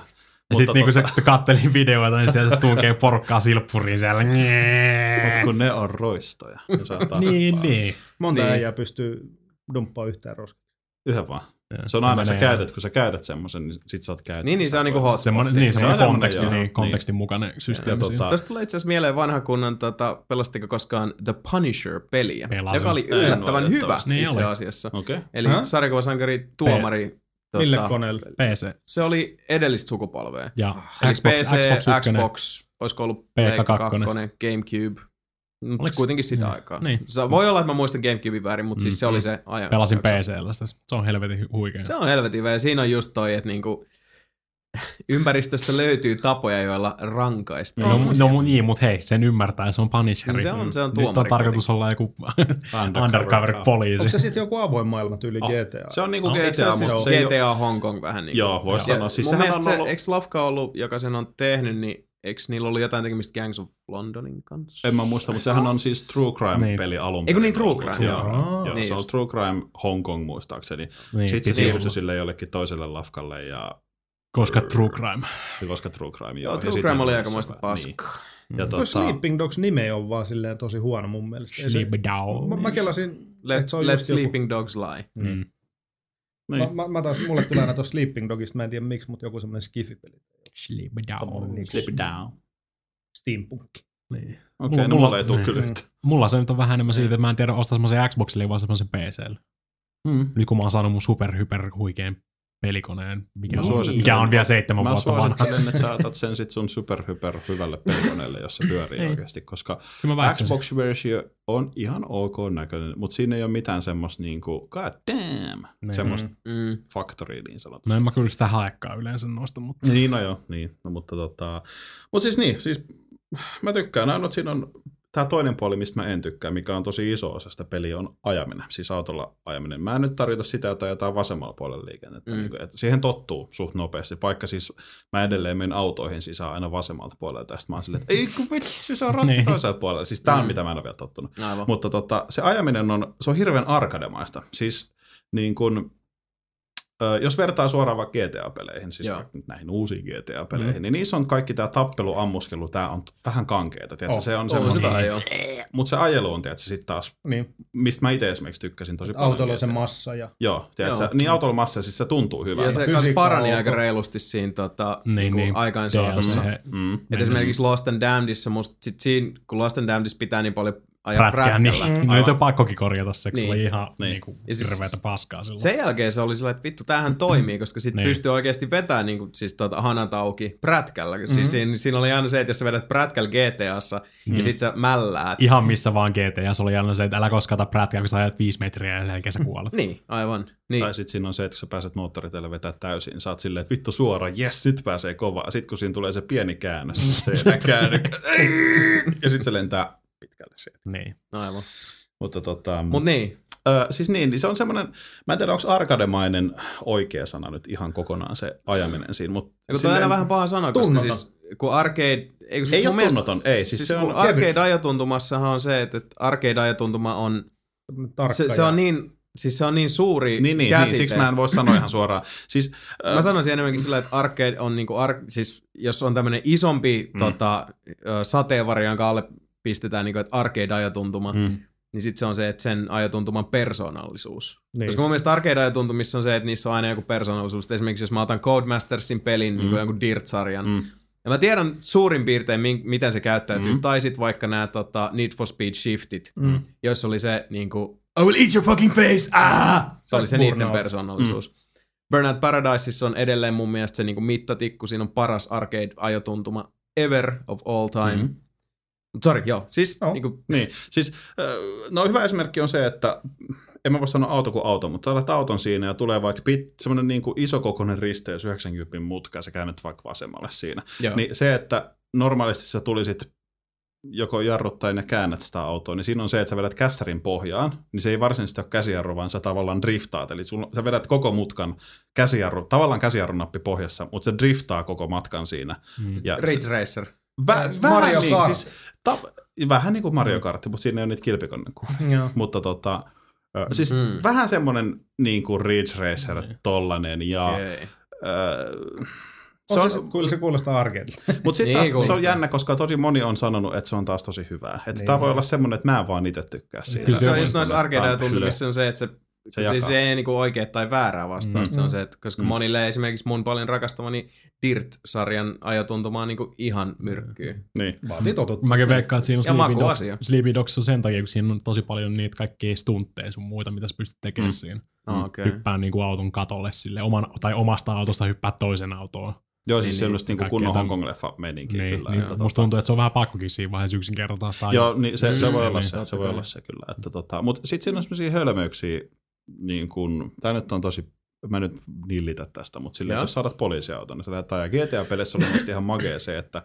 Ja sitten niinku tota- se kattelin videoita, niin sieltä se tunkee porukkaa silppuriin siellä. Mut kun ne on roistoja. Ne niin, niin. Monta Niin. äijää pystyy dumppaa yhteen roskaan. Yhden vaan. Se on aina, sä käytät, kun sä käytät semmoisen, niin sit sä oot käyttänyt. Niin, niin se on niinku hot Semmoinen, niin, Se on semmoinen semmoinen, konteksti, joo. niin, Niin. kontekstin mukainen systeemi. Ja tota- Tästä tulee itse asiassa mieleen vanha kunnon, tota, pelastiko koskaan The Punisher-peliä, Pelasin. joka oli En yllättävän hyvä. Niin itse oli. asiassa. Okei. Okay. Eli Häh? sarjakuvasankari tuomari. Mille tota, koneelle? PC. Se oli edellistä sukupolvea. Ja Eli Xbox, PC, Xbox, Xbox, 1. Xbox olisiko ollut PK2. Pleikka 2, Gamecube. Mut Oliks- kuitenkin sitä niin. aikaa. Niin. Se voi olla, että mä muistan Gamecubein väärin, mutta siis se oli se ajan. Pelasin. PCllä sitä. Se on helvetin hu- huikea. Se on helvetin hyvä ja siinä on just toi, että niinku, ympäristöstä löytyy tapoja, joilla rankaista. No, ihmisiä. no niin, mutta hei, sen ymmärtää, se on Punisher. Niin se on- se on Nyt on tarkoitus olla joku undercover Onko se sitten joku avoin maailma tyyli Oh, GTA? Se on niinku No, Eikö se GTA, ole siis mutta se GTA. Hong Kong vähän niin Joo, vois Ja sanoa. Siis mun mielestä on se, ollut... eikö Lafka ollut, joka sen on tehnyt, niin Eikö niillä ollut jotain tekemistä Gangs of Londonin kanssa? En mä muista, mutta sehän on siis True Crime-peli Niin. alun Eiku niin, True. Crime, Joo, joo. joo Niin se on just. True Crime Hong Kong muistaakseni. Niin, Sitten se siirtyi sille jollekin toiselle lafkalle, ja, Koska True Crime. koska True Crime, joo. Ja True Crime oli on aikamoista se- paskaa. Niin. Ja Tuo tota, Sleeping Dogs nime on vaan silleen tosi huono mun mielestä. Sleep down. Mä, mä kelasin, että Let, se on let just joku- sleeping dogs lie. Mm. Mä, niin. mä, mä taas, mulle tulee aina tuossa Sleeping Dogista, mä en tiedä miksi, mutta joku semmonen skifipeli. Sleep down. niin Sleep down. Steampunk. Niin. Okei, okay, Mulla- no mulla- mulla ei tule niin. kyllä Mm. yhtä. Mulla se nyt on vähän enemmän siitä, että mä en tiedä ostaa semmoisen Xboxille, vaan semmoisen PClle. Mm. Nyt kun mä oon saanut mun super hyper huikean pelikoneen, mikä, Mä on, suosittelen- mikä on vielä seitsemän Mä vuotta vanha. suosittelen, että sä otat sen sit sun super hyper hyvälle pelikoneelle, jos se pyörii Niin. oikeasti, koska mä väittäisin. Xbox-versio on ihan ok näköinen, mutta siinä ei ole mitään semmoista niinku, god damn, Niin. semmoista Mm. faktoria niin No sanotusti. en mä kyllä sitä haekaan yleensä noista, mutta Niin, no joo, niin. No, mutta tota, mut siis niin, siis mä tykkään, ainoa, että siinä on tämä toinen puoli, mistä mä en tykkää, mikä on tosi iso osa sitä peliä, on ajaminen, siis autolla ajaminen. Mä en nyt tarvita sitä, että ajetaan vasemmalla puolella liikennettä. Mm. Niin että siihen tottuu suht nopeasti, vaikka siis mä edelleen menen autoihin sisään aina vasemmalta puolelta, ja sit mä oon silleen, että ei kun vitsi, se on ratti Niin. toisella puolella. Siis tää on Mm. mitä mä en ole vielä tottunut. Aivan. Mutta tota, se ajaminen on, se on hirveän arkademaista. Siis niin kun, jos vertaa suoraan vaikka GTA-peleihin, siis Joo. näihin uusiin GTA-peleihin, mm. niin niissä on kaikki tämä tappelu, ammuskelu, tämä on vähän kankeeta. Tiedätkö? Oh. Se on On semmoista, mutta se ajelu on tiedätkö, sit taas, Niin, mistä mä itse esimerkiksi tykkäsin tosi paljon. autolla on se massa ja Joo, tiedätkö? Joo. niin autolla massa, siis se tuntuu Ja hyvältä. se Fysiikka kans parani on aika reilusti siinä tota, niin, niin, niin, aikain saatossa. Mm. Et esimerkiksi Lost and Damnedissa musta sit siinä, kun Lost and Damnedissa pitää niin paljon ajaa Prätkää, niin. prätkällä. No nyt on pakkokin korjata se, kun se Niin. oli ihan Niin. niin. Niin Ja siis- hirveätä paskaa silloin. Sen jälkeen se oli sillä, että vittu, tämähän toimii, koska sitten Niin. pystyy oikeasti vetämään niin kuin, siis tota, hanat auki prätkällä. Mm-hmm. Siis siinä, siinä, oli aina se, että jos sä vedät prätkällä GTAssa mm. ja sit sä mälläät. Ihan missä vaan GTA, se oli aina se, että älä koskaan ota prätkää, kun sä ajat viisi metriä ja jälkeen sä kuolet. Niin, aivan. Niin. Tai sitten siinä on se, että kun sä pääset moottoriteille vetää täysin, niin sä oot silleen, että vittu suora, jes, nyt pääsee kovaa. Sitten kun siinä tulee se pieni käännös, se käänny, ja sitten se lentää pitkälle sieltä. Niin. aivan. Mutta tota, Mut niin, Ö, siis niin, niin se on semmoinen, mä en tiedä onko arkademainen oikea sana nyt ihan kokonaan se ajaminen siinä, mutta kun toi on aina vähän paha sanoa, koska Tunnoton. siis kun arcade... Eikö, siis Ei mun ole mielestä- tunnoton, ei, siis se kun on- arcade-ajotuntumassahan on se, että, että arcade-ajotuntuma on... tarkka Se, se on niin... Siis se on niin suuri niin, niin, niin, käsite. siksi mä en voi sanoa ihan suoraan. Siis, Mä sanoisin enemmänkin sillä, että arcade on niinku, ar- siis jos on tämmönen isompi mm. tota, jonka alle pistetään niinku, että arcade-ajotuntuma, mm. Mm. niin sit se on se, että sen ajotuntuman persoonallisuus. Niin. Niin. Koska mun mielestä arcade-ajotuntumissa on se, että niissä on aina joku persoonallisuus. Esimerkiksi jos mä otan Codemastersin pelin, mm. niin kuin jonkun Dirt-sarjan, mm. ja mä tiedän suurin piirtein, min- miten se käyttäytyy. Mm. Tai sit vaikka nämä tota, Need for Speed Shiftit, mm. joissa oli se niinku, I will eat your fucking face! Ah! Se oli se niiden persoonallisuus. Mm. Burnout Paradiseissa on edelleen mun mielestä se niinku mittatikku, siinä on paras arcade-ajotuntuma ever of all time. Mm. Sorry, joo. Siis Joo. niinku, Niin, siis no hyvä esimerkki on se, että en mä voi sanoa auto kuin auto, mutta sä auton siinä ja tulee vaikka pit, semmoinen niin kuin isokokoinen risteys 90 mutka ja sä käännet vaikka vasemmalle siinä. joo. Niin se, että normaalisti sä tulisit joko jarruttain ja käännät sitä autoa, niin siinä on se, että sä vedät kässärin pohjaan, niin se ei varsinaisesti ole käsijarru, vaan sä tavallaan driftaat. Eli sul, sä vedät koko mutkan käsijarru, tavallaan käsijarrunappi pohjassa, mutta se driftaa koko matkan siinä. Mm. Ja Ridge se, Racer. Vä, Mario vähän, niin, Kart. siis, ta, vähän niin kuin Mario Kart, mutta siinä ei ole niitä kilpikonnen. Mutta tota, siis Mm. mm. vähän semmoinen niin kuin Ridge Racer tollanen ja... Se on, se, kyllä se kuulostaa arkeelta. Mutta sitten Niin, taas se on jännä, koska tosi moni on sanonut, että se on taas tosi hyvää. Että Niin. tämä voi olla semmoinen, että mä en vaan itse tykkää siitä. Kyllä Se, se on just noissa arcade kyllä. tuntumissa on se, että se, Se se, jakaa. siis se ei niinku oikea tai väärää vastausta. Mm. Se on se, että koska mm. monille esimerkiksi mun paljon rakastamani Dirt-sarjan ajotuntuma on niinku ihan myrkkyä. Niin. Vaatii totuttu. Mäkin veikkaan, että siinä on Ja Sleepy Dogs. Sleepy Dogs on sen takia, kun siinä on tosi paljon niitä kaikkia stuntteja sun muita, mitä sä pystyt tekemään mm. siinä. Oh, okay. Hyppää niinku auton katolle sille, oman, tai omasta autosta hyppää toisen autoon. Joo, siis Niin, se on niin, niinku kunnon. Hongkong-leffa meininki Niin, kyllä. niin, että musta tota- tuntuu, että se on vähän pakkokin siinä vaiheessa yksinkertaistaa. Joo, niin se, se Mm. voi olla Niin, se, se voi olla se kyllä. Että tota, Mutta sitten siinä on sellaisia hölmöyksiä, niin kun, tämä nyt on tosi mä nyt nillitä tästä, mutta silleen, että jos saatat poliisiauton, niin sä lähdet ajaa. GTA-pelissä oli mielestäni ihan magea se, että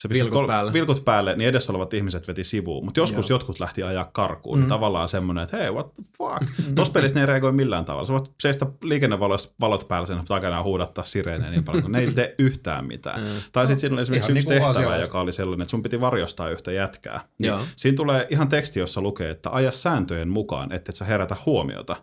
se pistät Vilkut päälle. vilkut päälle, niin edessä olevat ihmiset veti sivuun. Mutta joskus Joo. jotkut lähti ajaa karkuun, mm. niin tavallaan semmoinen, että hei, what the fuck. Tuossa pelissä ne ei reagoi millään tavalla. Sä voit seistä liikennevaloissa valot päällä sen takana ja huudattaa sireenejä niin paljon, kun ne ei tee yhtään mitään. Mm. Tai sitten siinä oli esimerkiksi Ihan yksi niinku tehtävä, asialaista. joka oli sellainen, että sun piti varjostaa yhtä jätkää. Niin Joo. Siinä tulee ihan teksti, jossa lukee, että aja sääntöjen mukaan, että et sä herätä huomiota.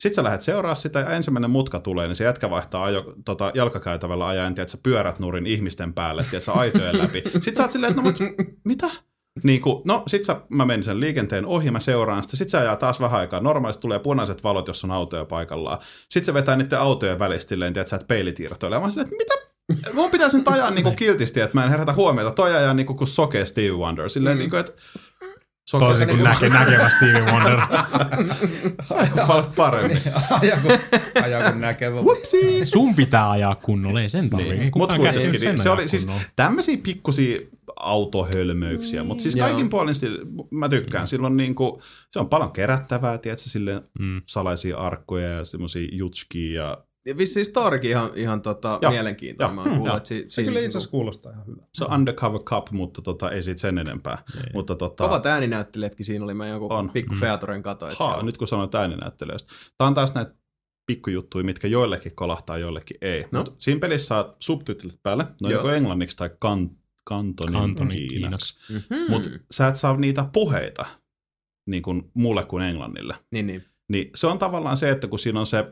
Sitten sä lähdet seuraa sitä ja ensimmäinen mutka tulee, niin se jätkä vaihtaa ajo, tota, jalkakäytävällä ajaen, että sä pyörät nurin ihmisten päälle, että sä aitojen läpi. Sitten sä oot silleen, että no mut, mitä? Niin kuin, no sit sä, mä menin sen liikenteen ohi, mä seuraan sitä, sit se ajaa taas vähän aikaa. Normaalisti tulee punaiset valot, jos on autoja paikallaan. Sitten se vetää niiden autojen välistä silleen, että sä et peilitiirtoille. Ja mä silleen, että mitä? Mun pitäisi nyt ajaa niinku kiltisti, että mä en herätä huomiota. Toi ajaa niinku kuin sokea Steve Wonder. Silleen mm. niinku, että sokea Toisin kuin näke, näkevä Stevie Wonder. Sai paljon paremmin. Ajako, ajako näkevä. Sun pitää ajaa kunnolla, ei sen tarvitse. Niin. Mutta kuitenkin, niin se oli siis tämmöisiä pikkusia autohölmöyksiä, mutta siis Joo. kaikin puolin mä tykkään. Silloin niinku, se on paljon kerättävää, tiedätkö, silleen Mm. salaisia arkkuja ja semmoisia jutskia ja Ja vissiin storikin ihan, ihan tota, Joo. mielenkiintoinen. Mä Joo. kuulin, Joo. että si, Se kyllä itse niinku asiassa kuulostaa ihan hyvä. se on undercover cup, mutta tota, ei siitä sen enempää. Mutta tota, Kovat ääninäyttelijätkin siinä oli. Mä jonkun On. pikku Mm. featuren katoin. siellä- nyt kun sanoit ääninäyttelijöistä. Tämä on taas näitä pikkujuttuja, mitkä joillekin kolahtaa, joillekin ei. No. Mut siinä pelissä saa subtitlit päälle, ne on Joo. joko englanniksi tai kan, kantonin, Kantonin kiinaksi. Mhm. Mutta sä et saa niitä puheita niin kuin mulle kuin englannille. Niin, niin. Niin se on tavallaan se, että kun siinä on se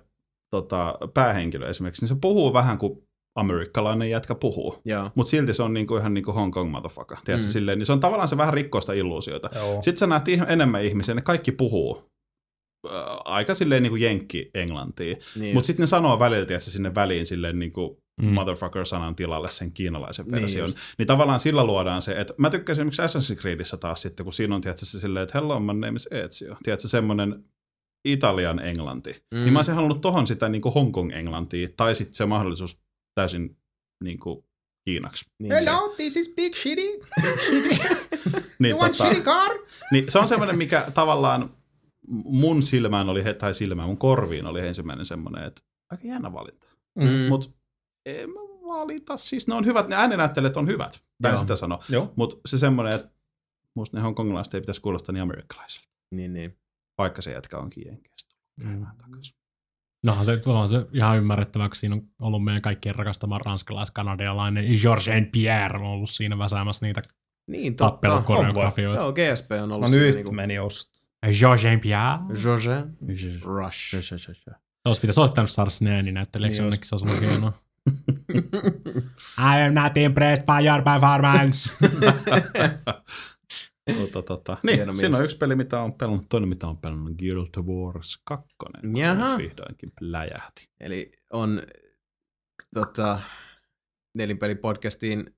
tota, päähenkilö esimerkiksi, niin se puhuu vähän kuin amerikkalainen jätkä puhuu. Mutta silti se on niinku ihan niinku Hong Kong motherfucker. Tiedätkö, Mm. silleen, niin se on tavallaan se vähän rikkoista illuusiota. Joo. Sitten sä näet enemmän ihmisiä, ne kaikki puhuu äh, aika silleen niinku jenkki-englantia. Niin Mutta sitten ne sanoo välillä, että sinne väliin silleen niinku Mm. motherfucker-sanan tilalle sen kiinalaisen Niin version. just. Niin, tavallaan sillä luodaan se, että mä tykkäsin esimerkiksi Assassin's Creedissä taas sitten, kun siinä on tietysti se silleen, että hello, my name is Ezio. Tiedätkö, semmoinen Italian englanti. Mm. Mm. Niin mä olisin halunnut tohon sitä niinku Hongkong englantia, tai sitten se mahdollisuus täysin niinku kiinaksi. Niin se- this is Big Shitty. Niin, tota, car? niin se on semmoinen, mikä tavallaan mun silmään oli, tai silmään, mun korviin oli ensimmäinen semmoinen, että aika jännä valinta. Mm. Mutta en mä valita, siis ne on hyvät, ne äänenäyttelijät on hyvät, mä en Joo. sitä sano. Mutta se semmoinen, että musta ne hongkongilaiset ei pitäisi kuulostaa niin amerikkalaisilta, Niin, niin. Vaikka se jätkä onkin jenkeistä. Mm. takaisin. No se, on se ihan ymmärrettävää, kun siinä on ollut meidän kaikkien rakastama ranskalais-kanadialainen Georges Pierre on ollut siinä väsäämässä niitä Niin, totta. tappelukoreografioita. Joo, GSP on ollut No siinä nyt niinku- meni osta. Georges Pierre. George Rush. Olisi pitäisi olla saada sinne ääninäyttelijäksi Niin jonnekin, se olisi ollut hienoa. I am not impressed by your performance. Tota, tota. Niin, siinä mies. on yksi peli, mitä on pelannut, toinen mitä on pelannut, Guild Wars 2. kun se Jaha. nyt vihdoinkin pläjähti. Eli on tota, nelinpelipodcastiin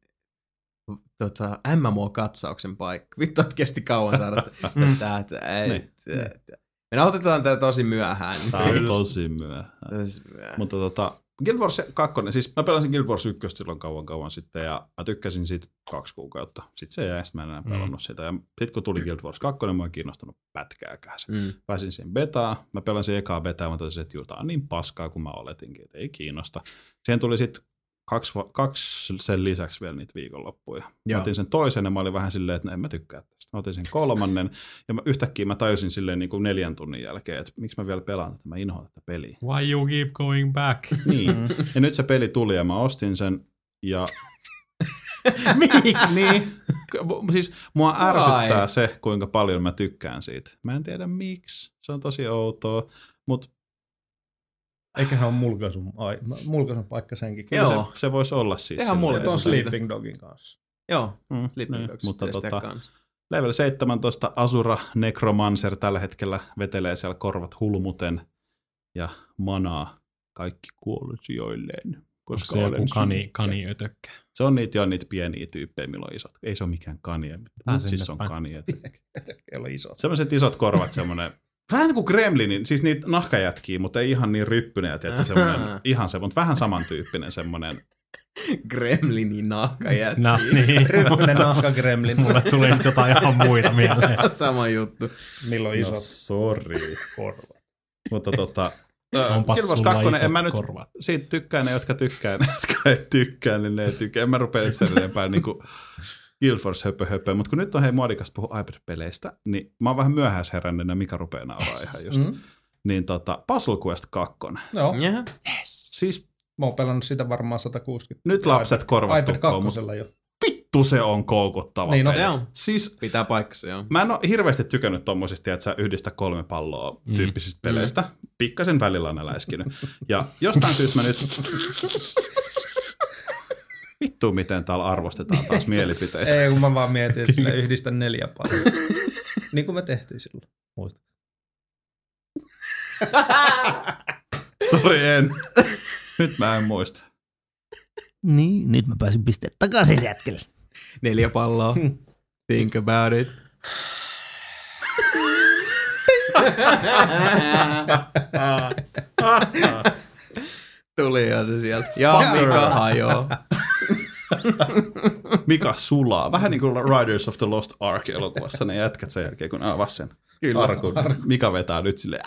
tota, MMO-katsauksen paikka. Vittu, että kesti kauan saada tää- Niin. tää- Me nauhoitetaan tää tosi myöhään. Tää on tosi myöhään. Tosi myöhään. Mutta tota, Guild Wars 2, siis mä pelasin Guild Wars 1 silloin kauan kauan sitten ja mä tykkäsin siitä kaksi kuukautta. Sitten se jäi, sit mä en enää Mm. pelannut sitä. Ja sitten kun tuli Guild Wars 2, niin mä en kiinnostanut pätkääkään se. Mm. Pääsin siihen betaan, mä pelasin ekaa betaa, mä totesin, että juu, tää on niin paskaa kuin mä oletinkin, että ei kiinnosta. Siihen tuli sitten kaksi, kaksi sen lisäksi vielä niitä viikonloppuja. Mä Joo. otin sen toisen ja mä olin vähän silleen, että no en mä tykkää tästä. Mä otin sen kolmannen ja mä, yhtäkkiä mä tajusin silleen niin kuin neljän tunnin jälkeen, että miksi mä vielä pelaan tätä, mä inhoan tätä peliä. Why you keep going back? Niin. Ja nyt se peli tuli ja mä ostin sen ja Miksi? niin, siis mua Why? ärsyttää se, kuinka paljon mä tykkään siitä. Mä en tiedä miksi, se on tosi outoa, mutta Eiköhän ole mulkaisun, ai, mulkaisun paikka senkin. Joo. Kyllä se, se voisi olla siis. Mulle Se on Sleeping Dogin kanssa. Joo, Mm, Sleeping niin, Dogs mutta tota, kanssa. level 17 Asura Necromancer tällä hetkellä vetelee siellä korvat hulmuten ja manaa kaikki kuollisijoilleen. Koska se joku olen kani, kaniötökkä. Se on niitä, jo niitä pieniä tyyppejä, millä on isot. Ei se ole mikään kania. Tää Mutta siis on päin. kania. Ei ole isot. Semmoiset isot korvat, semmoinen Vähän niin kuin Gremlinin, siis niitä nahkajätkiä, mutta ei ihan niin ryppynen, ja tiedätkö, semmoinen, ihan se, mutta vähän samantyyppinen semmoinen. Gremlinin nahkajätki. No niin. Ryppynen nahka gremlin. Mulle tuli nyt jotain ihan muita mieleen. Sama juttu. Milloin No isot sorry. korvat. Mutta tota, Onpas sulla 2, isot en mä nyt, korvat. siitä tykkää ne, jotka tykkää, ja ne, jotka ei tykkää, niin ne ei tykkää. En mä rupea nyt sen enempää niinku Guild Wars höpö höpö, mutta kun nyt on hei muodikas puhua iPad-peleistä, niin mä oon vähän myöhäisheränneen ja Mika rupeaa nauraa ihan just. Mm. Niin tota, Puzzle Quest 2. Joo, Jaha. Siis mä oon pelannut sitä varmaan 160. nyt lapset korvat iPad tukkoon, mutta 2 jo. vittu se on koukuttava Niin, no peli. Se on. Siis Pitää paikkansa, joo. Mä en ole hirveästi tykännyt tommosista, että sä yhdistä kolme palloa Mm. tyyppisistä peleistä. Pikkasen välillä on läiskinyt. Ja jostain syystä mä nyt... Vittu, miten täällä arvostetaan taas mielipiteitä. Ei, kun mä vaan mietin, että sillä yhdistän neljä paljon. niin kuin me tehtiin silloin. Muistat? Sori, en. Nyt mä en muista. Niin, nyt mä pääsin pisteen takaisin jätkelle. Neljä palloa. Think about it. Tulihan se sieltä. Ja Mika hajoo. Mika sulaa. Vähän niin kuin Riders of the Lost Ark elokuvassa ne jätkät sen jälkeen, kun ne avas sen Kyllä. arkun. Mika vetää nyt silleen.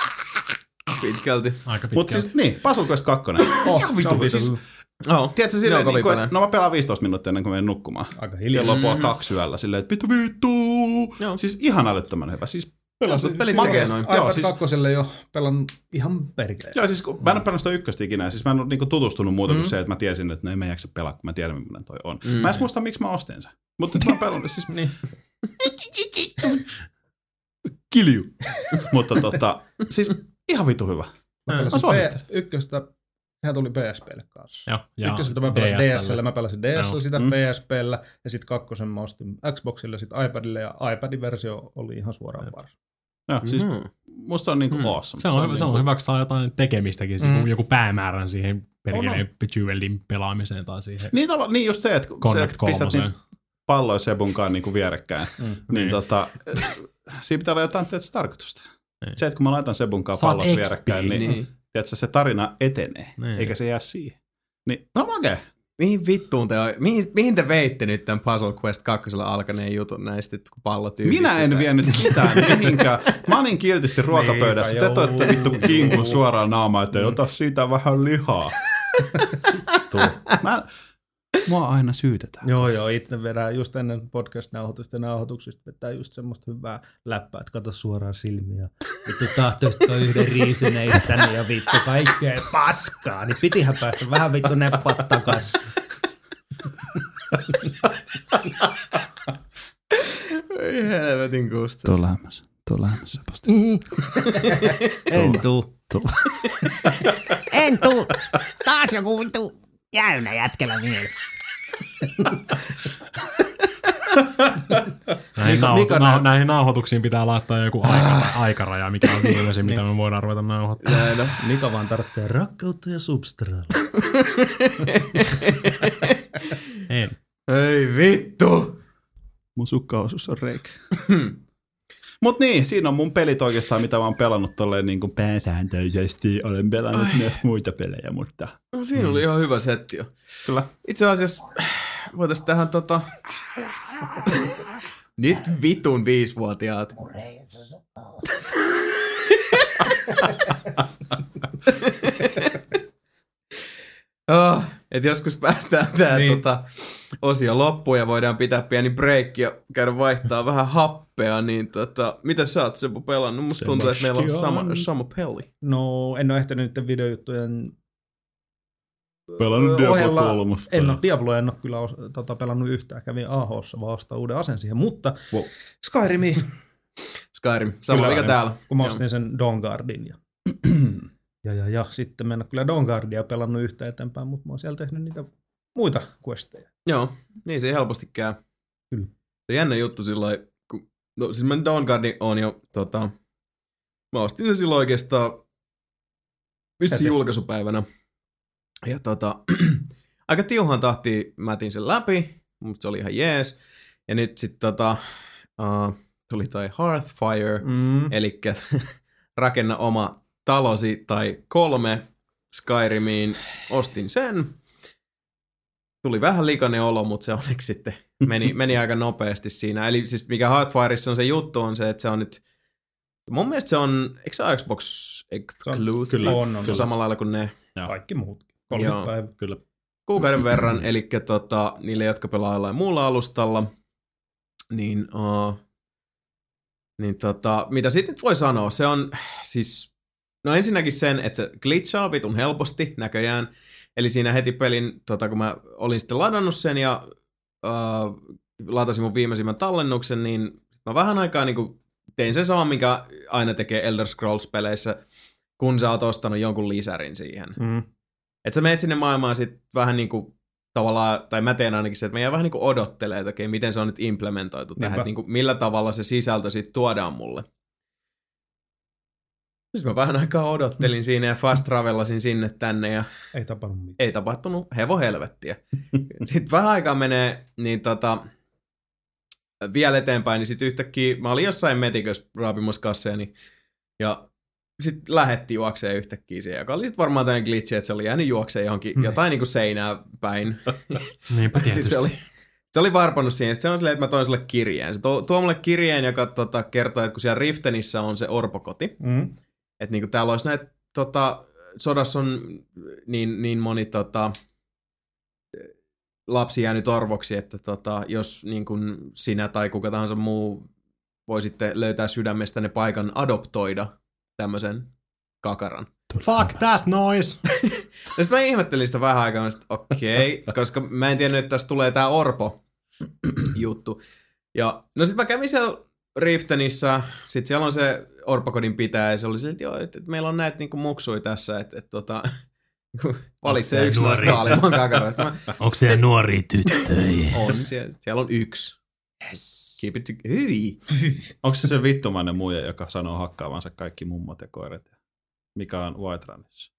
Pitkälti. Aika pitkään. Mutta siis niin, Puzzle Quest 2. Oh, Ihan se vittu. on vittu. Siis, Oh, tiedätkö silleen, on niin kuin, no mä pelaan 15 minuuttia ennen kuin menen nukkumaan. Aika hiljaa. Kello on puoli kaksi yöllä silleen, että vittu vittu. Joo. Siis ihan älyttömän hyvä. Siis, Pelasin pelit noin. Joo, siis- siis... jo pelannut ihan perkeleen. joo, siis kun, mä en ole pelannut sitä ykköstä ikinä. Siis mä en ole niinku tutustunut muuta kuin se, että mä tiesin, että no en mä jaksa pelaa, kun mä tiedän, millainen toi on. Mm. Mä en muista, miksi mä ostin sen. Mutta mä oon pelannut, siis Niin. kilju. Mutta tota, siis ihan vitu hyvä. Mä Mä suosittelen. P- ykköstä, sehän tuli PSPlle kanssa. Joo, ja Ykköseltä mä pelasin DSL, DSL. mä pelasin DSL Joo. sitä Mm. PSPllä ja sitten kakkosen mä ostin Xboxille sitten iPadille ja iPadin versio oli ihan suoraan paras. Joo, siis Mm. musta se on niinku Mm. awesome. Se on, se on niinku- hyvä, kun saa jotain tekemistäkin, Mm. joku päämäärän siihen perkeleen On, Jewelin pelaamiseen tai siihen Niin, tava, niin just se, että kun se, Connect pistät niin palloja Sebunkaan niinku vierekkäin, Mm. niin, Niin. tota, siinä pitää olla jotain tietysti tarkoitusta. Niin. Se, että kun mä laitan Sebunkaan pallot vierekkäin, niin, niin. Tiedätkö, se tarina etenee, Niin. eikä se jää siihen. Niin, no makee. Mihin vittuun te, mihin, mihin te veitte nyt tämän Puzzle Quest 2 alkaneen jutun näistä, kun pallot Minä en vienyt mitään mihinkään. Mä olin kiltisti ruokapöydässä. Te Niinpä, toitte vittu kinkun suoraan naamaan, että ota siitä vähän lihaa. Vittu. Mä, mua aina syytetään. Joo, joo, itse vedän just ennen podcast-nauhoitusta ja nauhoituksista vetää just semmoista hyvää läppää, että kato suoraan silmiä. Vittu tahtoisitko yhden riisineistä ja vittu kaikkea paskaa, niin pitihän päästä vähän vittu neppat takas. Ei helvetin kusta. Tuo lähemmäs. Tuo lähemmäs Sebastian. En tuu. En tuu. Taas joku vittu jäynä jätkellä mielessä. Näihin, Mika- nauho- Mika nau- näyt- näihin nauhoituksiin pitää laittaa joku aikara, aikaraja, mikä on viimeisin, mitä me voidaan ruveta nauhoittamaan. Näin on. Mika vaan tarvitsee rakkautta ja substraalia. En. Ei vittu. Mun sukkaosuus on reikä. Mut niin, siinä on mun pelit oikeastaan, mitä mä oon pelannut tolleen niin kuin pääsääntöisesti. Olen pelannut Ai. myös muita pelejä, mutta No, siinä oli ihan hyvä setti jo. kyllä. Itse asiassa voitais tähän tota... Nyt vitun viisivuotiaat. Oh, et joskus päästään tää niin. Tota, osio loppuun ja voidaan pitää pieni break ja käydä vaihtaa vähän happea, niin tota, mitä sä oot Seppo pelannut? Musta tuntuu, että meillä on sama, Sebastian. sama peli. No, en ole ehtinyt niiden videojuttujen Pelannut Diablo ohella- 3. En ole Diablo, en ole kyllä os, tota, pelannut yhtään. Kävin AHssa vaan ostaa uuden aseen siihen, mutta Wow. Skyrimi, Skyrim, sama Kyllä, mikä täällä. kun mä ostin sen Dawnguardin ja, ja, ja, ja sitten ole kyllä Dawnguardia pelannut yhtään eteenpäin, mutta mä oon siellä tehnyt niitä muita questeja. Joo, niin se helposti käy. Kyllä. Se jännä juttu silloin, kun, no siis mä Dawnguardin on jo, tota, mä ostin sen silloin oikeastaan vissi julkaisupäivänä. Ja tota, aika tiuhaan tahtiin mä etin sen läpi, mutta se oli ihan jees. Ja nyt sitten tota, uh, tuli toi Hearthfire, Mm. eli rakenna oma talosi tai kolme Skyrimiin. Ostin sen. Tuli vähän likainen olo, mutta se onneksi sitten meni, meni aika nopeasti siinä. Eli siis mikä Hearthfireissa on se juttu on se, että se on nyt Mun mielestä se on, eikö se ole Xbox exclusive? kyllä, on, on. Samalla lailla kuin ne Joo. Kaikki muut. 30 Joo. päivää. Kyllä. kuukauden verran, eli tota, niille, jotka pelaa jollain muulla alustalla, niin, uh, niin tota, mitä sitten nyt voi sanoa, se on siis, no ensinnäkin sen, että se glitchaa vitun helposti näköjään, eli siinä heti pelin, tota, kun mä olin sitten ladannut sen ja uh, latasin mun viimeisimmän tallennuksen, niin mä vähän aikaa niin kuin tein sen saman, mikä aina tekee Elder Scrolls-peleissä, kun sä oot ostanut jonkun lisärin siihen. Mm. Että sä menet sinne maailmaan sit vähän niinku tavallaan, tai mä teen ainakin se, että mä jään vähän niinku odottelee, että okei, miten se on nyt implementoitu tähän, Niinpä. että niinku, millä tavalla se sisältö sitten tuodaan mulle. Siis mä vähän aikaa odottelin siinä ja fast travelasin sinne tänne ja Ei tapannut mitään. ei tapahtunut hevo helvettiä. Sitten vähän aikaa menee, niin tota, vielä eteenpäin, niin sitten yhtäkkiä, mä olin jossain metikössä raapimassa kasseeni, ja sitten lähetti juokseen yhtäkkiä siihen, joka oli sitten varmaan tämmöinen glitchi, että se oli jäänyt juokseen johonkin, jotain niinku seinää päin. Niinpä Sitten tietysti. se oli, se oli varpannut siihen. Sitten se on silleen, että mä toin sulle kirjeen. Se tuo, tuo mulle kirjeen, joka tota, kertoo, että kun siellä Riftenissä on se orpokoti, Mm. Että niinku täällä olisi näitä, tota, sodassa on niin, niin moni tota, lapsi jäänyt orvoksi, että tota, jos niin kun sinä tai kuka tahansa muu voi sitten löytää sydämestä ne paikan adoptoida tämmöisen kakaran. Fuck that noise! Ja sitten mä ihmettelin sitä vähän aikaa, että okei, okay, koska mä en tiennyt, että tässä tulee tää Orpo juttu. Ja no sit mä kävin siellä Riftenissä, sit siellä on se Orpokodin pitäjä, ja se oli silleen, että joo, että, että meillä on näitä niinku muksuja tässä, että, että tota, valitsee yksi noista taalimman kakaroista. Onko siellä nuoria tyttöjä? on, siellä, siellä on yksi. Yes. Keep it to- Hyi. Onko se se vittumainen muija, joka sanoo hakkaavansa kaikki mummot ja koirat? ja Mikä on White Runissa?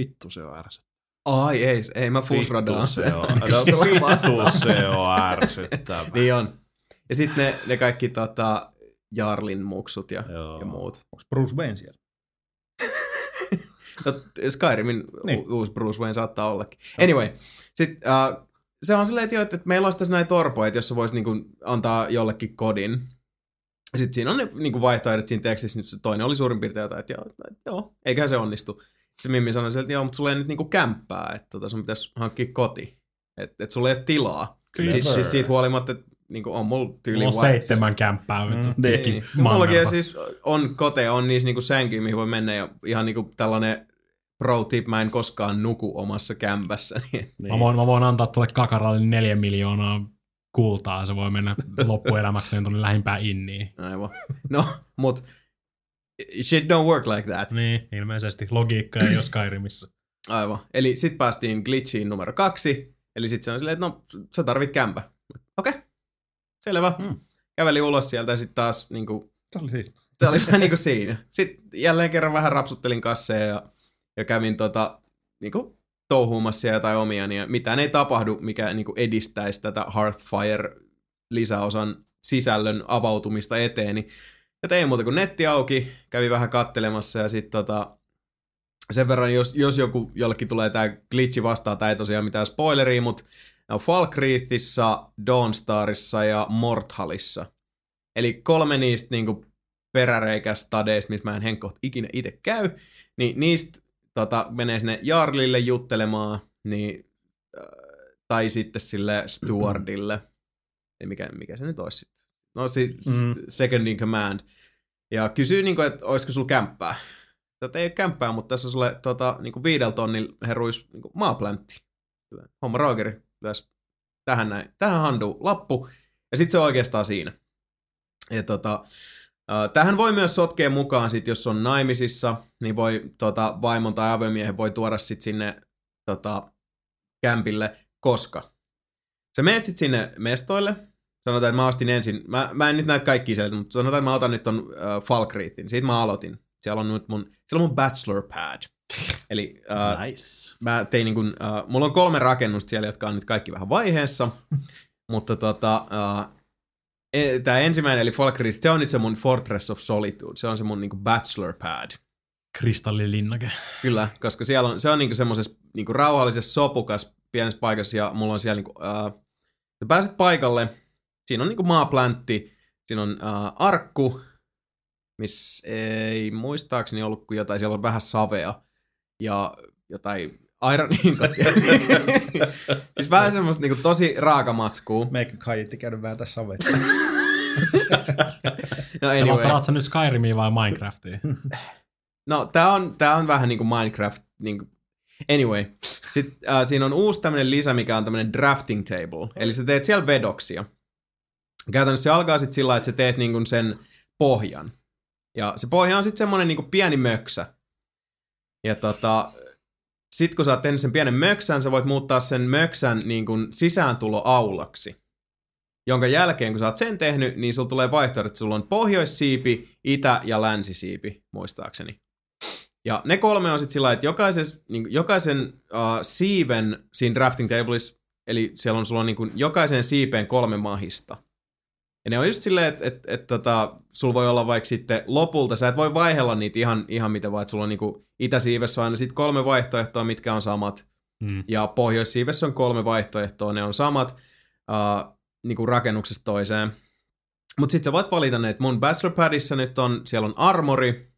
Vittu se on ärsyttävää. Ai ei, ei mä fushradaan Vittu se on, vittu se on ärsyttävää. Niin on. Ja sitten ne, ne kaikki tota, Jarlin muksut ja, Joo. ja muut. Onko Bruce Wayne siellä? No, Skyrimin Niin. niin. uusi Bruce Wayne saattaa ollakin. Anyway, sit, uh, se on silleen, että, meillä olisi tässä näitä torpoja, että jos sä vois niinku antaa jollekin kodin. Sitten siinä on ne niinku vaihtoehdot siinä tekstissä, nyt se toinen oli suurin piirtein jotain, että joo, että joo eiköhän se onnistu. Se Mimmi sanoi sieltä, että joo, mutta sulla ei nyt niinku kämppää, että tota, sun pitäisi hankkia koti. Että et sulla ei ole tilaa. Siis, siis siitä huolimatta, että niinku on mulla tyyli Mulla on white- seitsemän kämppää. Mm. Niin. Mullakin mannerta. siis on koteja, on niissä niinku sänkyjä, mihin voi mennä ja ihan niinku tällainen pro tip, mä en koskaan nuku omassa kämpässä. Niin. Mä, voin, mä voin antaa tuolle kakaralle neljä miljoonaa kultaa, se voi mennä loppuelämäkseen tuonne lähimpään inniin. Aivan. No, mut shit don't work like that. Niin, ilmeisesti. Logiikka ei ole Skyrimissa. Aivan. Eli sit päästiin glitchiin numero kaksi. Eli sit se on silleen, että no, sä tarvit kämpä. Selvä. Hmm. Käveli ulos sieltä ja sit taas niinku Se oli siinä. se oli vähän niinku siinä. Sitten jälleen kerran vähän rapsuttelin kasseja ja, ja kävin tota, niinku touhuumassa jotain omia, ja mitään ei tapahdu, mikä niinku edistäisi tätä Hearthfire lisäosan sisällön avautumista eteeni. Ja tein muuta kuin netti auki, kävin vähän kattelemassa ja sitten tota, sen verran, jos, jos joku, jollekin tulee tämä glitchi vastaan, tämä ei tosiaan mitään spoileria, mutta Falkreathissa, Dawnstarissa ja Morthalissa. Eli kolme niistä niinku peräreikästadeista, missä mä en henkkoht ikinä itse käy, niin niistä tota, menee sinne Jarlille juttelemaan, niin, äh, tai sitten sille Stewardille, Eli mikä, mikä se nyt olisi sitten. No si, Mm. second in command. Ja kysyy, niin kuin, että olisiko sulla kämppää. Tätä ei ole kämppää, mutta tässä on sulle tota, niin kuin viidellä tonnilla heruis niin kuin maaplantti. Homma Rogeri lyös tähän näin. Tähän handuu lappu. Ja sitten se on oikeastaan siinä. Ja tota, äh, tähän voi myös sotkea mukaan sit, jos on naimisissa, niin voi tota, vaimon tai aviomiehen voi tuoda sit sinne tota, kämpille, koska sä menet sit sinne mestoille, sanotaan, että mä ostin ensin, mä, mä en nyt näitä kaikki sieltä, mutta sanotaan, että mä otan nyt ton äh, Falkreathin, siitä mä aloitin. Siellä on nyt mun, siellä on mun bachelor pad. Eli äh, Nice. mä tein niin kun, uh, mulla on kolme rakennusta siellä, jotka on nyt kaikki vähän vaiheessa, mutta tota, uh, tämä ensimmäinen eli Falkreath, se on nyt se mun Fortress of Solitude, se on se mun niinku bachelor pad. Kristallilinnake. Kyllä, koska siellä on, se on niinku semmoisessa niinku rauhallisessa sopukas pienessä paikassa ja mulla on siellä niinku, uh, sä pääset paikalle, siinä on niinku maaplantti, siinä on uh, arkku, missä ei muistaakseni ollut kuin jotain, siellä on vähän savea ja jotain Iron Ingotia. siis vähän semmoista niinku tosi raaka matskuu. Meikä kaiitti käynyt vähän tässä savetta. No Anyway. anyway. Pelaat sä nyt Skyrimia vai Minecraftia? No tää on, tää on vähän niinku Minecraft. Niinku. Anyway. Sitten äh, siinä on uusi tämmönen lisä, mikä on tämmönen drafting table. Eli sä teet siellä vedoksia. Käytännössä se alkaa sitten sillä että sä teet niinku sen pohjan. Ja se pohja on sitten semmonen niinku pieni möksä. Ja tota, sit kun sä oot tehnyt sen pienen möksän, sä voit muuttaa sen möksän niinku sisääntuloaulaksi. Jonka jälkeen, kun sä oot sen tehnyt, niin sulla tulee vaihtoehdot, että sulla on pohjoissiipi, itä- ja länsisiipi, muistaakseni. Ja ne kolme on sitten sillä että jokaisen, niin jokaisen uh, siiven siinä drafting tableissa, eli siellä on sulla on niin kuin jokaisen siipeen kolme mahista. Ja ne on just silleen, että et, et, tota, sulla voi olla vaikka sitten lopulta, sä et voi vaihella niitä ihan, ihan mitä vaan, että sulla on niinku itäsiivessä on aina sitten kolme vaihtoehtoa, mitkä on samat. Mm. Ja pohjoissiivessä on kolme vaihtoehtoa, ne on samat uh, niinku rakennuksesta toiseen. Mutta sitten sä voit valita ne, että mun Bachelor Padissa nyt on, siellä on armori.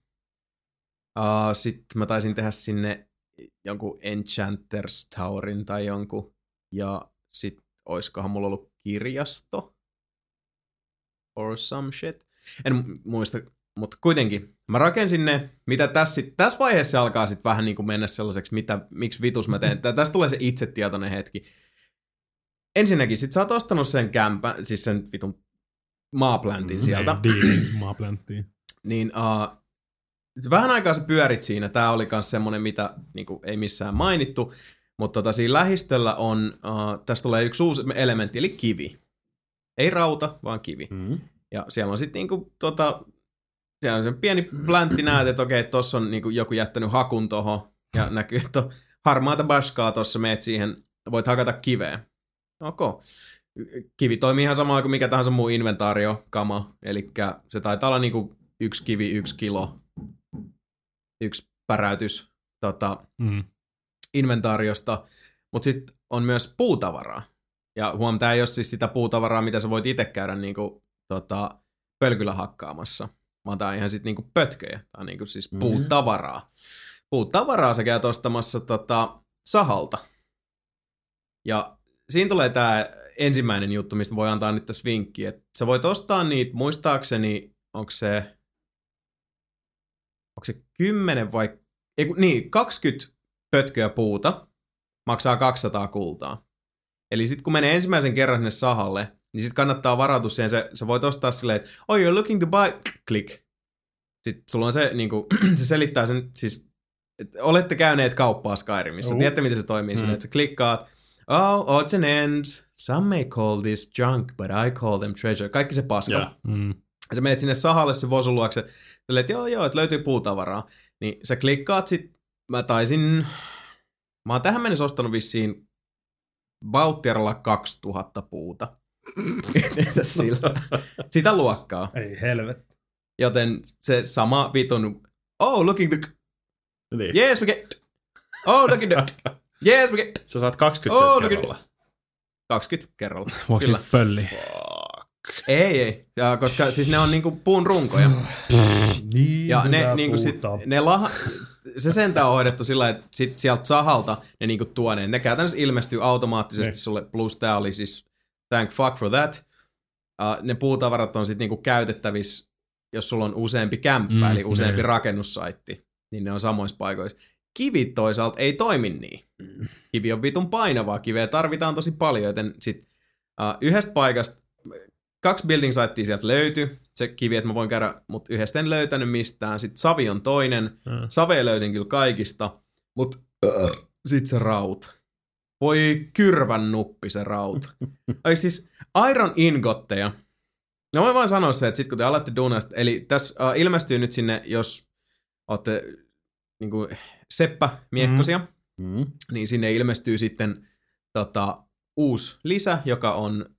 Uh, sitten mä taisin tehdä sinne jonkun Enchanter's Towerin tai jonkun. Ja sit oiskohan mulla ollut kirjasto. Or some shit. En mu- muista, mutta kuitenkin. Mä rakensin ne, mitä tässä, sit, tässä vaiheessa alkaa sitten vähän niin kuin mennä sellaiseksi, mitä, miksi vitus mä teen. Tästä tulee se itsetietoinen hetki. Ensinnäkin, sit sä oot ostanut sen kämpän, siis sen vitun maaplantin sieltä. Diilin maaplanttiin. Niin uh, vähän aikaa sä pyörit siinä. Tää oli myös semmonen, mitä niinku, ei missään mainittu. Mutta tota, siinä lähistöllä on, uh, tästä tulee yksi uusi elementti, eli kivi. Ei rauta, vaan kivi. Mm. Ja siellä on sitten niinku, tota, siellä on sen pieni pläntti, näet, että okei, tossa on niinku joku jättänyt hakun tohon. Ja näkyy, että harmaata baskaa tossa, meet siihen, voit hakata kiveä. Ok. Kivi toimii ihan samalla kuin mikä tahansa muu inventaario, kama. Eli se taitaa olla niinku yksi kivi, yksi kilo, yksi päräytys tota, Mm. inventaariosta, mutta sitten on myös puutavaraa. Ja huom, tämä ei ole siis sitä puutavaraa, mitä sä voit itse käydä niinku, tota, pölkyllä hakkaamassa, vaan tämä on ihan sitten niinku pötkejä. Tämä on niinku siis Mhm. puutavaraa. Puutavaraa sä käyt ostamassa tota, sahalta. Ja siinä tulee tämä ensimmäinen juttu, mistä voi antaa nyt tässä vinkki, että sä voit ostaa niitä, muistaakseni, onko se, onko se 10 vai, ei, niin, 20 pötköä puuta maksaa 200 kultaa. Eli sitten kun menee ensimmäisen kerran sinne sahalle, niin sitten kannattaa varautua siihen. Sä, sä voit ostaa silleen, että oh, you're looking to buy, click. Sitten sulla on se, niin kuin, se selittää sen, siis, että olette käyneet kauppaa Skyrimissa. Joo. Tiedätte, miten se toimii mm. silleen, että sä klikkaat, oh, odds and ends, some may call this junk, but I call them treasure. Kaikki se paska. Joo. Mm. Ja sä menet sinne sahalle se vosun luokse, silleen, että joo joo, että löytyy puutavaraa. Niin sä klikkaat sit, mä taisin, mä oon tähän mennessä ostanut vissiin Bauttiaralla 2000 puuta. Yhteensä siltä. Sitä luokkaa. Ei helvet. Joten se sama vitun, oh looking the, Niin. yes we get, oh looking the, yes we get, Sä saat 20 Oh, oh, kerralla. 20 kerralla. Siitä pölli? Ei, ei. Ja, koska siis ne on niinku puun runkoja. Niin Ja ne, niinku sit, ne laha, se sentään on hoidettu sillä että sit sieltä sahalta ne niinku tuo ne. Ne käytännössä ilmestyy automaattisesti Ne. sulle, plus tää oli siis thank fuck for that. Uh, ne puutavarat on sitten niinku käytettävissä, jos sulla on useampi kämppä, Mm, mm, eli useampi niin. rakennussaitti, niin ne on samoissa paikoissa. Kivit toisaalta ei toimi niin. Kivi on vitun painavaa, kiveä tarvitaan tosi paljon, joten sit uh, yhdestä paikasta, kaksi building sitea sieltä löytyi, se kivi, että mä voin käydä, mutta yhdestä en löytänyt mistään. Sitten savi on toinen, Mm. save löysin kyllä kaikista, mutta sit se raut. Voi kyrvän nuppi se raut. Ai siis Iron Ingotteja. No mä voin sanoa se, että sit kun te alatte duunasta, eli tässä uh, ilmestyy nyt sinne, jos olette niinku Seppä miekkosia, Mm. niin sinne ilmestyy sitten tota, uusi lisä, joka on,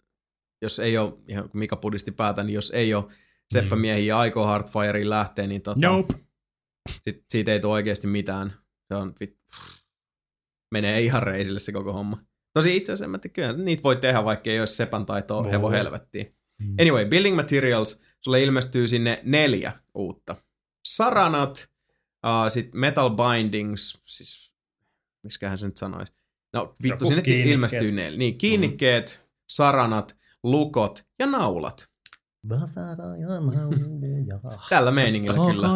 jos ei ole, ihan Mika pudisti päätä, niin jos ei ole seppämiehiä ja aikoo Hardfirein lähteä, niin tota, Nope. sit, siitä ei tule oikeasti mitään. Se on, vit, menee ihan reisille se koko homma. Tosi itse asiassa, mä tiedän, kyllä niitä voi tehdä, vaikka ei olisi sepän taitoa Voi. hevo helvettiin. Mm. Anyway, Building Materials, sulle ilmestyy sinne neljä uutta. Saranat, uh, sitten Metal Bindings, siis miskähän se nyt sanoisi. No vittu, Joku sinne kiinnikkeet. ilmestyy ne. Niin, kiinnikkeet, saranat, lukot ja naulat. Tällä meiningillä kyllä.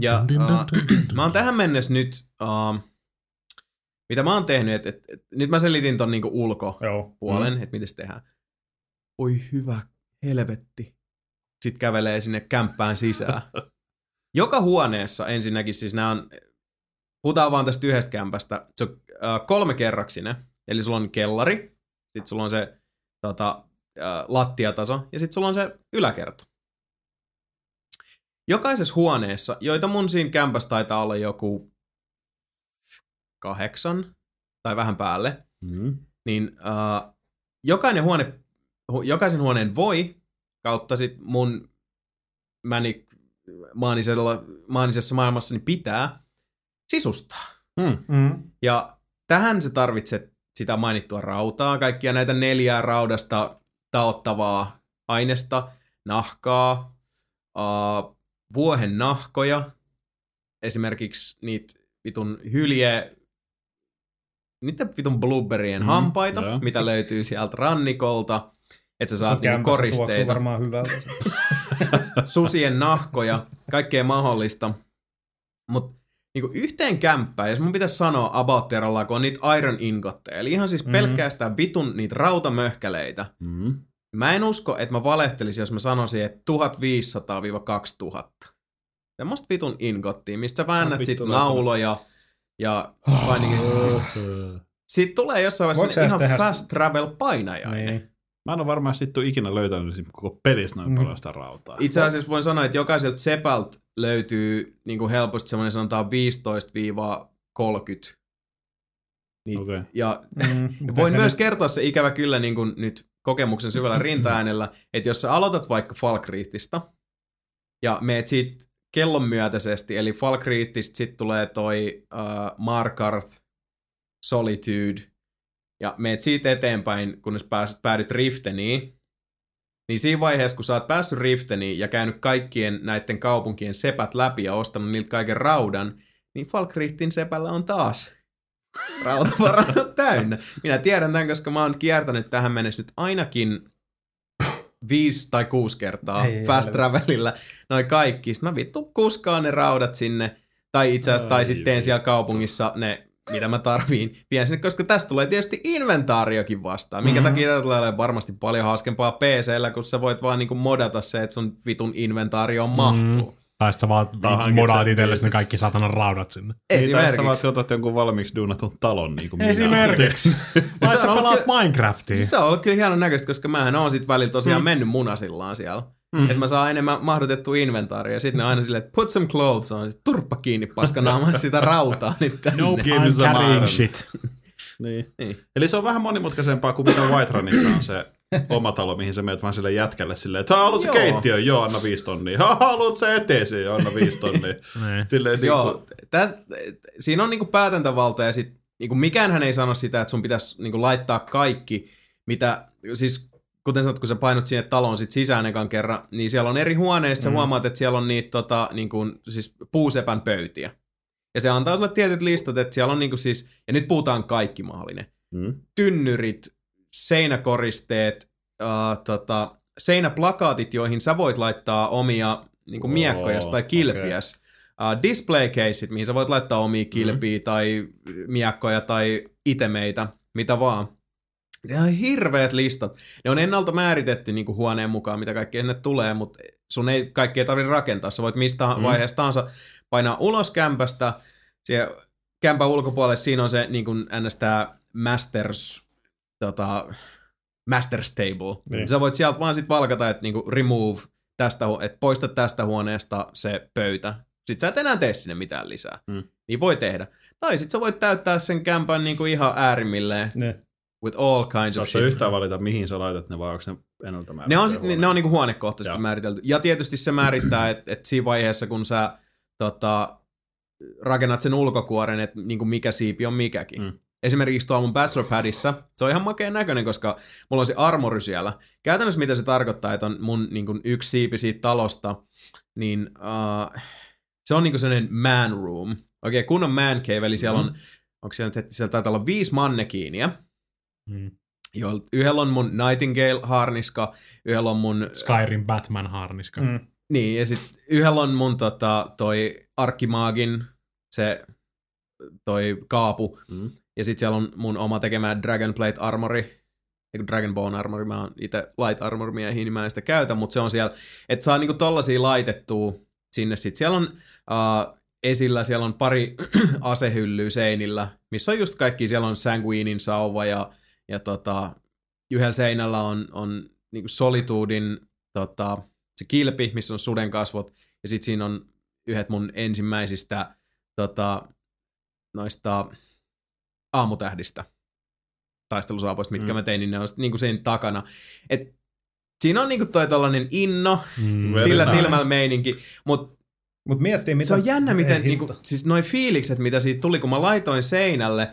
Ja uh, mä oon tähän mennessä nyt, uh, mitä mä oon tehnyt, että et, et, nyt mä selitin ton niinku ulkopuolen, Joo. että miten se tehdään. Oi hyvä helvetti. Sitten kävelee sinne kämppään sisään. Joka huoneessa ensinnäkin siis nämä on, puhutaan vaan tästä yhdestä kämpästä, se on uh, kolmekerroksinen, eli sulla on kellari, sitten sulla on se tota, uh, lattiataso ja sitten sulla on se yläkerta. Jokaisessa huoneessa, joita mun siinä kämpässä taitaa olla joku kahdeksan tai vähän päälle, Mm. niin uh, jokainen huone, hu, jokaisen huoneen voi kautta sit mun mäni, maanisella, maanisessa maailmassani pitää sisustaa. Mm. Mm. Ja tähän se tarvitset sitä mainittua rautaa, kaikkia näitä neljää raudasta taottavaa aineesta, nahkaa, uh, vuohen nahkoja, esimerkiksi niitä vitun hylje, niitä vitun blueberrien Mm, hampaita, joo. mitä löytyy sieltä rannikolta, että sä saat niinku koristeita varmaan hyvältä. susien nahkoja, kaikkea mahdollista. Mutta niinku yhteen kämppään, jos mun pitäisi sanoa About Terralla, kun on niitä iron ingotteja, eli ihan siis Mhm. pelkästään vitun niitä rautamöhkäleitä. Mm. Mä en usko, että mä valehtelisin, jos mä sanoisin, että 1500-2000. Semmoista vitun ingottia, mistä sä väännät No, sit nauloja ja ainakin siis, siitä tulee jossain vaiheessa ihan tehdä- fast travel painajainen. niin. Mä en ole varmaan sitten ikinä löytänyt koko pelissä noin Mm. paljon sitä rautaa. Itse asiassa voin sanoa, että jokaiselta sepältä löytyy niin kuin helposti semmoinen sanotaan 15-30. Niin, Okei. Ja Mm. voin myös nyt- kertoa se ikävä kyllä niin kuin nyt kokemuksen syvällä rintaäänellä, että jos sä aloitat vaikka Falkriittista ja meet siitä kellon myötäisesti, eli Falkriittista sitten tulee toi uh, Markarth, Solitude, ja meet siitä eteenpäin, kunnes pääset, päädyt Rifteniin, niin siinä vaiheessa, kun sä oot päässyt Rifteniin ja käynyt kaikkien näiden kaupunkien sepät läpi ja ostanut niiltä kaiken raudan, niin Falkriittin sepällä on taas rautavarannot täynnä. Minä tiedän tämän, koska mä oon kiertänyt tähän mennessä nyt ainakin viisi tai kuusi kertaa Ei, ei, fast helvetti. travelilla noin kaikki. Sitten mä vittu kuskaan ne raudat sinne. Tai itse asiassa, tai Ai sitten teen siellä kaupungissa ne, mitä mä tarviin, vien sinne, koska tästä tulee tietysti inventaariokin vastaan. Minkä Mhm. takia tulee olemaan varmasti paljon hauskempaa PCllä, kun sä voit vaan niinku modata se, että sun vitun inventaario mahtuu. Tai sitten sä vaan modaat sen itsellesi ne basics. kaikki satanan raudat sinne. Niin, tai sä Esimerkiksi. vaan otat jonkun valmiiksi duunatun talon, niin kuin minä. Esimerkiksi. Tai Se sä pelaat Minecraftia. Siis se on ollut kyllä hienon näköistä, koska mähän oon sit välillä tosiaan mm. mennyt munasillaan siellä. Mm. Että mä saan enemmän mahdotettua inventaaria. Ja sitten ne aina silleen, että put some clothes on. Sit turppa kiinni paskanaamaan sitä rautaa nyt tänne. Nope, Give I'm carrying shit. Niin. Niin. Eli se on vähän monimutkaisempaa kuin mitä White Runissa on se oma talo, mihin sä menet vaan sille jätkälle silleen, että haluat se keittiö? Joo, anna viisi tonnia. Ha, haluat se eteesi? Joo, anna viisi tonnia. Niin. Silleen, niin Joo, kuin, täs, siinä on niinku päätäntävalta ja sit niinku mikäänhän ei sano sitä, että sun pitäisi niinku laittaa kaikki, mitä, siis kuten sanot, kun sä painot sinne taloon sit sisään ekan kerran, niin siellä on eri huoneista, sä Mm. huomaat, että siellä on niitä tota, niinku, siis puusepän pöytiä. Ja se antaa sulle tietyt listat, että siellä on niinku siis, ja nyt puhutaan kaikki mahdollinen. mm. Tynnyrit, seinäkoristeet, uh, tota, seinäplakaatit, joihin sä voit laittaa omia niinku Oo, miekkojas tai kilpiäs. Uh, display caseit, mihin sä voit laittaa omia kilpiä mm. tai miekkoja tai itemeitä, mitä vaan. Ne on hirveät listat. Ne on ennalta määritetty niin kuin huoneen mukaan, mitä kaikkea sinne tulee, mutta sun ei kaikkea tarvitse rakentaa. Sä voit mistä mm. vaiheesta tahansa painaa ulos kämpästä. Siellä kämpän ulkopuolella siinä on se niin kuin ns. masters, tota, masters table. Niin. Sä voit sieltä vaan sit valkata, että niinku remove tästä, että poista tästä huoneesta se pöytä. Sitten sä et enää tee sinne mitään lisää. Mm. Niin voi tehdä. Tai sit sä voit täyttää sen kämpän niinku ihan äärimmilleen Ne. With all kinds of shit. yhtään valita, mihin sä laitat ne, vai onko ne ennalta Ne on, sit, ne huoneita? on niinku huonekohtaisesti Joo. määritelty. Ja tietysti se määrittää, että et siinä vaiheessa, kun sä tota, rakennat sen ulkokuoren, että niinku mikä siipi on mikäkin. Mm. esimerkiksi tuolla mun bachelor padissa, se on ihan makea näköinen, koska mulla on se armori siellä. Käytännössä mitä se tarkoittaa, että on mun niin kuin, yksi siipi siitä talosta, niin uh, se on niin kuin sellainen man room. Okei, kunnon man cave, eli siellä on, onko siellä nyt, siellä taitaa olla viisi mannekiinia, Mm. joilla yhdellä on mun Nightingale-harniska, yhdellä on mun... Skyrim Batman harniska. Mm. Niin, ja sitten yhdellä on mun tota, toi Arkkimaagin, se toi kaapu, Mm. ja sitten siellä on mun oma tekemä Dragonplate armori, Dragonbone armori, mä oon itse light armor miehiä, niin mä en sitä käytä, mutta se on siellä, että saa niinku tollasia laitettua sinne sit. Siellä on uh, esillä, siellä on pari asehyllyä seinillä, missä on just kaikki, siellä on Sanguinin sauva ja, ja tota, yhdellä seinällä on, on niinku Solitudin tota, se kilpi, missä on suden kasvot, ja sitten siinä on yhdet mun ensimmäisistä tota, noista aamutähdistä taistelusaapoista, mitkä Mm. mä tein, niin ne on sit niinku siinä takana. Et siinä on niinku toi tollanen inno, Mm. Sillä nice. silmällä meininki, mutta Mut miettii, mitä... se on jännä, miten niinku, siis noi fiilikset, mitä siitä tuli, kun mä laitoin seinälle.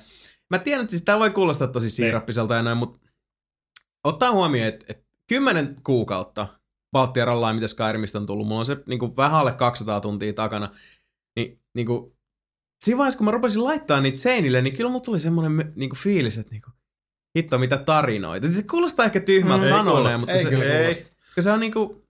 Mä tiedän, että siis tää voi kuulostaa tosi siirappiselta ja noin, mutta ottaa huomioon, että, että kymmenen kuukautta Valttia Rallaa, mitä Skyrimistä on tullut, mulla on se niinku vähän alle 200 tuntia takana, niin niinku, siinä vaiheessa, kun mä rupesin laittaa niitä seinille, niin kyllä mulla tuli semmoinen niinku fiilis, että niinku, hitto mitä tarinoita. Se kuulostaa ehkä tyhmältä Mm, ei sanoa näin, mutta Ei se, kyllä Ei. se on niinku,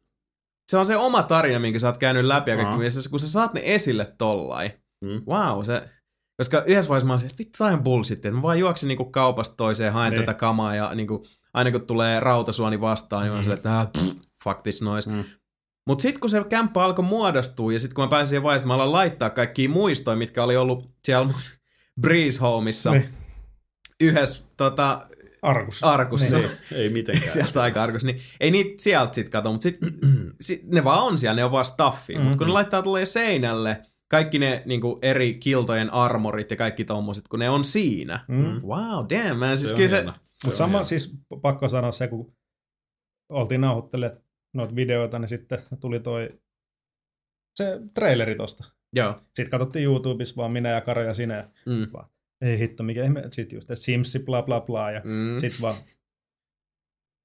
se on se oma tarina, minkä sä oot käynyt läpi ja kaikki, kun sä saat ne esille tollain, Mm. wow, se, koska yhdessä vaiheessa mä olisin, että vittu, on bullshit, että mä vaan juoksin niinku kaupasta toiseen, haen Niin. tätä kamaa ja niinku, aina kun tulee rautasuoni vastaan, niin mä oon silleen, että ah, pff, fuck this noise. Mm. Mut sit kun se kämppä alkoi muodostua ja sit kun mä pääsin siihen vaiheeseen, mä aloin laittaa kaikkia muistoja, mitkä oli ollut siellä mun Breeze Homeissa Niin. yhdessä tota, Arkus. arkussa. Ei, ei mitenkään. sieltä aika arkus, niin ei niitä sieltä sit kato, mutta sit, sit, ne vaan on siellä, ne on vaan stuffia. Mm-hmm. Mutta kun ne laittaa tulee seinälle, kaikki ne niinku, eri kiltojen armorit ja kaikki tommoset, kun ne on siinä. Mm. Wow, damn, man. Siis Se kyllä se. Mutta sama, hieno. siis pakko sanoa se, kun oltiin nauhoittelemaan noita videoita, niin sitten tuli toi se traileri tosta. joo. Sitten katsottiin YouTubessa vaan minä ja Karo ja sinä. Ja Mm. sit vaan, ei hitto, mikä ihme. Sitten just, Simsi, bla bla bla. Ja Mm. sitten vaan,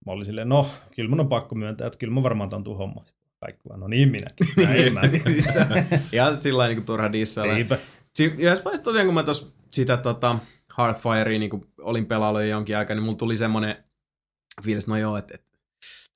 mä olin silleen, no, kyllä mun on pakko myöntää, että kyllä mä varmaan tontuu homma. Sitten kaikki vaan, no niin minäkin. Mä. Siis se- ja sillä lailla niinku turha dissailla. Eipä. Si- Yhdessä vaiheessa tosiaan, kun mä tos sitä tota, Hearthfirea niin olin pelaillut jo jonkin aikaa, niin mulla tuli semmonen fiilis, no joo, että et,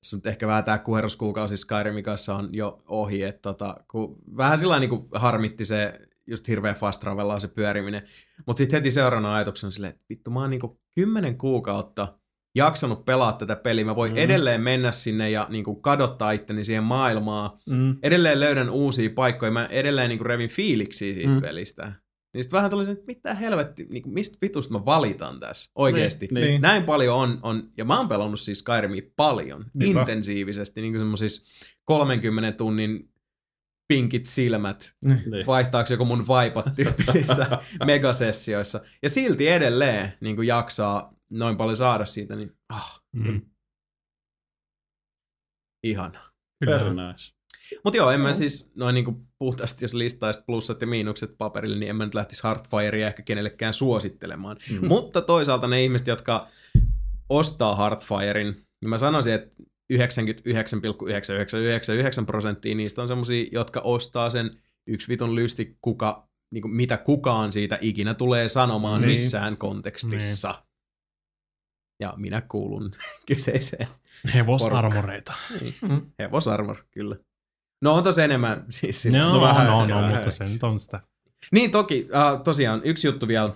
tässä nyt ehkä vähän tää kuherruskuukausi Skyrimin kanssa on jo ohi, että tota, kun vähän sillä niin harmitti se just hirveä fast travellaa se pyöriminen. Mutta sitten heti seuraavana ajatuksena on silleen, että vittu mä oon niinku kymmenen kuukautta jaksanut pelaa tätä peliä. Mä voin Mm. edelleen mennä sinne ja niinku kadottaa itteni siihen maailmaan. Mm. Edelleen löydän uusia paikkoja. Mä edelleen niinku revin fiiliksiä siitä Mm. pelistä. Niin sit vähän tuli se, että mitä helvetti, niinku, mistä vitusta mä valitan tässä oikeesti. Niin, niin. Näin paljon on, on, ja mä oon pelannut siis Skyrimia paljon, Niinpä. intensiivisesti, niin kuin semmosis 30 tunnin pinkit silmät, Niin. vaihtaako joku mun vaipat tyyppisissä megasessioissa. Ja silti edelleen niin kuin jaksaa noin paljon saada siitä, niin ah, Mm. ihana. Nice. Mutta joo, en mä siis noin niinku puhtaasti, jos listaisi plussat ja miinukset paperille, niin en mä nyt lähtisi Hearthfirea ehkä kenellekään suosittelemaan. Mm. Mutta toisaalta ne ihmiset, jotka ostaa Hearthfirein, niin mä sanoisin, että 99,9999 prosenttia niistä on semmosia, jotka ostaa sen yksi vitun lysti, kuka, niinku, mitä kukaan siitä ikinä tulee sanomaan Niin. niin. missään kontekstissa. Niin. Ja minä kuulun kyseiseen Hevosarmoreita. niin. Hevosarmor, kyllä. No on tossa enemmän siis sillä- No, No, vähän on, ehkä, on, vähän mutta se nyt on sitä. Niin toki, uh, tosiaan yksi juttu vielä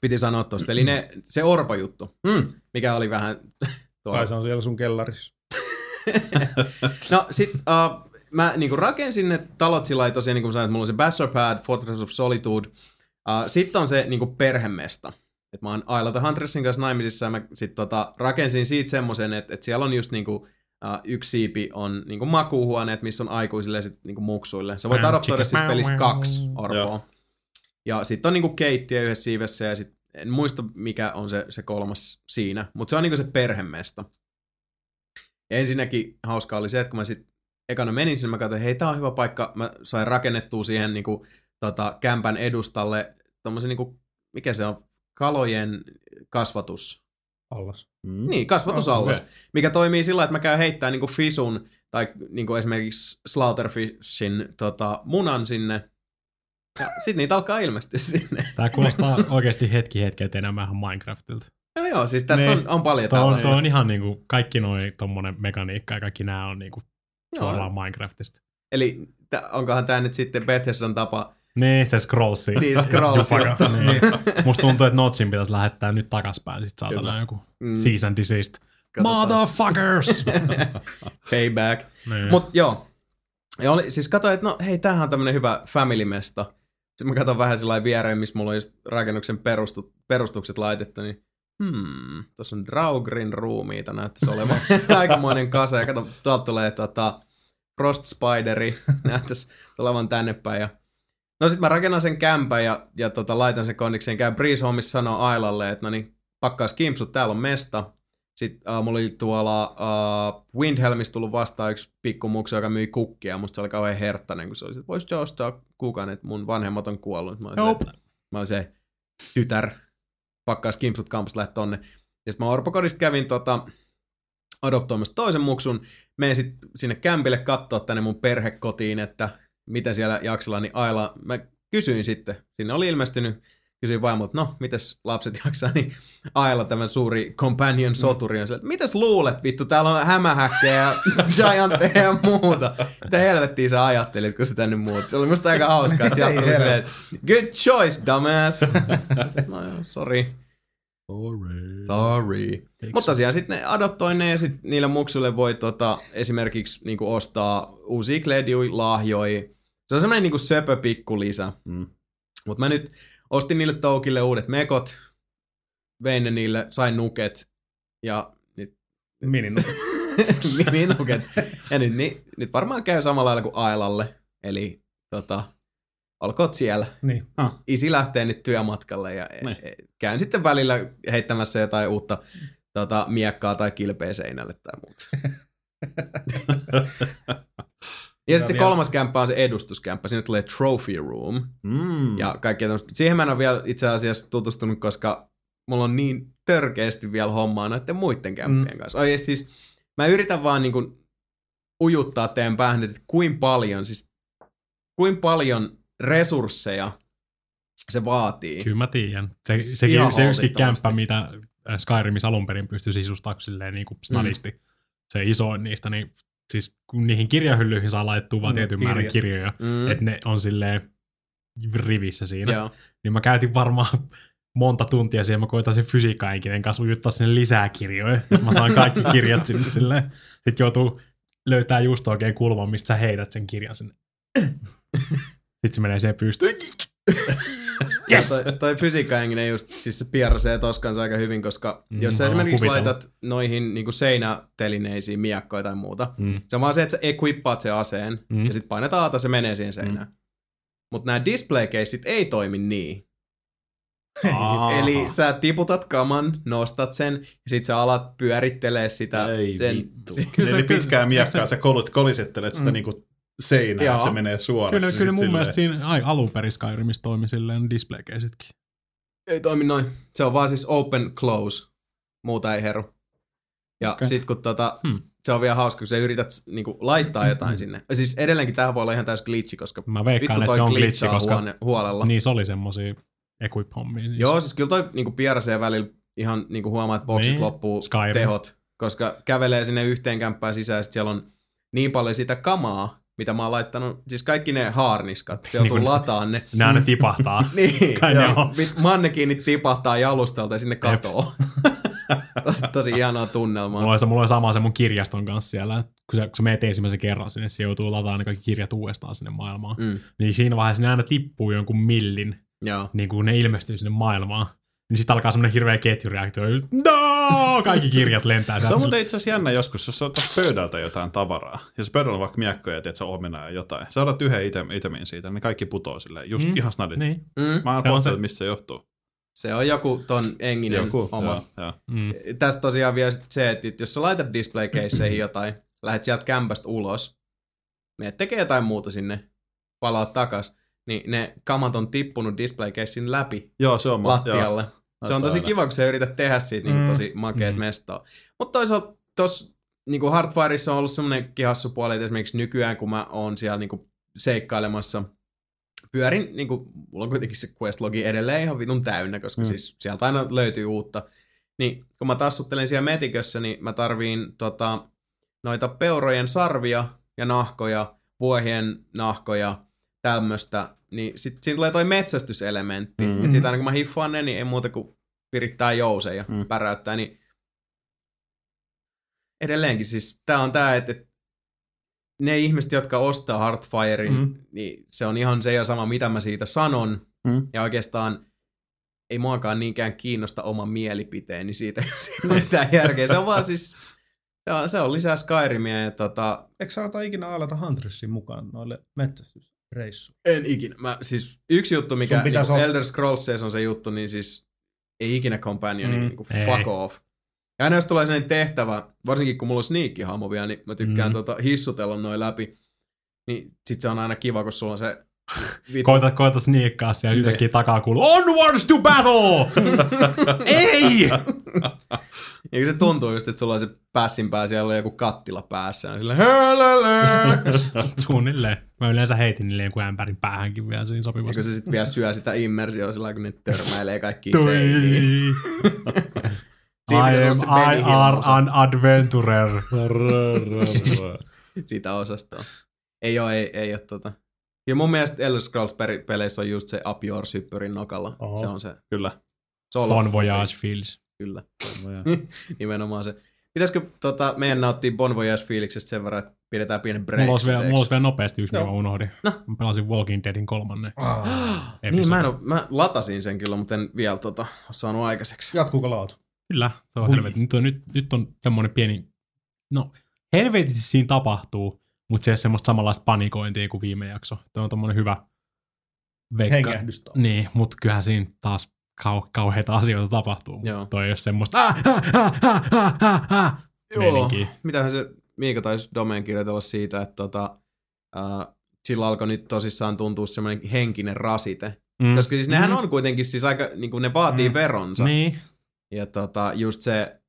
piti sanoa tosta, eli ne, se Orpo-juttu, mm, mikä oli vähän tuolla. Kai se on siellä sun kellarissa. No sit uh, mä niinku rakensin ne talot sillä lailla tosiaan, niin kuin sanoin, että mulla on se Bachelor Pad, Fortress of Solitude, uh, sitten on se niinku perhemesta. Et mä oon Isla the Huntersin kanssa naimisissa ja mä sit tota, rakensin siitä semmoisen, että, että siellä on just niinku uh, yksi siipi on niinku makuuhuoneet, missä on aikuisille ja sit niinku muksuille. Sä voit adoptoida siis pelissä kaksi orpoa. Joo. Ja sitten on niinku keittiö yhdessä siivessä ja sit en muista mikä on se, se kolmas siinä, mutta se on niinku se perhemesta. Ja ensinnäkin hauskaa oli se, että kun mä sit ekana menin sinne, mä katsoin, hei tää on hyvä paikka, mä sain rakennettua siihen niinku, tota, kämpän edustalle tommosen niinku, mikä se on, kalojen kasvatus. Allas. Mm. Niin, kasvatusallas. Oh, Mikä toimii sillä, että mä käyn heittää niinku fisun tai niinku esimerkiksi slaughterfishin tota, munan sinne. Ja sit niitä alkaa ilmestyä sinne. Tää kuulostaa oikeasti hetki hetkeltä enemmän Minecraftilta. Joo joo, siis tässä Niin. on, on paljon Se on, se on ihan niinku, kaikki noi tommonen mekaniikka ja kaikki nää on niinku Joo. suoraan Minecraftista. Eli t- onkohan tää nyt sitten Bethesdan tapa Niin, se scrollsi. Niin, scrollsi niin. Musta tuntuu, että Notchin pitäisi lähettää nyt takaspäin sit saatana Kyllä. joku mm, desist. katsotaan. Motherfuckers! payback. niin. Mut joo. Ja oli, siis katsoin, että no hei, tämähän on tämmönen hyvä family-mesta. Sitten mä katson vähän sellainen viereen, missä mulla on just rakennuksen perustu, perustukset laitettu, niin hmm, tuossa on Draugrin ruumiita, näyttäisi olevan aikamoinen kasa. Ja kato, tuolta tulee tota, Frost Spideri, näyttäisi olevan tänne päin. Ja... No sit mä rakennan sen kämpän ja, ja tota, laitan sen kondikseen. Käyn Breeze Homeissa sanoo Ailalle, että no niin, pakkaas kimpsut, täällä on mesta. Sitten uh, mulla oli tuolla uh, Windhelmissa tullut vastaan yksi pikkumuksu, joka myi kukkia. Musta se oli kauhean herttainen, kun se oli, että voisit sä ostaa kukaan, että mun vanhemmat on kuollut. Mä olin, Nope. se, mä olin se tytär, pakkaas kimpsut kampus, lähti tonne. Ja sitten mä Orpokodista kävin tota, adoptoimassa toisen muksun. Menin sit sinne kämpille katsoa tänne mun perhekotiin, että mitä siellä jaksellaan, niin Aila, mä kysyin sitten, sinne oli ilmestynyt, kysyin vaimolta, no, mitäs lapset jaksaa, niin Aila, tämä suuri companion soturi, on sillä, että mitäs luulet, vittu, täällä on hämähäkkejä ja giantteja ja muuta. Mitä helvettiä sä ajattelit, kun sä tänne muut? Se oli musta aika hauskaa, että sieltä tuli silleen, että good choice, dumbass. no joo, sorry. Sorry. Mutta tosiaan sitten ne adoptoi ne ja sitten niille muksuille voi tota, esimerkiksi niinku ostaa uusia kledjuja, lahjoja. Se on semmoinen niinku söpö pikku lisä. Mm. Mutta mä nyt ostin niille toukille uudet mekot, vein ne niille, sain nuket ja nyt Mininu. mininuket. Ja nyt, niin, nyt varmaan käy samalla lailla kuin Ailalle. Eli tota, olkoot siellä. niin. Isi lähtee nyt työmatkalle ja Niin. e- käyn sitten välillä heittämässä jotain uutta tota, miekkaa tai kilpeä seinälle tai muuta. ja sitten se vielä- kolmas kämppä on se edustuskämppä. Sinne tulee trophy room Mm. ja kaikkea tämmöistä. Siihen mä en ole vielä itse asiassa tutustunut, koska mulla on niin törkeästi vielä hommaa noiden muiden kämppien mm. kanssa. Oi, siis mä yritän vaan niinku ujuttaa teidän päähän, että kuin paljon, siis kuin paljon resursseja se vaatii. Kyllä mä tiedän. Se, Siis sekin, se yksikin holtittomasti. kämppä, mitä Skyrimissa alun perin pystyi sisustamaan silleen niin kuin snadisti. Mm. Se isoin niistä, niin siis kun niihin kirjahyllyihin saa laittua vaan Mm, tietyn määrän kirjoja, Mm. mm. että ne on silleen rivissä siinä. Joo. Niin mä käytin varmaan monta tuntia siihen, mä koitan sen fysiikkaenkinen kanssa ujuttaa sinne lisää kirjoja, että mä saan kaikki kirjat sinne silleen. Sitten joutuu löytää just oikein kulman, mistä sä heität sen kirjan sinne. Sitten se menee siihen pystyyn. Yes! Toi, toi fysiikkahenkinen just, siis se piersee toskansa aika hyvin, koska Mm, jos sä esimerkiksi kuvitella. laitat noihin niinku seinätelineisiin miekkoja tai muuta, Mm. se on vaan se, että sä equippaat sen aseen Mm. ja sit painetaan aata, se menee siihen seinään. Mm. Mutta nämä display caseit ei toimi niin. Eli sä tiputat kaman, nostat sen ja sit sä alat pyörittelee sitä. Ei sen, vittu. Kyllä se- Eli kyllä- pitkää miekkaa sä kolut, kolisettelet sitä Mm. niinku seinään, Joo. että se menee suoraan. Kyllä, kyllä mun mielestä siinä ai, alun perin Skyrimissa toimi silleen display caseitkin. Ei toimi noin. Se on vaan siis open close. Muuta ei heru. Ja okay. Sit kun tota, Hmm. se on vielä hauska, kun sä yrität niinku, laittaa jotain sinne. Ja siis edelleenkin tähän voi olla ihan täys glitchi, koska Mä veikkaan, vittu että toi se on glitchi, koska huone, huolella. Niin. se oli semmosia equip-hommia. Siis. Joo, siis kyllä toi niinku piersee välillä ihan niinku huomaa, että boksista Niin. loppuu Skyrim. tehot. Koska kävelee sinne yhteen kämppään sisään, sit siellä on niin paljon sitä kamaa, mitä mä oon laittanut, siis kaikki ne haarniskat, se joutuu Niin lataan ne. Ne aina tipahtaa. Niin, Kai ne on. Vit- mannekiinit tipahtaa jalustalta ja sinne katoo. tosi, tosi ihanaa tunnelmaa. Mulla oli, mulla oli sama se mun kirjaston kanssa siellä, kun sä, kun sä meet ensimmäisen kerran sinne, se joutuu lataamaan ne kaikki kirjat uudestaan sinne maailmaan. Mm. Niin siinä vaiheessa ne aina tippuu jonkun millin, joo. niin kun ne ilmestyy sinne maailmaan. Niin sitten alkaa semmonen hirveä ketjureaktio. No! Kaikki kirjat lentää Se on muuten itse asiassa jännä joskus, jos sä otat pöydältä jotain tavaraa. Jos pöydällä on vaikka miekkoja, tiedät sä omenaa ja jotain. Sä otat yhden item, itemin siitä, niin kaikki putoo silleen. Just Mm. ihan snadit. Niin. Mm, Mä oon se- mistä se johtuu. se on joku ton Enginen Joku. oma. Joo, joo. Mm. Tästä tosiaan vielä sit se, että jos sä laitat display caseihin jotain, lähdet sieltä kämpästä ulos, ne tekee jotain muuta sinne, palaat takas, niin ne kamat on tippunut display casein läpi joo, se on. lattialle. Se on tosi kiva, kun sä yrität tehdä siitä niin Mm. tosi makeet Mm. mestoa. Mutta toisaalta tossa niin Hardfireissa on ollut semmoinenkin hassu puoli, että esimerkiksi nykyään, kun mä oon siellä niin seikkailemassa, pyörin, niin kuin, mulla on kuitenkin se questlogi edelleen ihan vitun täynnä, koska mm. siis sieltä aina löytyy uutta. Niin kun mä tassuttelen siellä metikössä, niin mä tarviin tota, noita peurojen sarvia ja nahkoja, vuohien nahkoja, tämmöstä, niin sit siinä tulee toi metsästyselementti. Mm. Mm. Et siitä aina kun mä hiffaan ne, niin ei muuta kuin virittää jouseen ja Mm. mm. päräyttää, niin edelleenkin siis tää on tää, että et ne ihmiset, jotka ostaa Heartfirein, Mm. mm. niin se on ihan se ja sama, mitä mä siitä sanon. Mm. Ja oikeastaan ei muakaan niinkään kiinnosta oma mielipiteeni siitä, siitä ei mitään järkeä. Se on vaan siis, se on, se on lisää Skyrimia ja tota, Eikö sä ota ikinä aalata Huntersin mukaan noille metsästysreissuille? En ikinä. Mä, siis yksi juttu, mikä niin olla- Elder Scrollsissa on se juttu, niin siis ei ikinä companioni, Mm. niin kuin Ei. fuck off. Ja aina jos tulee sellainen tehtävä, varsinkin kun mulla on sneakkihahmo vielä, niin mä tykkään Mm. tota, hissutella noin läpi. Niin sit se on aina kiva, kun sulla on se. Koita, koita sniikkaa siellä Ne. yhtäkkiä takaa kuuluu Onwards to battle! Ei! Ja se tuntuu just, että sulla on se pässin pää, siellä on joku kattila päässä. Sillä hölölö. Suunnilleen. Mä yleensä heitin niille jonkun ämpärin päähänkin vielä siinä sopivasti. kun se sitten vielä syö sitä immersioa sillä kun ne törmäilee kaikkiin seiniin. I am se I are an adventurer. sitä osastoa. Ei oo, ei, ei oo tota. Ja mun mielestä Elder Scrolls peri- peleissä on just se Up Yours hyppyrin nokalla. Oho. Se on se Kyllä. solo. Bon voyage feels. Kyllä, nimenomaan se. Pitäisikö tota, meidän nauttia Bon Voyage fiiliksestä sen verran, että pidetään pienen break? Mulla olisi, vielä, mulla olisi vielä nopeasti yksi, mikä mä unohdin. No. Mä pelasin Walking Deadin kolmannen. Ah. Niin, mä, en mä latasin sen kyllä, mutta en vielä tota, ole saanut aikaiseksi. Jatkuuko laatu? Kyllä, se on helvetin. Nyt on, nyt, nyt on semmoinen pieni, no helvetisti siinä tapahtuu, mutta se ei ole semmoista samanlaista panikointia kuin viime jakso. Tämä on tommonen hyvä veikka. Niin, mutta kyllähän siinä taas kau- kauheita asioita tapahtuu. Joo. Joo. Toi ei ole semmoista ah, ah, ah, ah, ah, ah, ah, meininkiä. Mitähän se Miika taisi Domeen kirjoitella siitä, että tota, äh, sillä alkoi nyt tosissaan tuntua semmoinen henkinen rasite. Mm. Koska siis nehän Mm. on kuitenkin siis aika, niin kuin ne vaatii mm. veronsa. Niin. Ja tota, just se,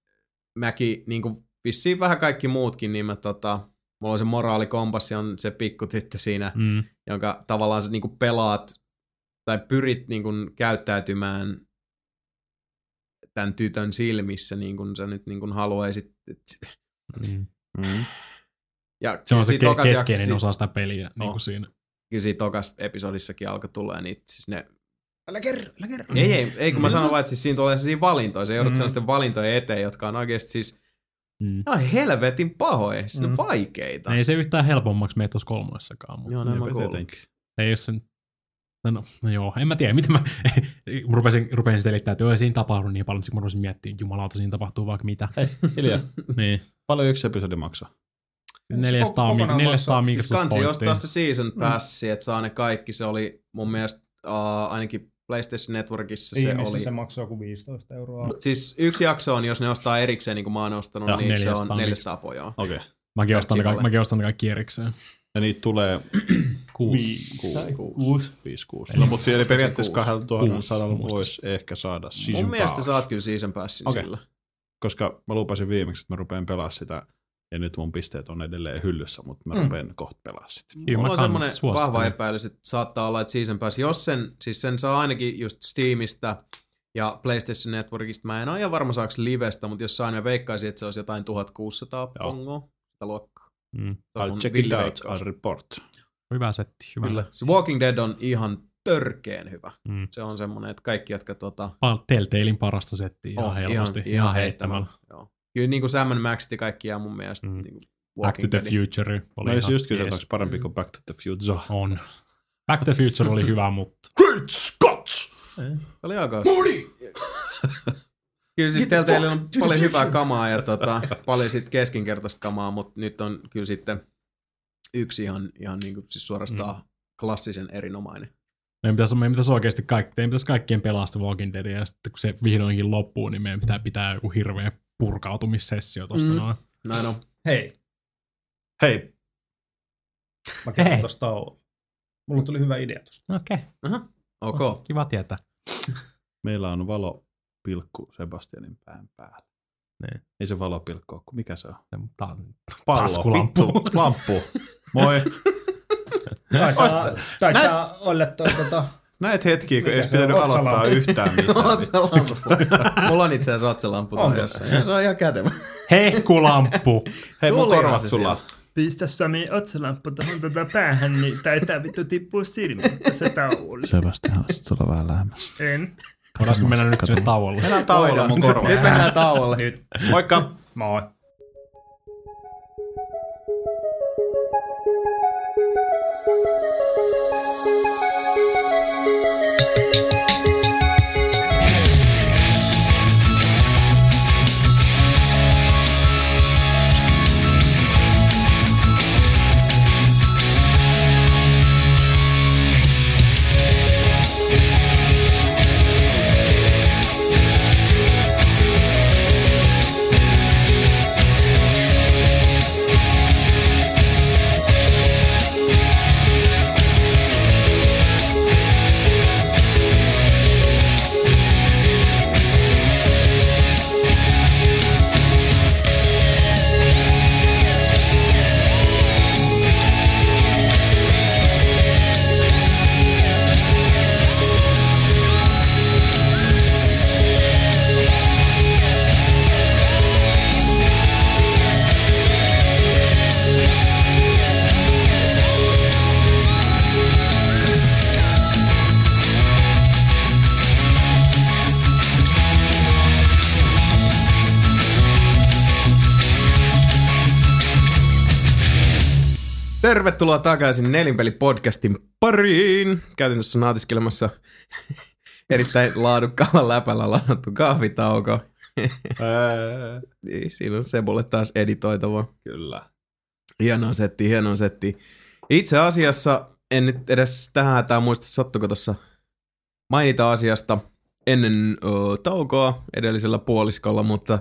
mäkin, niin kuin vissiin vähän kaikki muutkin, niin mä tota, mulla on se moraalikompassi, on se pikkutyttö siinä, Mm. jonka tavallaan sä niin kuin pelaat tai pyrit niin kuin käyttäytymään tämän tytön silmissä, niin kuin sä nyt niin kuin haluaisit. Mm. Mm. Ja Se on se siitä ke- tokas keskeinen jaksossa- osa sitä peliä, niin Oh. kuin siinä. Kyllä siinä tokas episodissakin alkoi tulla niitä, siis ne Älä kerro, älä kerro. Ei, ei, ei kun mä Mm. sanon vaan, että siis siinä tulee sellaisia valintoja. Se joudut mm. sellaisten valintojen eteen, jotka on oikeasti siis Mm. ne on helvetin pahoja. Siis mm. ne Mm. on vaikeita. Ei se yhtään helpommaksi mene tuossa kolmosessakaan, mutta Joo, näin mä oon Niinpä kuullut. tietenkin. ei ole sen... No, no, no joo, en mä tiedä, mitä mä rupesin, rupesin selittämään, että joo, ei siinä tapahdu niin paljon, sitten mä rupesin miettimään, jumalauta, siinä tapahtuu vaikka mitä. Hei, hiljaa. niin, Paljon yksi episodi maksaa? 400, Koko- mink- kokonaan 400 maksaa. Siis kansi minkastuspointtia. ostaa se season passi, että saa ne kaikki. Se oli mun mielestä uh, ainakin PlayStation Networkissa se Ihmissä oli. se maksaa joku 15 euroa. Siis yksi jakso on, jos ne ostaa erikseen, niin kuin mä oon ostanut, Joo, niin se 400 on 400 pojaa. Okei. Okay. Mäkin ostan, ne, kaikki, mäkin ostan ne kaikki erikseen. Ja niitä tulee Kuusi. Tai kuusi. Viisi, kuusi. No, mutta siellä periaatteessa kuusi. 2100 Kuusi. voisi ehkä saada season Mun mielestä pass. saat kyllä season passin Okei. sillä. Koska mä lupasin viimeksi, että mä rupean pelaamaan sitä, ja nyt mun pisteet on edelleen hyllyssä, mutta mä Mm. rupean kohta. Kyllä mä Mulla on semmoinen vahva epäilys, että saattaa olla, että season pass, jos sen, siis sen saa ainakin just Steamista ja PlayStation Networkista, mä en ole ihan varma saaks livestä, mutta jos saan, mä veikkaisin, että se olisi jotain 1600 Joo. pongoa, sitä luokkaa. Mm. I'll check it out. I'll report. Hyvä setti. Hyvä. Kyllä. Se Walking Dead on ihan törkeen hyvä. Mm. Se on semmoinen, että kaikki, jotka tota, Pal- Telltalein parasta settiä ihan helposti. Ihan, ihan heittämällä. Joo. Kyllä niin kuin Sam Maxit ja kaikki jää mun mielestä Mm. niin kuin Back to the. Future oli No ihan just kysyä, onko parempi kuin Back to the Future? On. Back to the Future oli hyvä, mutta Great Scott! Se oli aika... Kyllä siis teillä teillä on paljon hyvää kamaa ja tota, paljon sit keskinkertaista kamaa, mutta nyt on kyllä sitten yksi ihan, ihan niin kuin siis suorastaan mm. klassisen erinomainen. meidän pitäisi, meidän pitäisi oikeasti kaikki, meidän pitäisi kaikkien pelasta Walking Deadia, ja sitten kun se vihdoinkin loppuu, niin meidän pitää pitää joku hirveä purkautumissessio tosta Mm. noin. Näin on. Hei, Hei, mä kerron Hei. tosta Oulu. Mulla tuli hyvä idea tosta. Okei, Ok. kiva tietää. meillä on valo pilkku Sebastianin pään päällä. Niin. Ei se valopilkku ole, mikä se on? Tää- Pallo, Taskulamppu. vittu, lamppu. Moi. Taitaa, taitaa olla tuo tota, Näet hetkiä, kun ei se pitänyt aloittaa Otsalampu. yhtään mitään. Mulla on itse asiassa jossain. Ja se on ihan kätevä. Hehkulamppu. Hei, mun korvat se sulla. Pistä Sami otsalamppu tuohon tota päähän, niin taitaa vittu tippua silmiltä se taulu. Sebastian, haluaisit tulla vähän lähemmäs? En. Voidaanko mennä nyt sinne tauolle? Mennään tauolla mun korvat. Nyt mennään tauolle. nyt. Moikka. Moi. Tervetuloa takaisin Nelinpeli-podcastin pariin. Käytin tuossa naatiskelemassa erittäin laadukkaalla läpällä ladattu kahvitauko. Niin, siinä on Sebolle taas editoitava. Kyllä. Hienoa setti, hienoa setti. Itse asiassa en nyt edes tähän hätään muista, sattuko tuossa mainita asiasta ennen ö, taukoa edellisellä puoliskolla, mutta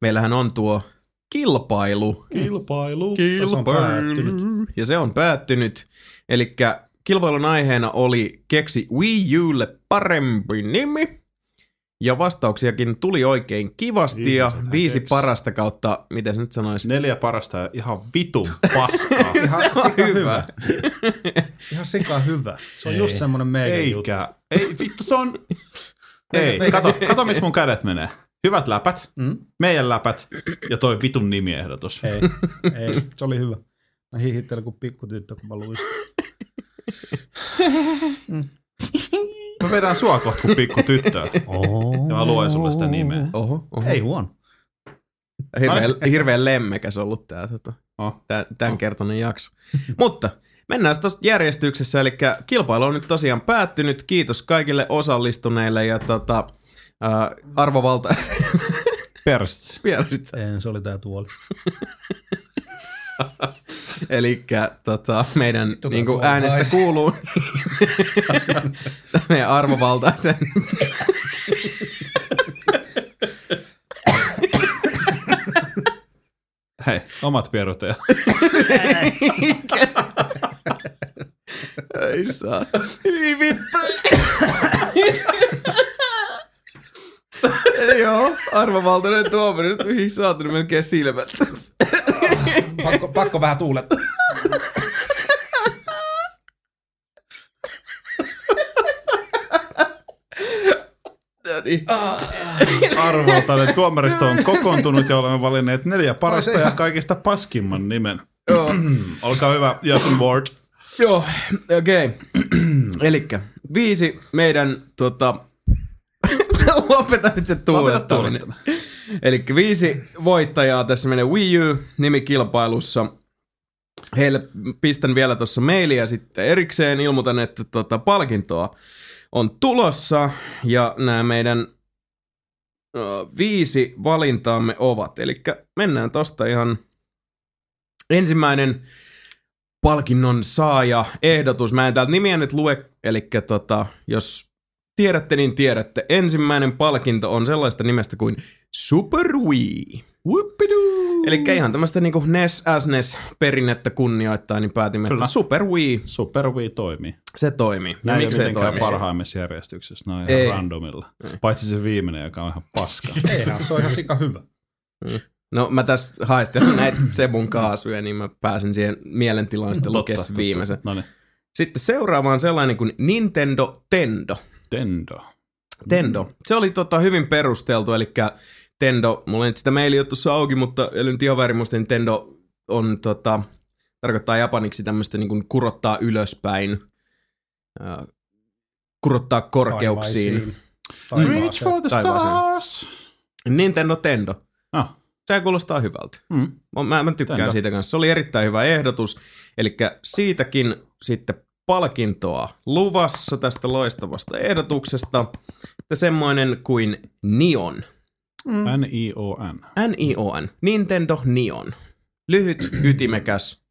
meillähän on tuo kilpailu. Kilpailu. Se on päättynyt. Ja se on päättynyt. Eli kilpailun aiheena oli keksi Wii Ulle parempi nimi. Ja vastauksiakin tuli oikein kivasti ja viisi keksi. parasta kautta, miten se nyt sanoisi? Neljä parasta ja ihan vitun paskaa. se on sika hyvä. Ihan sika hyvä. Se on just semmonen meidän juttu. Eikä. Ei, vittu, se on... Ei, kato, kato missä mun kädet menee. Hyvät läpät, Mm? meidän läpät ja toi vitun nimiehdotus. Ei, ei, se oli hyvä. Mä hihittelin kuin pikkutyttö, kun mä luin. Mä vedän sua kohta kuin pikku tyttöä. Oh. Ja mä luen sulle sitä nimeä. Oho, oho. Ei huono. Hirveän, hirveän lemmekäs ollut tää, tota, Oh. tää, tämän kertoinen jakso. Mutta mennään tuosta järjestyksessä, eli kilpailu on nyt tosiaan päättynyt. Kiitos kaikille osallistuneille ja tota, ää, arvovaltaisille Persts. vierasitsa. En, se oli tää tuoli. Eli tota, meidän niin kuin äänestä kuuluu meidän arvovaltaisen Hei, omat pierut ja Ei saa. Ei vittu. Joo, arvovaltainen tuomari. Nyt mihin saatana melkein silmät. Pakko, pakko vähän tuulettaa. No niin. arvoltainen tuomaristo on kokoontunut ja olemme valinneet neljä parasta ja kaikista paskimman nimen. Joo. Olkaa hyvä, Jason Ward. Joo, okei. Okay. Elikkä viisi meidän tota... Lopeta nyt se tuulettaminen. Eli viisi voittajaa tässä menee Wii U nimikilpailussa. Heille pistän vielä tuossa mailia sitten erikseen. Ilmoitan, että tota, palkintoa on tulossa. Ja nämä meidän ö, viisi valintaamme ovat. Eli mennään tosta ihan ensimmäinen palkinnon saaja ehdotus. Mä en täältä nimiä nyt lue, eli tota, jos tiedätte, niin tiedätte. Ensimmäinen palkinto on sellaista nimestä kuin Super Wii. Whoopidoo. Eli ihan tämmöistä niinku NES, SNES perinnettä kunnioittaa, niin päätimme, Kyllä. että Super Wii, Super Wii toimii. se toimii. Ja Nämä ei miksei mitenkään toimisi? parhaimmissa järjestyksessä, ne on Ei. ihan randomilla. Paitsi se viimeinen, joka on ihan paska. Eihän, se on ihan sika hyvä. No mä tässä haistelin näitä Sebun kaasuja, niin mä pääsin siihen mielentilaan sitten lukea sen viimeisen. No niin. Sitten seuraava on sellainen kuin Nintendo Tendo. Tendo. Tendo. Se oli tota hyvin perusteltu, eli Tendo, mulla ei sitä maili tuossa auki, mutta eli nyt ihan väärin muista, niin Tendo on tota, tarkoittaa japaniksi tämmöistä niin kuin kurottaa ylöspäin, äh, kurottaa korkeuksiin. Reach for the stars. Nintendo Tendo. Ah, Se kuulostaa hyvältä. mm. Mä, mä tykkään Tendo. siitä kanssa. Se oli erittäin hyvä ehdotus. Eli siitäkin sitten palkintoa luvassa tästä loistavasta ehdotuksesta. Ja semmoinen kuin Nion. N-I-O-N. N-I-O-N. Nintendo Nion. Lyhyt, ytimekäs,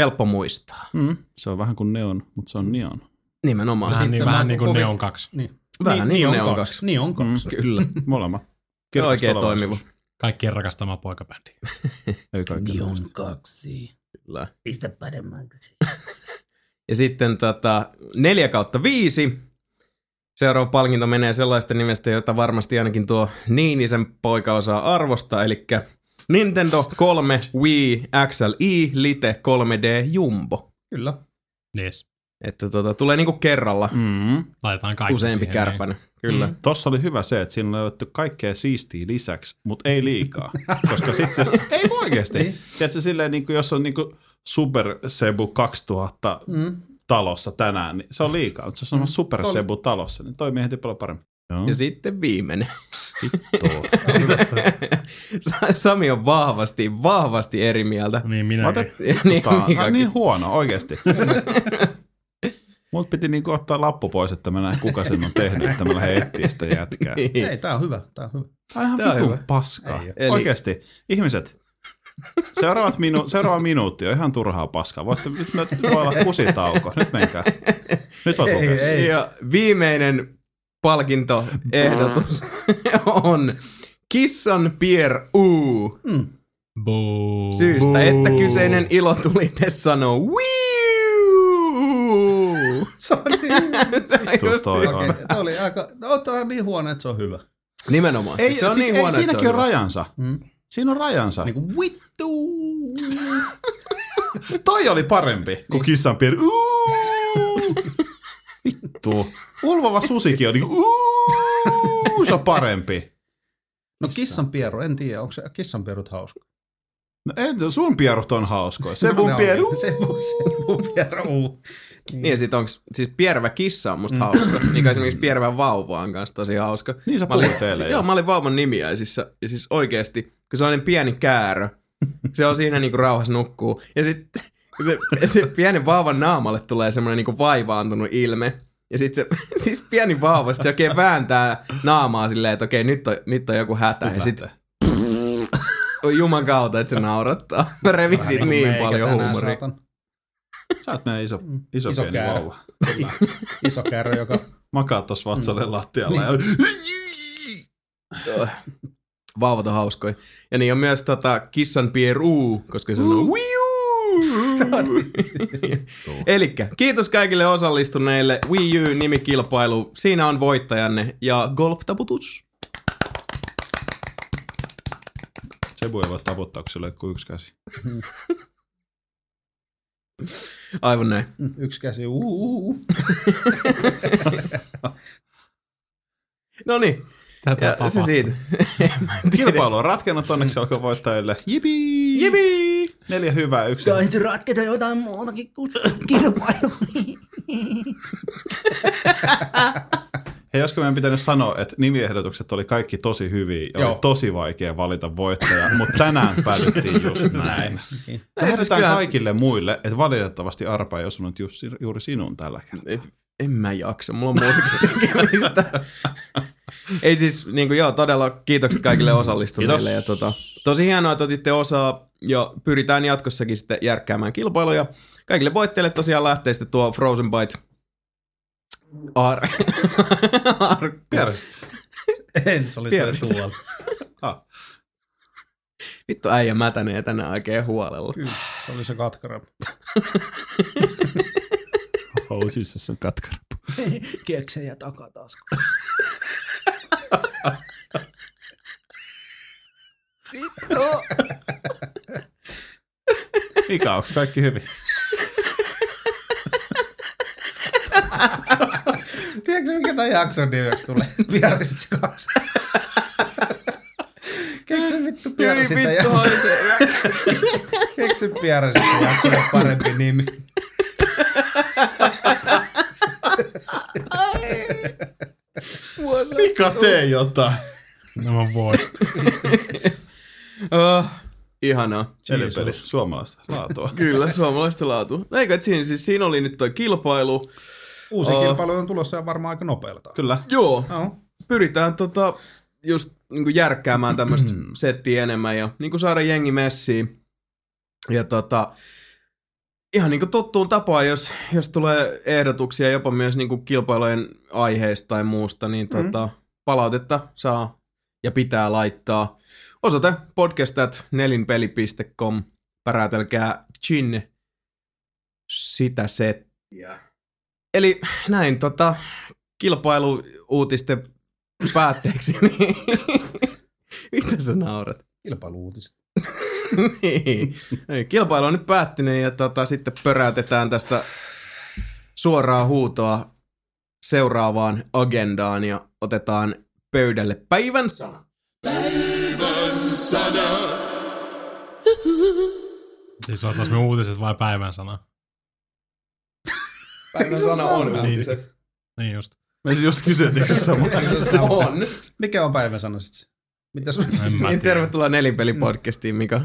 helppo muistaa. Mm. Se on vähän kuin neon, mutta se on neon. Nimenomaan. Vähän, niin, Sitten vähän mä niin kuin kovin- Neon 2. Niin. Vähän niin kuin on Neon kaksi. kaksi. Niin on kaksi. Kyllä. Molemmat. Kirkas oikein toimiva. Kaikkien rakastama poikabändi. Ei kaikki. Nion kaksi. Kyllä. Pistä paremmaksi. Ja sitten tota, 4 kautta 5. Seuraava palkinto menee sellaista nimestä, jota varmasti ainakin tuo Niinisen poika osaa arvostaa, eli Nintendo 3 Wii XLI Lite 3D Jumbo. Kyllä. Yes. Että tota, tulee niinku kerralla Mm. Laitetaan kaikki useampi siihen, kärpänen. Kyllä. Mm. Tossa oli hyvä se, että siinä on löydetty kaikkea siistiä lisäksi, mutta ei liikaa. Koska sit se, ei oikeesti. Niin. Tiedätkö silleen, niin kuin, jos on niin kuin Super Sebu 2000 Mm. talossa tänään, niin se on liikaa. Mutta jos on Super Tol- Sebu talossa, niin toimii heti paljon paremmin. Joo. Ja sitten viimeinen. Sami on vahvasti, vahvasti eri mieltä. Niin minä. Otat, niin, tota, niin huono, oikeesti. Mut piti niinku ottaa lappu pois, että mä näen kuka sen on tehnyt, että mä lähden etsiä sitä jätkää. Niin. Ei, tää on hyvä. Tää on hyvä. Tää on ihan Tää on hyvä. oo. Eli- Oikeesti, ihmiset, seuraavat minu, seuraava minuutti on ihan turhaa paskaa. Voitte, nyt me voi olla kusitauko. Nyt menkää. Nyt voit Ei, ei. Ja viimeinen palkintoehdotus on Kissan Pier U. Boo. Syystä, että kyseinen ilotulite sanoo! Se on niin Vittu toi tää oli aika, no, on niin huono, että se on hyvä. Nimenomaan. Ei, se on siis niin ei, huono, se siinäkin on hyvä. rajansa. Mm. Siinä on rajansa. Niin kuin vittu. Toi oli parempi kuin kissan pieni. Vittu. Ulvova susikin on niinku uuu, se on parempi. No kissanpieru, en tiedä, onko se kissanpierut hauska? No en, sun pierut on hauskoja. Se mun No, pieru. Se, se mun pieru. Niin ja sit onks, siis piervä kissa on musta hauska. Niin kuin esimerkiksi piervä vauva on kanssa tosi hauska. Niin sä puhut teille Joo, jo. mä olin vauvan nimiäisissä. Ja siis oikeesti, kun se on niin pieni käärö, se on siinä niinku rauhassa nukkuu. Ja sitten se, se pieni vauvan naamalle tulee semmoinen niinku vaivaantunut ilme. Ja sitten se, siis pieni vauva, sit se oikein vääntää naamaa silleen, että okei, nyt on, nyt on joku hätä. ja sitten on juman kautta, että se naurattaa. Mä revin siitä kuin niin meikä paljon huumoria. Sä oot meidän iso, iso, Iso iso pieni käärö. vauva. Iso kärry, joka... Makaa tossa vatsalle lattialla. Ja... Vauvat on hauskoja. Ja niin on myös tota kissan pieru, koska se on wiu. Elikkä kiitos kaikille osallistuneille Wii U nimikilpailu. Siinä on voittajanne ja golf-taputus. Ei voi taputtaa, kun sillä ei ole kuin yksi käsi. Aivan näin. Mm, Yksi käsi, uu. No niin, Tätä ja se tapahtuu. siitä. Kilpailu on ratkennut, onneksi olkoon voittajille. Jipi! Jipi! Neljä hyvää, yksi. Taisi ratketa jotain muutakin kuin kilpailu. Hei, josko meidän pitänyt sanoa, että nimiehdotukset oli kaikki tosi hyviä ja Joo. oli tosi vaikea valita voittaja, mutta tänään päätettiin just näin. Lähdetään kyllähän- kaikille muille, että valitettavasti arpa ei osunut just, juuri sinun tällä kertaa. Et- En mä jaksa, mulla on muutakin tekemistä. Ei siis, niin kuin joo, todella kiitokset kaikille osallistuneille. Ja tota, tosi hienoa, että otitte osaa ja pyritään jatkossakin sitten järkkäämään kilpailuja. Kaikille voitteille tosiaan lähtee sitten tuo Frozen Bite Ar... Ar... Piersit. En, se oli tuolla. Ah. Vittu äijä mätänee tänään oikein huolella. Kyllä, se oli se katkara. Housuissa se on katkara. Keksejä takatasku. Mikä, onks kaikki hyvin? Tiedätkö mikä tämän jakson nimeksi tulee? Piarist 2. Keksy vittu Piaristissa ja... Keksy Piaristissa jaksolle parempi nimi. Mika, tee jotain. No mä voin. Oh, ihanaa. Peli, suomalaista laatua. Kyllä, suomalaista laatu. Eikö, et siinä, siis siinä oli nyt toi kilpailu. Uusi Oh. kilpailu on tulossa ja varmaan aika nopealta. Kyllä. Joo, No. pyritään tota, just niin järkkäämään tämmöistä settiä enemmän ja niin saada jengi messiin. Ja tota, ihan niin kuin tottuun tapaan, jos, jos tulee ehdotuksia jopa myös niin kilpailujen aiheista tai muusta, niin tota, palautetta saa ja pitää laittaa. Osoite podcastat nelinpeli.com. Pärätelkää chin sitä settiä. Eli näin tota, kilpailuuutisten päätteeksi, niin mitä sä naurat? Kilpailuutista. niin. Kilpailu on nyt päättynyt ja tota, sitten pöräytetään tästä suoraa huutoa seuraavaan agendaan ja otetaan pöydälle päivän sana. Siis otas me uutiset vai päivän sana? Päivän sana on Niin. uutiset. Niin just. Me siis just kysyttiin, se sama. Se on. Mikä on päivän sana sit? Mitä sun... En mä Niin, tiedä. tervetuloa nelinpelipodcastiin, Mika.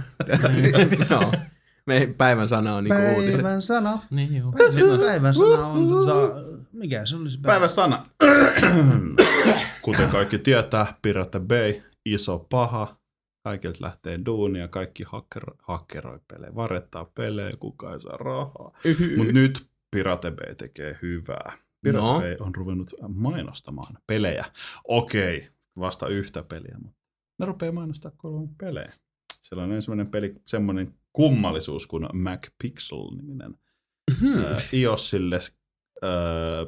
Joo. Me päivän sana on niinku uutiset. Päivän sana. Niin joo. Päivän sana on tota... Mikä se olisi Päivän sana. Kuten kaikki tietää, Pirate Bay, iso paha. Kaikilta lähtee duunia, kaikki hacker, hakkeroi pelejä, varettaa pelejä, kuka ei saa rahaa. Mutta nyt Pirate Bay tekee hyvää. Pirate No. Bay on ruvennut mainostamaan pelejä. Okei, vasta yhtä peliä, mutta ne rupeaa mainostaa kolme pelejä. Siellä on ensimmäinen peli, semmoinen kummallisuus kuin Mac Pixel-niminen. Hmm. Ää, iOSille, ää,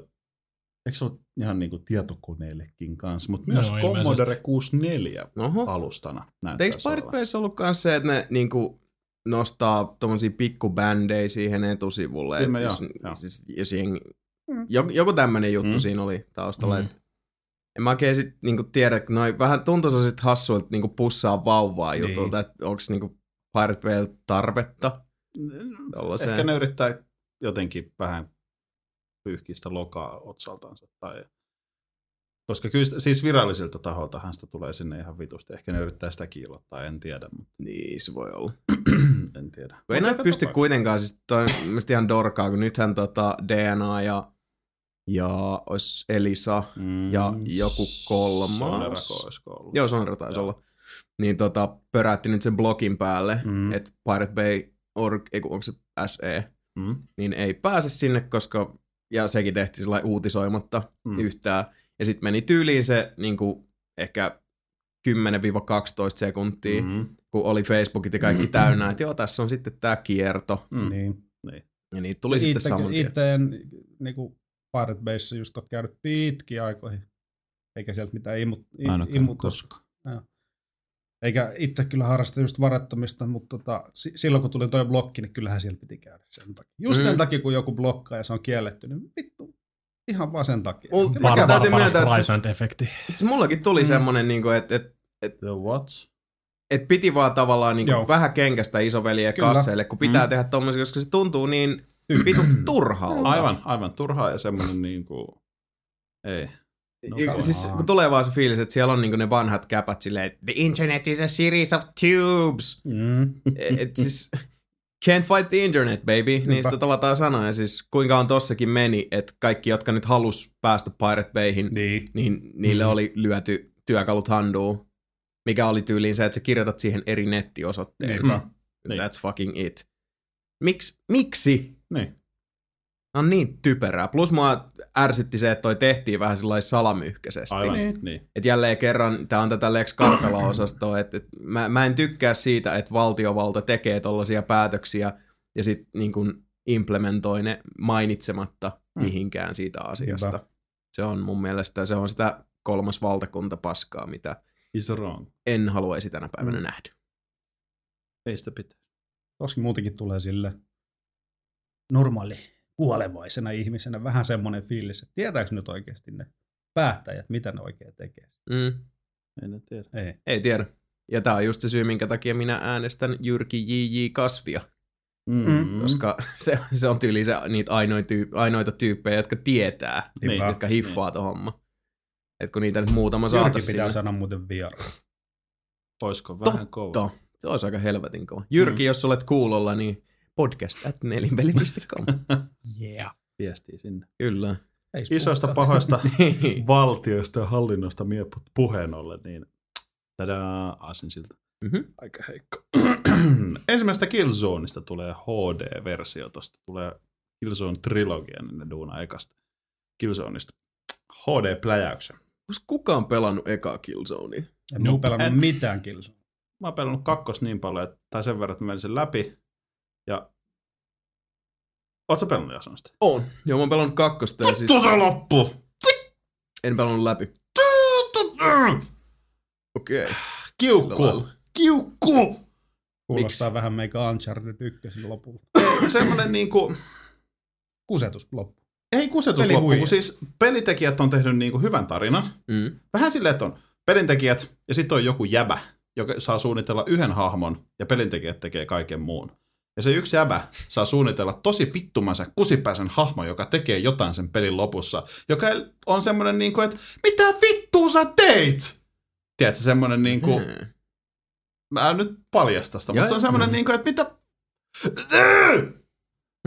eikö se ole ihan niinku tietokoneillekin kanssa, mutta myös no, Commodore ilmeisesti. 64 Oho. alustana näyttää Eikö Pirate Bayssä ollut myös se, että ne niinku nostaa tommosia pikkubändejä siihen etusivulle? Kyllä, että joo, jos, joo. siis, jos jengi, joku, joku tämmönen juttu Mm. mm. siinä oli taustalla. Mm. Mm. En mä oikein sit niinku tiedä, kun noi vähän tuntuu sit hassuilta niinku pussaa vauvaa Niin. jutulta, että onks niinku Pirate Baylla tarvetta tollaiseen. Ehkä ne yrittää jotenkin vähän pyyhkiä lokaa otsaltansa. Tai... Koska kyllä siis virallisilta taholtahan sitä tulee sinne ihan vitusti. Ehkä ne yrittää sitä kiilottaa, en tiedä. Mutta Niin, se voi olla. en tiedä. Ei näitä pysty tapauksessa. kuitenkaan, siis toi on ihan dorkaa, kun nythän tota DNA ja, ja olisi Elisa Mm, ja joku kolmas. Sonerako ollut. Joo, Sonra taisi Joo. olla. Niin tota, pörätti nyt sen blogin päälle, Mm. mm. että Pirate Bay org, ei onko se SE, Mm. niin ei pääse sinne, koska, ja sekin tehtiin sillä uutisoimatta Mm. mm. yhtään. Ja sitten meni tyyliin se niin kuin, ehkä 10-12 sekuntia, mm. Mm. kun oli Facebookit ja kaikki täynnä, että joo, tässä on sitten tämä kierto. Mm. Niin. Ja niitä tuli sitten saman tien. Itse en niinku Pirate Bayssä just ole käynyt pitkiä aikoihin. Eikä sieltä mitään imut, imutus. Eikä itse kyllä harrasta just varattomista, mutta tota, si- silloin kun tuli toi blokki, niin kyllähän siellä piti käydä sen takia. Just Mm. sen takia, kun joku blokkaa ja se on kielletty, niin vittu, ihan vaan sen takia. Mul- Mikä Mä Var, täytyy var, myöntää, että paras siis-. Siis mullakin tuli Mm. mm. semmonen, niin kuin, että, että, The what? että piti vaan tavallaan niin kuin, vähän kenkästä isoveliä kasseille, kun pitää Mm. mm. tehdä tommosia, koska se tuntuu niin vitun turhalta. Aivan, aivan turhaa ja semmoinen niinku... Ei. No, Ja siis kun tulee vaan se fiilis, että siellä on niinku ne vanhat käpät silleen, että the internet is a series of tubes. Mm. Et siis, can't fight the internet, baby. Niinpä. Niistä tavataan sanoa. Ja siis kuinka on tossakin meni, että kaikki, jotka nyt halus päästä Pirate Bayhin, Niin. niin niille Mhm. oli lyöty työkalut handuun. Mikä oli tyyliin se, että sä kirjoitat siihen eri nettiosoitteen. Niinpä. Niin. That's fucking it. Miks, miksi? Niin. on niin typerää. Plus mua ärsytti se, että toi tehtiin vähän sillä salamyhkäisesti. Aivan, Niin. niin. Et jälleen kerran, tämä on tätä Lex Karpela-osastoa, että et mä, mä en tykkää siitä, että valtiovalta tekee tollaisia päätöksiä ja sitten niin kun implementoi ne mainitsematta Hmm. mihinkään siitä asiasta. Niinpä. Se on mun mielestä, se on sitä kolmas valtakunta paskaa, mitä Is wrong. en haluaisi tänä päivänä Hmm. nähdä. Ei sitä pitää. Toskin muutenkin tulee sille normaali kuolevaisena ihmisenä vähän semmoinen fiilis, että tietääkö nyt oikeasti ne päättäjät, mitä ne oikein tekee. Mm, Ei ne tiedä. Ei. ei tiedä. Ja tämä on just se syy, minkä takia minä äänestän Jyrki J.J. Kasvia, Mm. koska se, se on tyyli se, niitä ainoita, tyyp, ainoita tyyppejä, jotka tietää, Niinpä. jotka hiffaa niin. homma. Et kun niitä nyt muutama Jyrki saataisiin pitää sinne. sanoa muuten vieraan. Oisko vähän kova? Totta. Se olisi aika helvetin kova. Jyrki, mm. jos olet kuulolla, niin podcast at nelinpeli.com. Yeah. Viestii sinne. Kyllä. Isoista pahoista valtioista ja hallinnosta mie puheen ollen, niin tadaa, aasinsilta. mm-hmm. Aika heikko. Ensimmäistä Killzoneista tulee HD-versio tosta. Tulee Killzone Trilogia, niin ne duuna ekasta Killzoneista. HD-pläjäyksen. Onko kukaan pelannut ekaa Killzonea? En Nope. pelannut En. mitään kilsoa. Mä oon pelannut kakkos niin paljon, että, tai sen verran, että mä menin sen läpi. Ja... Sä pelannut Jason sitä? On. Joo, mä oon pelannut kakkosta ja siis se loppu! en pelannut läpi. Okei. Okay. Kiukku! Kiukku! Kuulostaa Miksi? vähän meikä Uncharted 1 lopulla. Semmonen niinku... Kusetus loppu. Ei kusetus Peli loppu, kun siis pelitekijät on tehnyt niinku hyvän tarinan. Mm. Vähän silleen, että on pelintekijät ja sitten on joku jäbä, joka saa suunnitella yhden hahmon ja pelintekijät tekee kaiken muun. Ja se yksi jäbä saa suunnitella tosi vittumansa kusipäisen hahmon, joka tekee jotain sen pelin lopussa, joka on semmoinen niinku, että mitä vittua sä teit? Tiedätkö, semmoinen niinku, Mm. mä en nyt paljasta sitä, mutta se on semmoinen Mm. niinku, että mitä...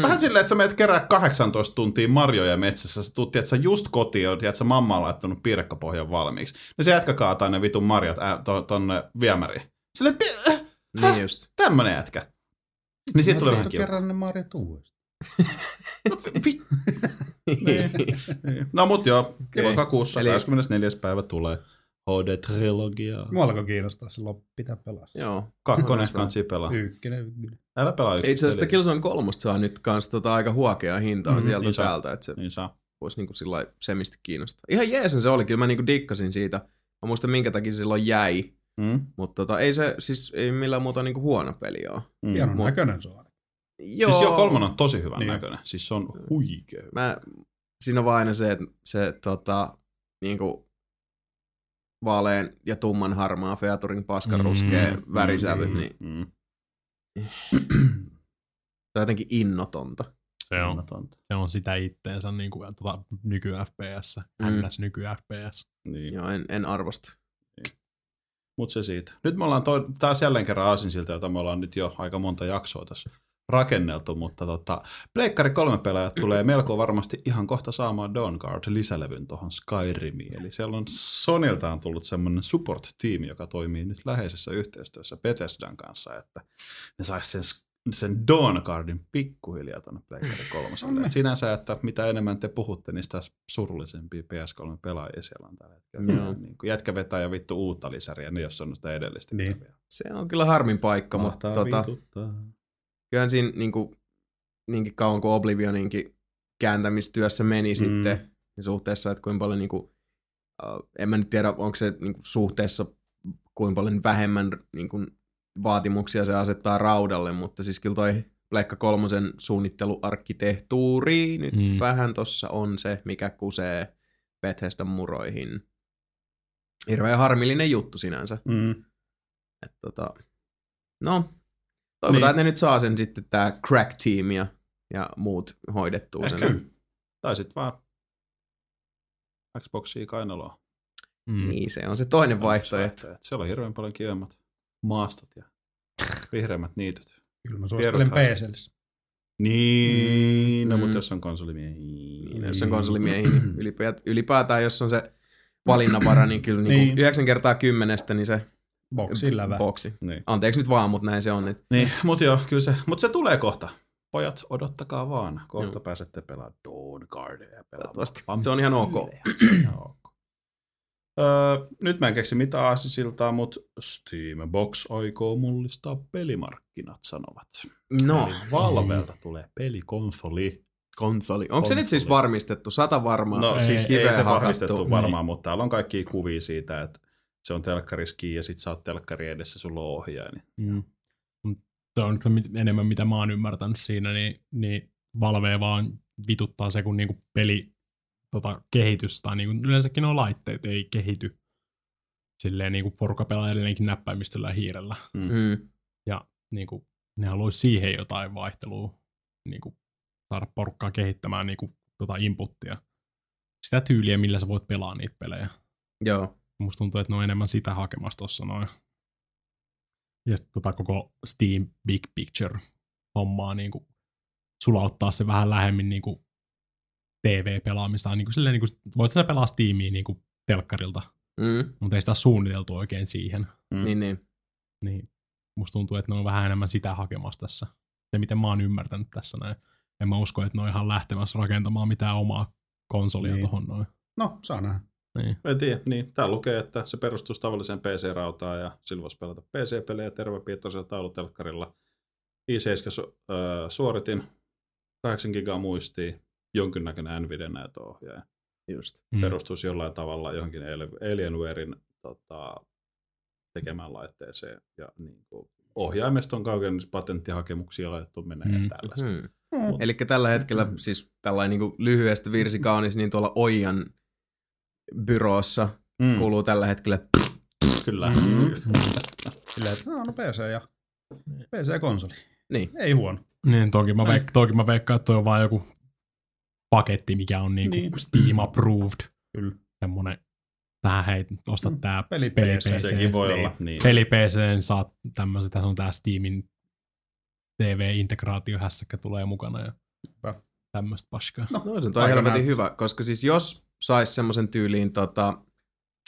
Vähän silleen, että sä menet kerää 18 tuntia marjoja metsässä, sä tuut, tiedät, sä just kotiin, tiedät, sä mamma on laittanut piirakkapohjan valmiiksi. Niin se jätkä kaataa ne vitun marjat ää, to, tonne viemäriin. Silleen, että äh, Niin just. tämmönen jätkä. Niin siitä tulee vähän kerran ne marjat uudestaan. No, vi- mut joo, lokakuussa Eli- 24. päivä tulee HD-trilogia. Mua alkoi kiinnostaa se loppu, pitää pelaa. Joo. Kakkonen kansi pelaa. Ykkönen, ykkönen. Älä pelaa ykköstä. Itse asiassa Killzone 3 saa nyt kans tota aika huokeaa hintaa Mhm, mm, sieltä niin täältä, että se Niin saa. voisi niinku sillä semisti kiinnostaa. Ihan jeesen se oli, kyllä mä niinku dikkasin siitä. Mä muistan minkä takia se silloin jäi, Mm? mutta tota, ei se siis ei millään muuta niinku huono peli ole. Mm. Hienon Mut- näköinen se on. Joo, Siis joo, kolmonen on tosi hyvän Niin. näköinen. Siis se on huikea. Mä, siinä on vaan aina se, että se tota, niinku, vaalean ja tumman harmaa featurin paskan Mm, ruskea mm, värisävy, Mm, niin mm. se on jotenkin innotonta. Se on, Onnetonta. se on sitä itteensä niin kuin, tota, nyky FPS, Mm. NS nyky FPS. Niin. Joo, en, en arvosta. Mut se siitä. Nyt me ollaan toi, taas jälleen kerran aasinsilta, jota me ollaan nyt jo aika monta jaksoa tässä rakenneltu, mutta tota, Pleikkari kolme pelaajat tulee melko varmasti ihan kohta saamaan Dawnguard lisälevyn tuohon Skyrimiin. Eli siellä on Sonilta on tullut semmoinen support-tiimi, joka toimii nyt läheisessä yhteistyössä Bethesdan kanssa, että ne sais sen, sen Dawnguardin pikkuhiljaa tuonne Pleikkari kolmoselle. Et sinänsä, että mitä enemmän te puhutte, niin sitä surullisempia PS3-pelaajia siellä on tällä hetkellä. Joo. Niin kuin jätkä vetää jo vittu uutta lisäriä, ne jos on sitä edellistä. Niin. Se on kyllä harmin paikka, mutta Mahtaa tota, vituttaa. kyllähän siinä niinku, niinkin kauan kuin Oblivioninkin kääntämistyössä meni mm. sitten niin suhteessa, että kuinka paljon niinku, uh, en mä nyt tiedä, onko se niinku suhteessa kuinka paljon vähemmän niinku, vaatimuksia se asettaa raudalle, mutta siis kyllä toi Pleikka kolmosen suunnitteluarkkitehtuuri nyt mm. Vähän tossa on se, mikä kusee Bethesdan muroihin. Hirveän harmillinen juttu sinänsä. Mm. Et tota, no, toivotaan, Niin. että ne nyt saa sen sitten tää crack team ja, ja muut hoidettua Ehkä. sen. Tai sitten vaan Xboxia kainaloa. Mm. Niin, se on se toinen vaihtoehto. Siellä on hirveän paljon kivemmat maastot ja vihreämmät niityt. Kyllä mä suosittelen. PClle. Niin, no Mm. mutta jos on konsolimiehiä. Niin, jos on konsolimiehiä, niin ylipäätään, ylipäätään jos on se valinnanvara, niin kyllä niin. Niin. 9 kertaa kymmenestä, niin se Boxilla vähän. boksi. Niin. Anteeksi nyt vaan, mutta näin se on. Että Niin, mutta joo, kyllä se, mutta se tulee kohta. pojat, odottakaa vaan. Kohta Joo. pääsette pelaamaan Dawn Guardia pelaamaan. Toivottavasti. Se on ihan ok. Se on ihan ok. Öö, nyt mä en keksi mitään aasisiltaa, mutta Steambox aikoo mullistaa pelimarkkinat, sanovat. No, Eli Valvelta tulee pelikonsoli. konsoli. Onko se nyt siis varmistettu? Sata varmaa. No Ei, siis ei kiveä se hakattu. vahvistettu varmaan, mutta täällä on kaikki kuvia siitä, että se on telkkariski ja sit sä oot telkkari edessä, sulla on ohjaaja. Niin. Mm. Se on enemmän mitä mä oon ymmärtänyt siinä, niin, niin Valve vaan vituttaa se, kun niinku peli tota, kehitys tai niinku, yleensäkin nuo laitteet ei kehity silleen niinku porukka pelaa edelleenkin näppäimistöllä ja hiirellä. Mm. Ja niinku, ne haluaisi siihen jotain vaihtelua, niinku, saada porukkaa kehittämään niinku, tota inputtia. Sitä tyyliä, millä sä voit pelaa niitä pelejä. Joo. Musta tuntuu, että ne on enemmän sitä hakemassa tuossa noin. Ja tota koko Steam Big Picture hommaa niin kuin sulauttaa se vähän lähemmin niin kuin TV-pelaamista. Niin kuin silleen, niin kuin, voit sä pelaa Steamia niin kuin telkkarilta, Mm. mutta ei sitä ole suunniteltu oikein siihen. Mm. Niin, niin. Niin musta tuntuu, että ne on vähän enemmän sitä hakemassa tässä. Ja miten mä oon ymmärtänyt tässä näin. En mä usko, että ne on ihan lähtemässä rakentamaan mitään omaa konsolia Niin. tohon noin. No, saa nähdä. Niin. En tiedä, niin. Täällä lukee, että se perustuu tavalliseen PC-rautaan ja sillä voisi pelata PC-pelejä tervepiirtoisella taulutelkkarilla. i7 su- äh, suoritin, 8 gigaa muistia, jonkinnäköinen NVIDIA-näytöohjaaja. Just. Mm. Perustuisi jollain tavalla johonkin Al- Alienwarein tota, tekemään laitteeseen. Ja niin kuin, ohjaimesta on kaukennus patenttihakemuksia laitettu menee mm. Mm. tällaista. Hmm. Mm. Eli tällä hetkellä, siis tällainen niin lyhyesti virsi kaunis, niin tuolla Oijan byroossa Mm. kuuluu tällä hetkellä Kyllä. Silleen, että no, no PC ja PC-konsoli. Niin. Ei huono. Niin, toki mä, veik- toki mä veikkaan, että toi on vaan joku paketti, mikä on niinku Niin. niin. Steam approved. Kyllä. Semmonen, tähän hei, osta Mm. tää Peli Peli PC. Sekin voi Niin. olla. Niin. peli PC, saat tämmöisen, tässä on tää Steamin TV-integraatiohässäkkä tulee mukana ja Hyvä. tämmöistä paskaa. No, No se on helvetin hyvä, koska siis jos sais semmoisen tyyliin, tota,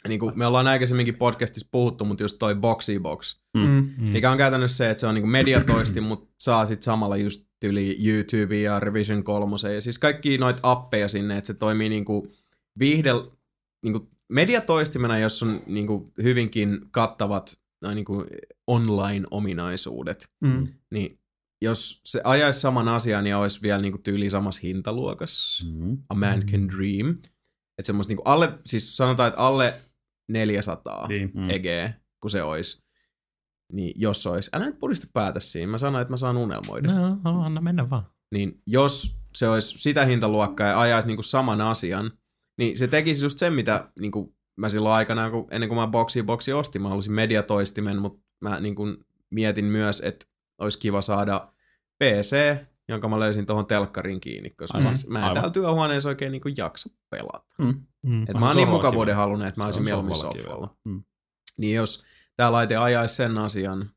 niin kuin me ollaan aikaisemminkin podcastissa puhuttu, mutta just toi Boxy Box, Mm. Mm. mikä on käytännössä se, että se on niin mediatoisti, mutta saa sit samalla just yli YouTube ja Revision 3 ja siis kaikki noita appeja sinne, että se toimii niin kuin viihde, niin kuin mediatoistimena, jos on niin kuin hyvinkin kattavat noin niin kuin online-ominaisuudet, Mm. niin jos se ajaisi saman asian ja olisi vielä niin kuin tyyli samassa hintaluokassa, Mm. A Man Can Dream. Että semmoista niinku alle, siis sanotaan, että alle 400 Niin. Mm. EG, kun se olisi. Niin jos olisi, älä nyt purista päätä siinä, mä sanoin, että mä saan unelmoida. No, no, anna mennä vaan. Niin jos se olisi sitä hintaluokkaa ja ajaisi niinku saman asian, niin se tekisi just sen, mitä niinku mä silloin aikanaan, kun, ennen kuin mä boksi boksi ostin, mä halusin mediatoistimen, mutta mä niinku mietin myös, että olisi kiva saada PC, jonka mä löysin tuohon telkkarin kiinni, koska Aivan, siis mä en aivan. täällä työhuoneessa oikein niinku jaksa pelata. Mm. Et On mä oon niin mukavuuden halunnut, että mä olisin mieluummin sohvalla. Mm. Niin jos tää laite ajaisi sen asian,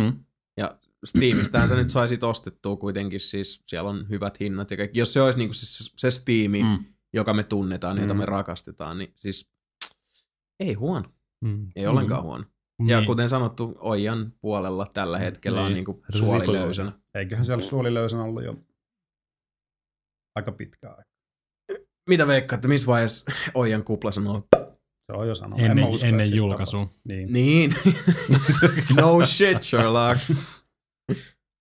Mm. ja Steamistähän sä nyt saisit ostettua kuitenkin, siis siellä on hyvät hinnat ja kaikki. Jos se olisi niinku se, se Steam, mm. Mm. joka me tunnetaan, jota Mm. me rakastetaan, niin siis ei huono, Mm. ei ollenkaan huono. Ja Niin. kuten sanottu, Oijan puolella tällä hetkellä on Niin. niinku suoli Rikolinen. löysänä. Eiköhän siellä suoli ollut jo aika pitkään aikaa. Mitä veikkaatte, missä vaiheessa Oijan kupla sanoo? Se on jo sanonut. Ennen, usko, ennen julkaisua. Niin. Niin. no shit, Sherlock.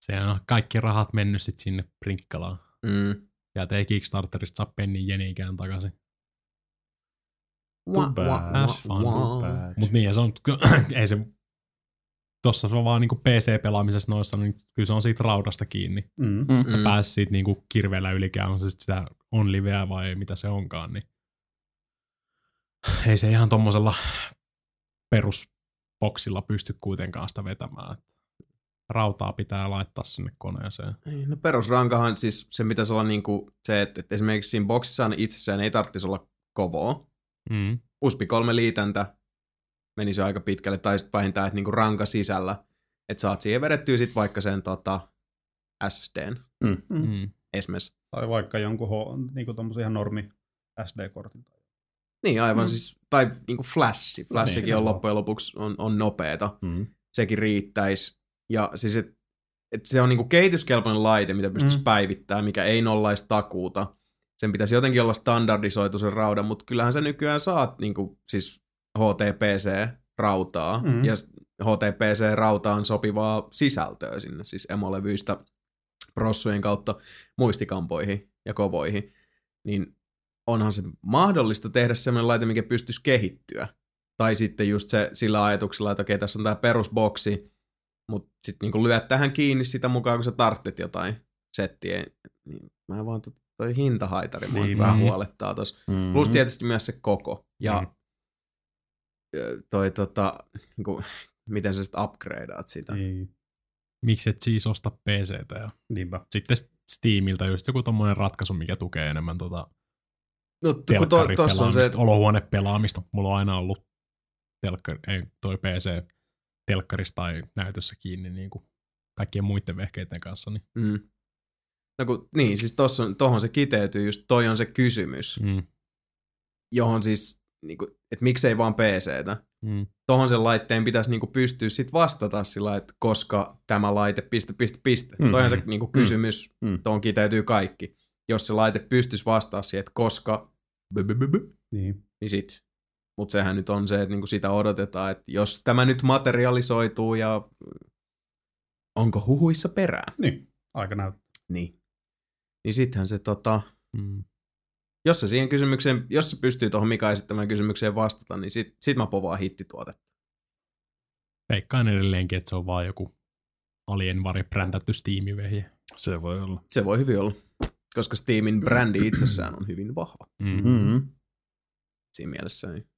Se on kaikki rahat mennyt sit sinne Prinkkalaan. Mm. Sieltä ei Kickstarterista saa pennin jenikään takaisin. Wah, bad. wah, Have wah, fun. wah. Mut niin, ja se on, ei se, tossa se on vaan niinku PC-pelaamisessa noissa, niin kyllä se on siitä raudasta kiinni. Mm. Mm. Sä Mm. pääsit siitä niinku kirveellä ylikään, on se sit sitä on liveä vai mitä se onkaan, niin ei se ihan tommosella perusboksilla pysty kuitenkaan sitä vetämään. Rautaa pitää laittaa sinne koneeseen. Ei, No perusrankahan siis se pitäisi olla niinku se, että, että esimerkiksi siinä boksissaan itsessään ei tarvitsisi olla kovoa. Mm. USB 3 liitäntä menisi jo aika pitkälle, tai sitten vähintään, että niinku ranka sisällä, että saat siihen vedettyä sitten vaikka sen tota, SSDn Mm. Mm. esimerkiksi. Tai vaikka jonkun H, niinku tommosen ihan normi SD-kortin. Niin aivan Mm. siis, tai niinku flashi. Flashikin niin, on loppujen lopuksi on, on nopeeta. Mm. Sekin riittäisi. Ja siis et, että se on niinku kehityskelpoinen laite, mitä pystyisi Mm. päivittämään, mikä ei nollaisi takuuta. Sen pitäisi jotenkin olla standardisoitu sen raudan, mutta kyllähän sä nykyään saat niinku, siis HTPC-rautaa, Mm. ja HTPC-rauta on sopivaa sisältöä sinne, siis emolevyistä prossujen kautta muistikampoihin ja kovoihin, niin onhan se mahdollista tehdä sellainen laite, mikä pystyisi kehittyä. Tai sitten just se sillä ajatuksella, että okei, tässä on tämä perusboksi, mutta sitten niinku lyöt tähän kiinni sitä mukaan, kun sä tarttet jotain settiä. Niin mä vaan tot- toi hintahaitari mua Niin, niin, vähän mm. huolettaa tossa. Mm-hmm. Plus tietysti myös se koko. Ja Mm. ö, toi tota, niinku, miten sä sitten upgradeaat sitä. Niin, Miksi et siis osta PCtä ja niinpä. sitten Steamiltä just joku tommonen ratkaisu, mikä tukee enemmän tota No, kun to, tossa on se, että olohuonepelaamista. Mulla on aina ollut telkkari, ei, toi PC telkkarissa tai näytössä kiinni niin kuin kaikkien muiden vehkeiden kanssa. Niin. Mm. No kun, niin, siis tossa on, tohon se kiteytyy just, toi on se kysymys, Mm. johon siis, niinku, että miksei vaan PCtä. Mm. Tohon sen laitteen pitäisi niinku pystyä sit vastata sillä, että koska tämä laite, piste, piste, piste. Mm. Mm. Toihan se niinku kysymys, Mm. mm. tuohon kiteytyy kaikki. Jos se laite pystyisi vastaamaan siihen, että koska, Niin. niin sit. Mutta sehän nyt on se, että niinku sitä odotetaan, että jos tämä nyt materialisoituu ja onko huhuissa perää, niin, aika näyttää. niin, niin sittenhän se tota, Mm. jos se siihen kysymykseen, jos se pystyy tuohon Mika esittämään kysymykseen vastata, niin sit, sit mä povaan hittituotetta. Veikkaan edelleenkin, että se on vaan joku alienvari brändätty Steam-vehje. Se voi olla. Se voi hyvin olla, koska Steamin brändi itsessään on hyvin vahva. Mm. Mm-hmm. Siinä mielessä niin.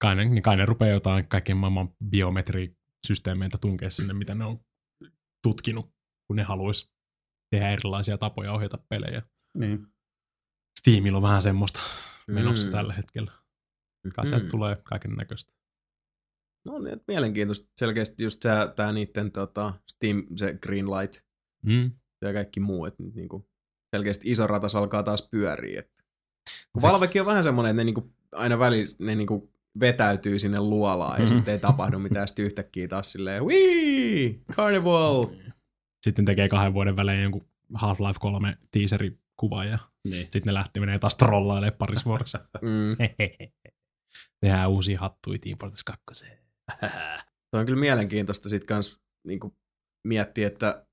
Kai, ne, niin kai ne rupeaa jotain kaiken maailman biometrisysteemeitä tunkea sinne, mitä ne on tutkinut, kun ne haluaisi tehdä erilaisia tapoja ohjata pelejä. Niin. Steamilla on vähän semmoista menossa Mm. tällä hetkellä. Kai Mm. tulee kaiken näköistä. No niin, että mielenkiintoista. Selkeästi just se, tää niitten tota, Steam, se Greenlight Mm. ja kaikki muu, että nyt niinku selkeästi iso ratas alkaa taas pyöriä. Että. Kun Se- Valvekin on vähän semmoinen, että ne niinku, aina välissä ne niinku vetäytyy sinne luolaan ja Mhm. sitten ei tapahdu mitään, sitten yhtäkkiä taas silleen, wii, carnival. Sitten tekee kahden vuoden välein jonkun Half-Life 3 teaserikuva ja Niin. sitten ne lähtee menee taas trollailemaan parissa vuorossa. Mm. Tehdään uusia hattuja Team Fortress 2. Toi on kyllä mielenkiintoista sit kans niinku miettiä, että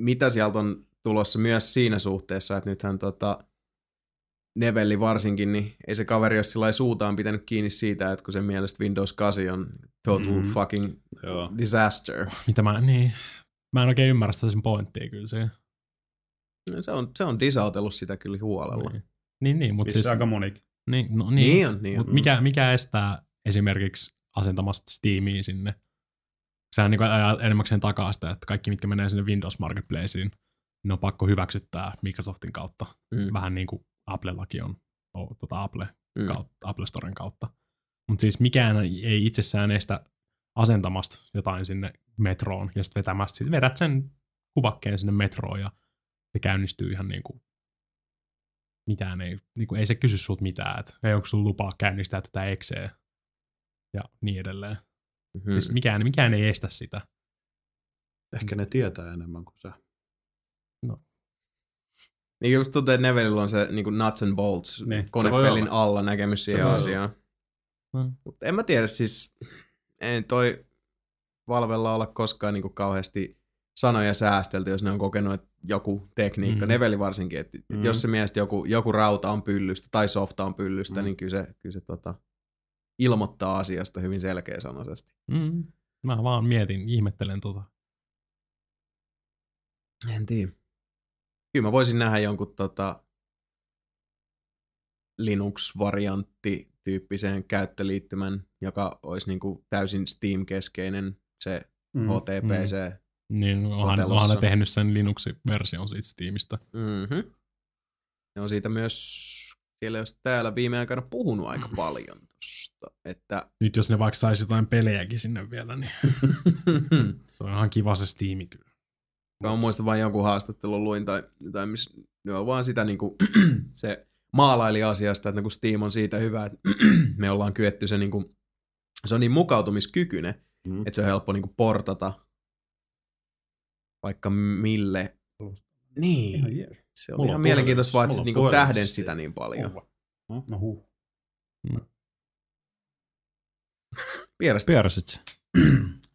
mitä sieltä on tulossa myös siinä suhteessa, että nythän tota Nevelli varsinkin, niin ei se kaveri ole sillä suutaan pitänyt kiinni siitä, että kun sen mielestä Windows 8 on total Mhm. mm. fucking Joo. disaster. Mitä mä, niin, mä en oikein ymmärrä sitä sen pointtia kyllä se. No Se on, se on disautellut sitä kyllä huolella. Niin, niin, niin mutta siis, aika monikin. niin, no, Niin, niin, niin on, niin Mut on. mikä, mikä estää esimerkiksi asentamasta Steamia sinne? Sehän niin ajaa enemmäkseen takaa sitä, että kaikki mitkä menee sinne Windows Marketplaceen, ne on pakko hyväksyttää Microsoftin kautta. Mm. Vähän niin kuin Applellakin on, o, tota Apple, Mm. kautta, Apple Storen kautta. Mutta siis mikään ei itsessään estä asentamasta jotain sinne metroon ja sitten vetämästä. Sitten vedät sen kuvakkeen sinne metroon ja se käynnistyy ihan niin kuin mitään ei, niin kuin ei se kysy sulta mitään, että ei onko sulla lupaa käynnistää tätä ekseä ja niin edelleen. Mm. Hmm. Siis mikään, mikään ei estä sitä. Ehkä ne tietää enemmän kuin sä. Niin just tuntuu, että Nevilleillä on se niin kuin nuts and bolts Niin, konepelin alla näkemys siihen asiaan. Mm. Mutta en mä tiedä, siis ei toi Valvella olla koskaan niin kuin kauheasti sanoja säästelty, jos ne on kokenut, että joku tekniikka, Mm. Neveli varsinkin, että Mm. mm. jos se mielestä joku, joku rauta on pyllystä tai softa on pyllystä, Mm. mm. niin kyllä se, kyllä se tota, ilmoittaa asiasta hyvin selkeäsanaisesti. Mm. Mä vaan mietin, ihmettelen tota. En tiedä. Kyllä mä voisin nähdä jonkun tota, Linux-variantti tyyppisen käyttöliittymän, joka olisi niinku täysin Steam-keskeinen se Mm. HTPC. Niin onhan, Otelossa. onhan ne tehnyt sen Linux-version siitä Steamista. Mm-hmm. Ne on siitä myös siellä jos täällä viime aikana puhunut aika paljon tosta, että Nyt jos ne vaikka saisi jotain pelejäkin sinne vielä, niin se on ihan kiva se Steam kyllä. Mä muistan vain jonkun haastattelun luin tai jotain, missä ne on vaan sitä niinku, se maalaili asiasta, että kun Steam on siitä hyvä, että me ollaan kyetty se niinku, se on niin mukautumiskykyinen, Mm. että se on helppo niinku portata vaikka mille. Niin, Ihan jees. se oli Mulla ihan on mielenkiintoista vaan, että se mulla on niinku tähden se. sitä niin paljon. No huh. Pierästä. Pieräsit se?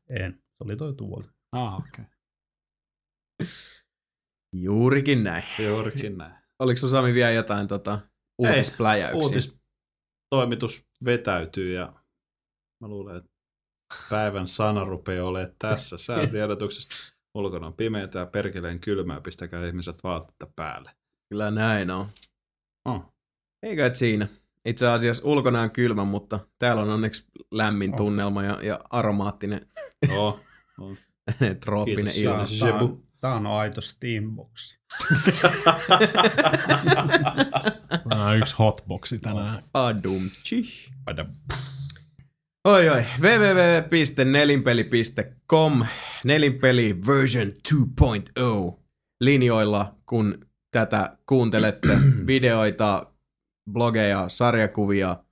En. Se oli toi tuoli. Ah, okei. Okay. Juurikin näin. Juurikin näin. Oliko sun Sami vielä jotain tota, uutispläjäyksiä? Uutistoimitus vetäytyy ja mä luulen, että päivän sana rupeaa olemaan tässä säätiedotuksesta. Ulkona on pimeätä ja perkeleen kylmää, pistäkää ihmiset vaatetta päälle. Kyllä näin on. Oh. Eikä et siinä. Itse asiassa ulkona on kylmä, mutta täällä on onneksi lämmin tunnelma ja, ja aromaattinen Oh. oh. trooppinen ilma. Tää, on, aito Steambox. On yksi hotboxi tänään. Adum. Chih. Oi oi, www.nelinpeli.com, nelinpeli version 2.0 linjoilla, kun tätä kuuntelette videoita, blogeja, sarjakuvia,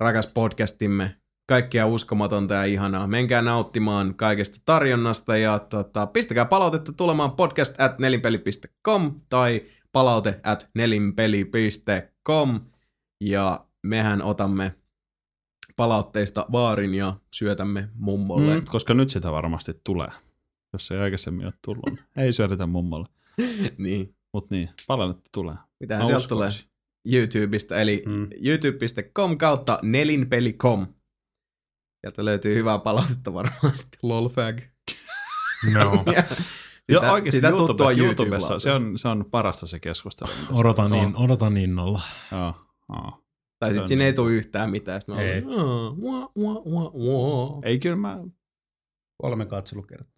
rakas podcastimme, kaikkia uskomatonta ja ihanaa. Menkää nauttimaan kaikesta tarjonnasta ja tota, pistäkää palautetta tulemaan podcast at nelinpeli.com tai palaute at nelinpeli.com ja mehän otamme palautteista vaarin ja syötämme mummolle. Mm, koska nyt sitä varmasti tulee. Jos ei aikaisemmin ole tullut, ei syödetä mummolle. Niin. Mutta niin, palautetta tulee. Mitähän sieltä tulee. YouTubesta, eli Mm. youtube.com kautta nelinpeli.com. Sieltä löytyy hyvää palautetta varmasti, lolfag. No. Ja sitä, oikeasti sitä YouTube, tuttua YouTubessa, YouTube se on, se on parasta se keskustelu. Odotan, niin, odotan innolla. Joo, joo. Tai sitten siinä ei niin. tule yhtään mitään. Sitten Ei. olen, "Aa, wah, wah, wah, wah." Ei kyllä mä, Kolme katselukertaa.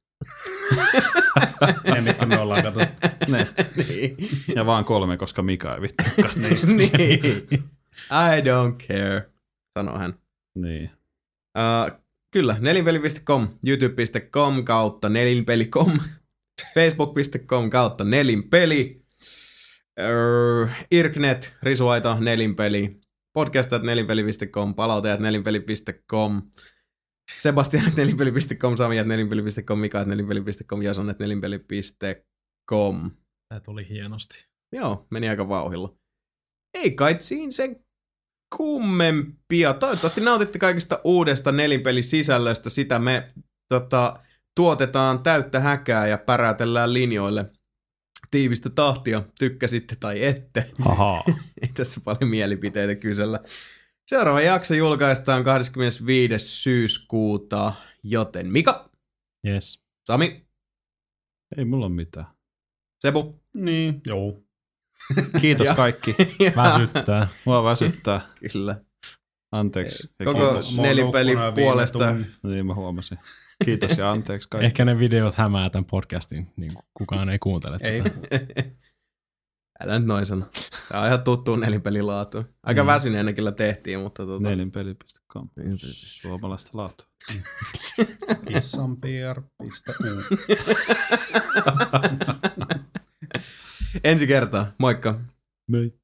ne, mitkä me ollaan katsottu. ne. niin. Ja vaan kolme, koska Mika ei vittu niin. I don't care, sanoo hän. niin. Uh, kyllä, nelinpeli.com, youtube.com kautta nelinpeli.com, facebook.com kautta nelinpeli, uh, irknet, risuaita, nelinpeli, podcastat nelinpeli.com, palautajat nelinpeli.com, Sebastian nelinpeli.com, Sami nelinpeli.com, Mika nelinpeli.com, Jason nelinpeli.com. Tää tuli hienosti. Joo, meni aika vauhilla. Ei kai siinä sen kummempia. Toivottavasti nautitte kaikista uudesta nelinpelisisällöstä. Sitä me tota, tuotetaan täyttä häkää ja pärätellään linjoille tiivistä tahtia. Tykkäsitte tai ette. Ahaa. Ei tässä paljon mielipiteitä kysellä. Seuraava jakso julkaistaan 25. syyskuuta, joten Mika, Yes. Sami, Ei mulla ole mitään. Sebu Niin, joo. Kiitos kaikki. Väsyttää. Mua väsyttää. Kyllä. Anteeksi. Ja Koko kiitos. Nelipeli puolesta tunnin. Niin mä huomasin. Kiitos ja anteeksi kaikki. Ehkä ne videot hämää tämän podcastin, niin kukaan ei kuuntele Ei, tätä. Älä nyt noin sano. Tää on ihan tuttu nelinpelilaatu. Aika mm. väsyneenä kyllä tehtiin, mutta tota... Nelinpeli.com. Suomalaista laatua. kissanpr.u. Ensi kertaa. Moikka. Moi.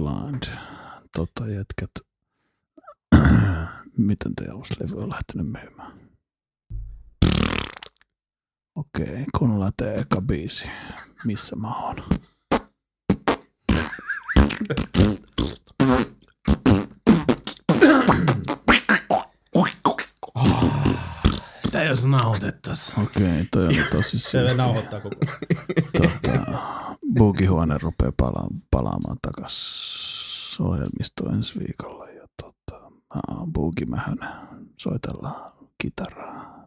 Strickland. Tota jätkät, miten te uusi levy on lähtenyt myymään? Okei, okay, kun lähtee eka biisi, missä mä oon? Jos nauhoitettais? Okei, toi oli tosi Se siisti. nauhoittaa koko Tota, Boogie-huone rupeaa pala- palaamaan takas ohjelmistoon ensi viikolla. Ja tota, mä oon Boogie Mähönen. Soitellaan kitaraa.